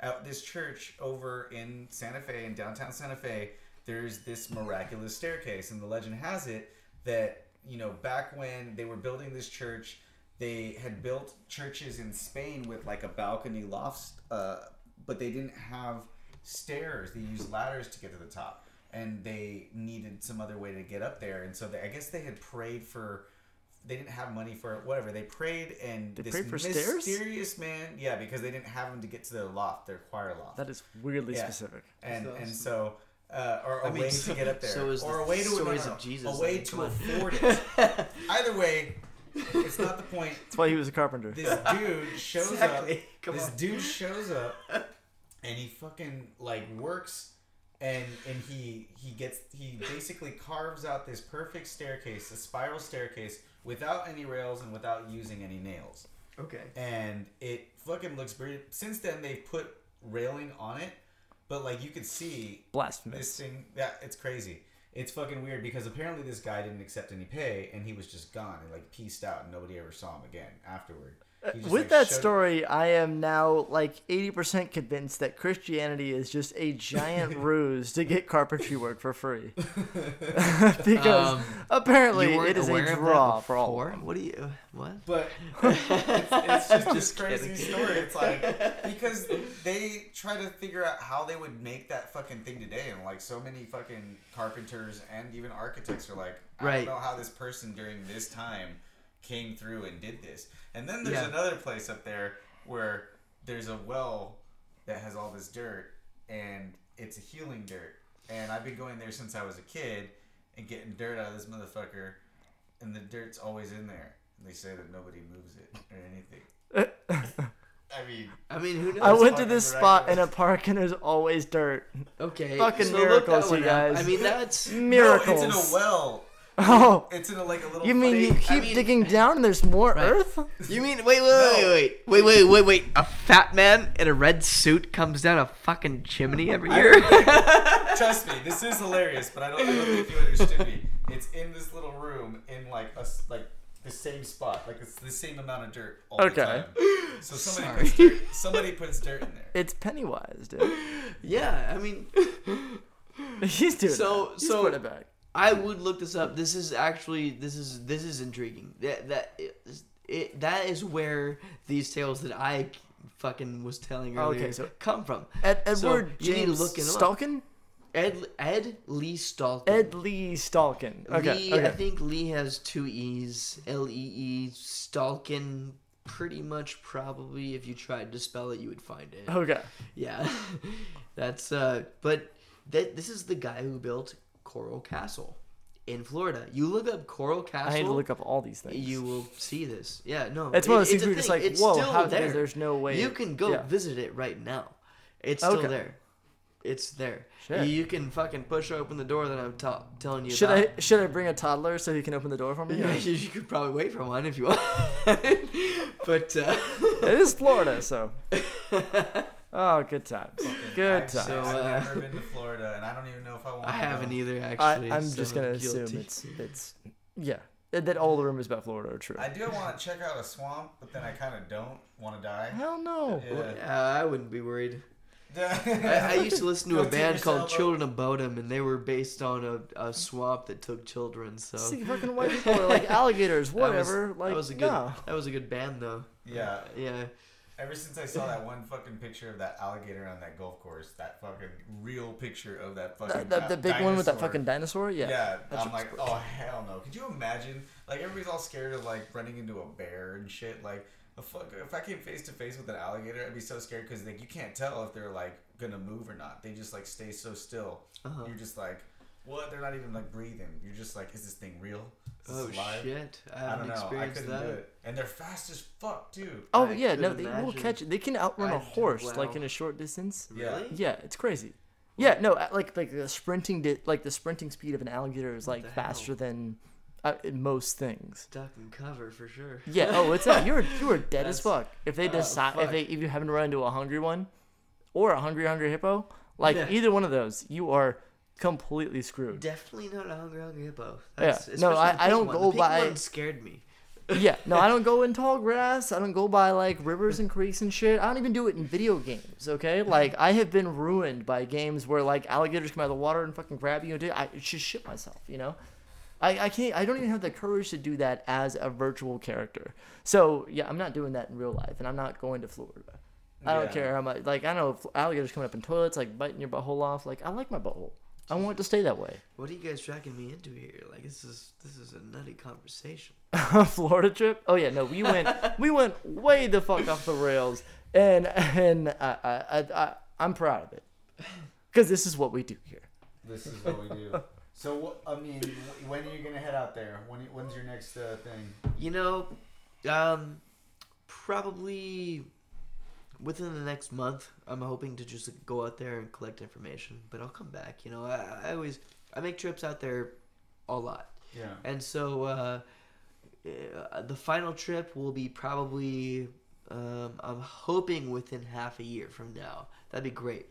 At this church over in Santa Fe, in downtown Santa Fe, there's this miraculous staircase, and the legend has it that you know back when they were building this church, they had built churches in Spain with like a balcony loft, uh, but they didn't have stairs. They used ladders to get to the top, and they needed some other way to get up there. And so they, I guess they had prayed for. They didn't have money for it, whatever. They prayed, and They this prayed for stairs? mysterious man, yeah, because they didn't have them to get to their loft, their choir loft, That is weirdly Yeah. specific. and That's and so. Uh, or a I mean, way to get up there, so is or the a way to no, no, no, of Jesus, a way I to afford <laughs> it. Either way, it's not the point. That's why he was a carpenter. This dude shows Exactly. up. Come this on. dude shows up, <laughs> and he fucking like works, and and he he gets he basically carves out this perfect staircase, a spiral staircase, without any rails and without using any nails, Okay. and it fucking looks great. Since then, they've put railing on it, but like you could see this Blasphemous. thing yeah it's crazy it's fucking weird because apparently this guy didn't accept any pay and he was just gone and like pieced out and nobody ever saw him again afterward With like, that showed- story, I am now like 80% convinced that Christianity is just a giant <laughs> ruse to get carpentry work for free. <laughs> because Um, apparently it is a aware of that draw for all. before? of them. What do you? What? but <laughs> it's, it's just this crazy kidding. story it's like because they try to figure out how they would make that fucking thing today and like so many fucking carpenters and even architects are like i Right. don't know how this person during this time came through and did this and then there's Yeah. another place up there where there's a well that has all this dirt and it's a healing dirt and i've been going there since i was a kid and getting dirt out of this motherfucker and the dirt's always in there and they say that nobody moves it or anything <laughs> i mean I mean, who knows? I went to fucking this spot in a park and there's always dirt. Okay. Fucking so look miracles, one you up. guys. I mean, that's. <laughs> Miracles. no, it's in a well <laughs> Oh, it's in a, like a little. You mean funny, you keep I mean, digging down and there's more right. Earth? You mean wait, wait, no. wait, wait, wait, wait, wait, wait, A fat man in a red suit comes down a fucking chimney every year. <laughs> Trust me, this is hilarious, but I don't know if you understood me. It's in this little room in like a like the same spot, like it's the same amount of dirt all okay. the time. So somebody puts, dirt, somebody puts dirt in there. It's Pennywise, dude. <laughs> Yeah, I mean, he's doing. So that. He's so. Put it back I would look this up. This is actually this is this is intriguing. That that it, it that is where these tales that I fucking was telling earlier okay, so- come from. Ed, So, Edward to James. Stalkin? Ed Ed Lee Stalkin. Ed Lee Stalkin. Okay. Lee, okay. I think Lee has two E's. L E E. Stalkin. Pretty much, probably, if you tried to spell it, you would find it. Okay. Yeah, <laughs> that's. uh But that this is the guy who built Coral Castle in Florida. You look up Coral Castle. I had to look up all these things. You will see this. Yeah, no. It's one of those things where you're just like, It's whoa, still how there. there's no way. You can go Yeah. visit it right now. It's still Okay. there. It's there. Shit. You can fucking push open the door that I'm ta- telling you Should about. I should I bring a toddler so he can open the door for me? <laughs> Yeah, you, you could probably wait for one if you want. <laughs> but uh, it is Florida, so. <laughs> Oh, good times. Good Actually, times. So, I've uh, never been to Florida, and I don't even know if I want. I haven't either actually. I'm so just gonna guilty. assume it's it's yeah that all the rumors about Florida are true. I do want to check out a swamp, but then I kind of don't want to die. Hell no. Yeah. Yeah, I wouldn't be worried. I, <laughs> I, I used to listen to Go a band called yourself Children of Bodom, and they were based on a, a swamp that took children. So See, fucking white people are like <laughs> alligators, That was- whatever. like, that was a good no. that was a good band though. Yeah. Yeah. Ever since I saw that one fucking picture of that alligator on that golf course, that fucking real picture of that fucking the, di- the big one with that fucking dinosaur? Yeah. Yeah, I'm like, oh hell no! Could you imagine? Like everybody's all scared of like running into a bear and shit. Like, the fuck, if I came face to face with an alligator, I'd be so scared because like you can't tell if they're like gonna move or not. They just like stay so still. Uh-huh. You're just like, what? They're not even like breathing. You're just like, is this thing real? Is this Oh alive? shit! I I haven't don't know. I couldn't that. do it. And they're fast as fuck too. Oh I yeah, no, could they will catch it. They can outrun a horse like in a short distance. Yeah. Really? Yeah, it's crazy. Yeah, no, like like the sprinting di- like the sprinting speed of an alligator is like faster hell? than uh, most things. Duck and cover for sure. Yeah. Oh, it's that you're you are dead as <laughs> fuck. If they oh, decide if they if you happen to run into a hungry one, or a hungry hungry hippo, like Yeah. either one of those, you are completely screwed. Definitely not a hungry hungry hippo. Yeah. No, I- I don't one. go the by- One scared me. <laughs> yeah. No, I don't go in tall grass. I don't go by like rivers and creeks and shit. I don't even do it in video games. Okay. Mm-hmm. Like I have been ruined by games where like alligators come out of the water and fucking grab you. And do, I just shit myself. You know. I, I can't I don't even have the courage to do that as a virtual character. So yeah, I'm not doing that in real life, and I'm not going to Florida. I don't Yeah. care how much. Like I know alligators coming up in toilets, like biting your butthole off. Like I like my butthole. I want it to stay that way. What are you guys dragging me into here? Like this is this is a nutty conversation. <laughs> Florida trip? Oh yeah, no, we went <laughs> we went way the fuck off the rails, and and I I, I, I I'm proud of it, because this is what we do here. This is what we do. So? I mean, when are you gonna head out there? When? When's your next uh, thing? You know, um, probably within the next month. I'm hoping to just go out there and collect information, but I'll come back. You know, I, I always I make trips out there a lot, Yeah. and so uh, uh, the final trip will be probably. Um, I'm hoping within half a year from now. That'd be great,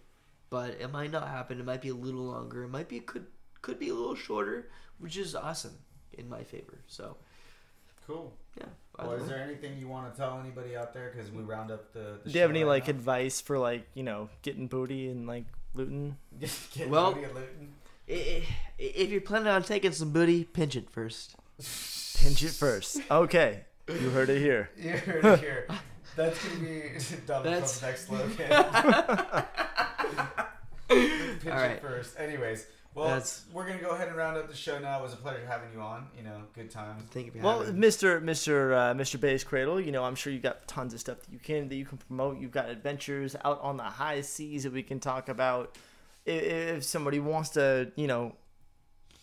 but it might not happen. It might be a little longer. It might be could could be a little shorter, which is awesome in my favor. So Cool. yeah. Well, is there anything you want to tell anybody out there? Because we round up the. the Do you have any right like now. advice for like you know getting booty and like looting? <laughs> Get Well- booty and looting? I- I- If you're planning on taking some booty, pinch it first. <laughs> Pinch it first. Okay, you heard it here. <laughs> You heard it here. That's gonna be Donald That's- Trump's next slogan. Pinch All it first. Anyways, well, That's- we're gonna go ahead and round up the show now. It was a pleasure having you on. You know, good times. Thank you for Well, having. Mr. Mr. Uh, Mr. Bass Cradle, you know, I'm sure you got tons of stuff that you can that you can promote. You've got adventures out on the high seas that we can talk about. I- If somebody wants to, you know,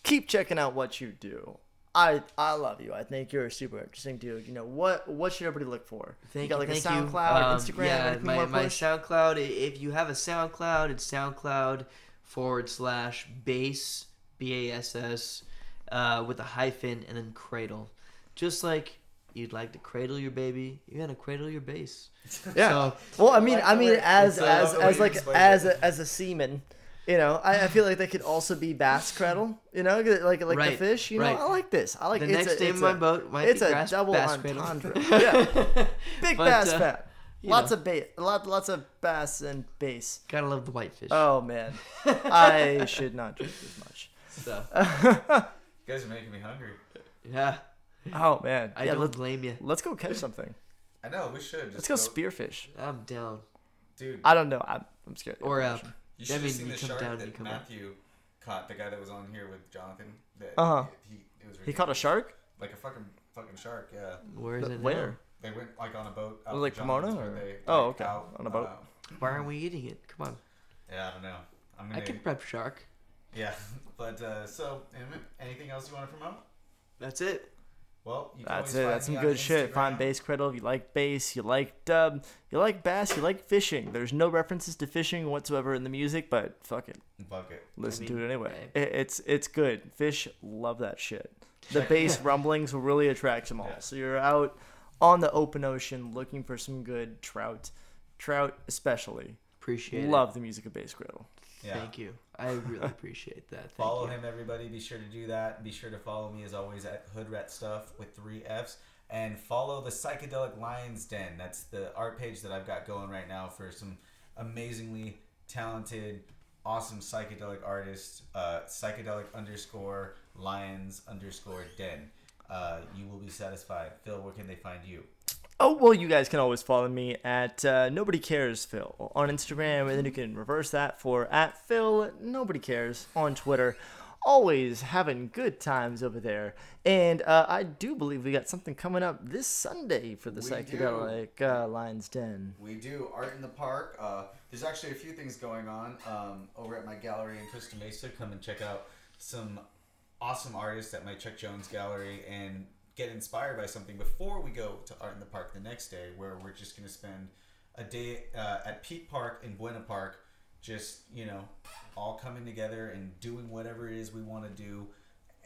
keep checking out what you do. I I love you. I think you're a super interesting dude. You know what what should everybody look for? Thank you got like you, a thank you. SoundCloud, Um, Instagram, Yeah, my, my push? SoundCloud. If you have a SoundCloud, it's SoundCloud forward slash bass B A S S uh, with a hyphen and then cradle. Just like you'd like to cradle your baby, you're gonna cradle your bass. <laughs> Yeah. So, Well, I mean, I mean, as it's, uh, as as like as a, as a seaman, you know, I, I feel like they could also be bass <laughs> cradle. You know, like like the fish. You right. know, I like this. I like the it's next a, name it's of my a, boat might It's be a grass, double bass cradle. entendre. yeah, <laughs> big But, bass uh, fat. You Lots know. of bait. Lot, lots of bass and bass. Gotta love the whitefish. Oh man, I should not drink as much. So, <laughs> You guys are making me hungry. yeah, Oh man, I yeah. don't blame you. let's go catch something. I know we should. Let's Just go spearfish. I'm down. dude. I don't know. I'm, I'm scared. Or uh, You should have seen the shark down, that you come up. Matthew caught. The guy that was on here with Jonathan. That Uh-huh. He, it was he caught a shark. Like a fucking fucking shark. Yeah. Where is it? now? Where? They went like on a boat. Out it like to Jonathan's Pomona, where or- they, Oh, like, okay. out, On a boat. uh, Why aren't we eating it? Come on. yeah, I don't know. I'm gonna. can prep shark. Yeah, <laughs> but uh, so Emmett, anything else you want to promote? That's it. Well, you can That's always it. find That's some me on good shit. Find Instagram. bass cradle if you like bass, you like dub, you like bass, you like fishing. There's no references to fishing whatsoever in the music, but fuck it, Bucket. listen I to it anyway. It, it's it's good. Fish love that shit. The bass rumblings will really attract them all. Yeah. So you're out on the open ocean looking for some good trout, trout especially. Appreciate Love the music of bass Cradle. Yeah. Thank you. I really appreciate that. Thank Follow you. him, everybody. Be sure to do that. Be sure to follow me as always at Hoodrat Stuff with three F's, and follow the Psychedelic Lions Den. That's the art page that I've got going right now for some amazingly talented, awesome psychedelic artists. Uh, psychedelic underscore Lions underscore Den. Uh, you will be satisfied. Phil, where can they find you? Oh well, you guys can always follow me at uh, Nobody Cares Phil on Instagram, and then you can reverse that for at Phil Nobody Cares on Twitter. Always having good times over there, and uh, I do believe we got something coming up this Sunday for the We psychedelic uh, Lions Den. We do art in the park. Uh, there's actually a few things going on um, over at my gallery in Costa Mesa. Come and check out some awesome artists at my Chuck Jones gallery and get inspired by something before we go to art in the park the next day, where we're just going to spend a day uh, at Peak Park in Buena Park, just you know, all coming together and doing whatever it is we want to do,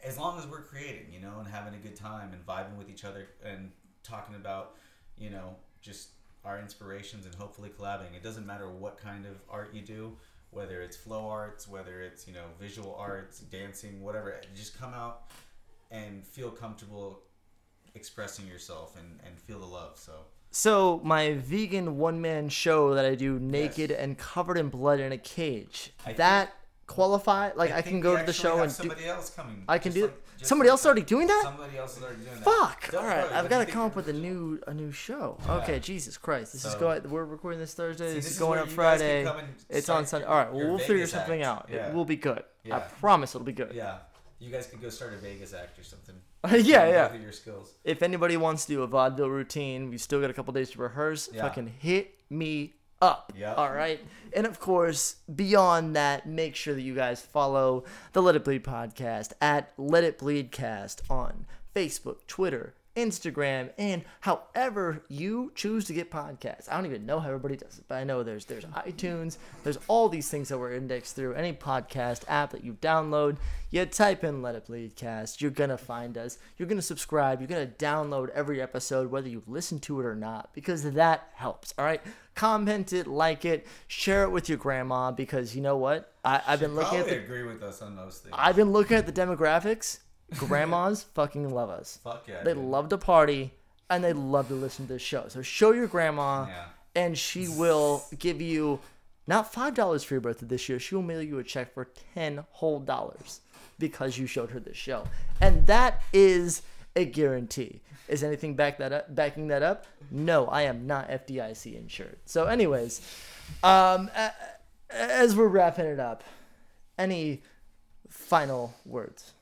as long as we're creating, you know, and having a good time and vibing with each other and talking about, you know, just our inspirations and hopefully collabing. It doesn't matter what kind of art you do, whether it's flow arts, whether it's you know visual arts, dancing, whatever. Just come out and feel comfortable expressing yourself and, and feel the love. So So my vegan one man show that I do naked Yes. and covered in blood in a cage. I that qualify? Like I, think can go to the show have and do. somebody else coming. I can just do. like- just somebody like else already doing that? Somebody else is already doing that. Fuck! Don't All right, worry, I've got to come up with a new a new show. Yeah. Okay, Jesus Christ, this is going. We're recording this Thursday. See, this, this is is going where up you guys can Friday. It's on Sunday. All right, well, we'll figure something act. out. Yeah. It will be good. I promise it'll be good. Yeah, you guys could go start a Vegas act or something. <laughs> yeah, yeah. your skills. If anybody wants to do a vaudeville routine, we still got a couple days to rehearse. Yeah. Fucking hit me up. Yeah. All right. And of course, beyond that, make sure that you guys follow the Let It Bleed podcast at Let It Bleed Cast on Facebook, Twitter, Instagram, and however you choose to get podcasts. I don't even know how everybody does it, but I know there's there's iTunes, there's all these things that were indexed through any podcast app that you download. You type in Let It Bleed Cast, you're gonna find us. You're gonna subscribe. You're gonna download every episode, whether you listen to it or not, because that helps. All right, comment it, like it, share it with your grandma, because you know what? I, I've been looking at the agree with us on most things. I've been looking at the demographics. Grandmas <laughs> fucking love us. Fuck yeah. They dude. love to party and they love to listen to this show. So show your grandma, Yeah. and she will give you not five dollars for your birthday this year. She will mail you a check for ten whole dollars because you showed her this show, and that is a guarantee. Is anything back that up, backing that up? No, I am not FDIC insured. So, anyways, um, as we're wrapping it up, any final words?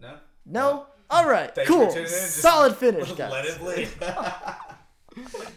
No. No. All right. Thanks cool. Solid finish, guys. <laughs> Let it bleed. <laughs>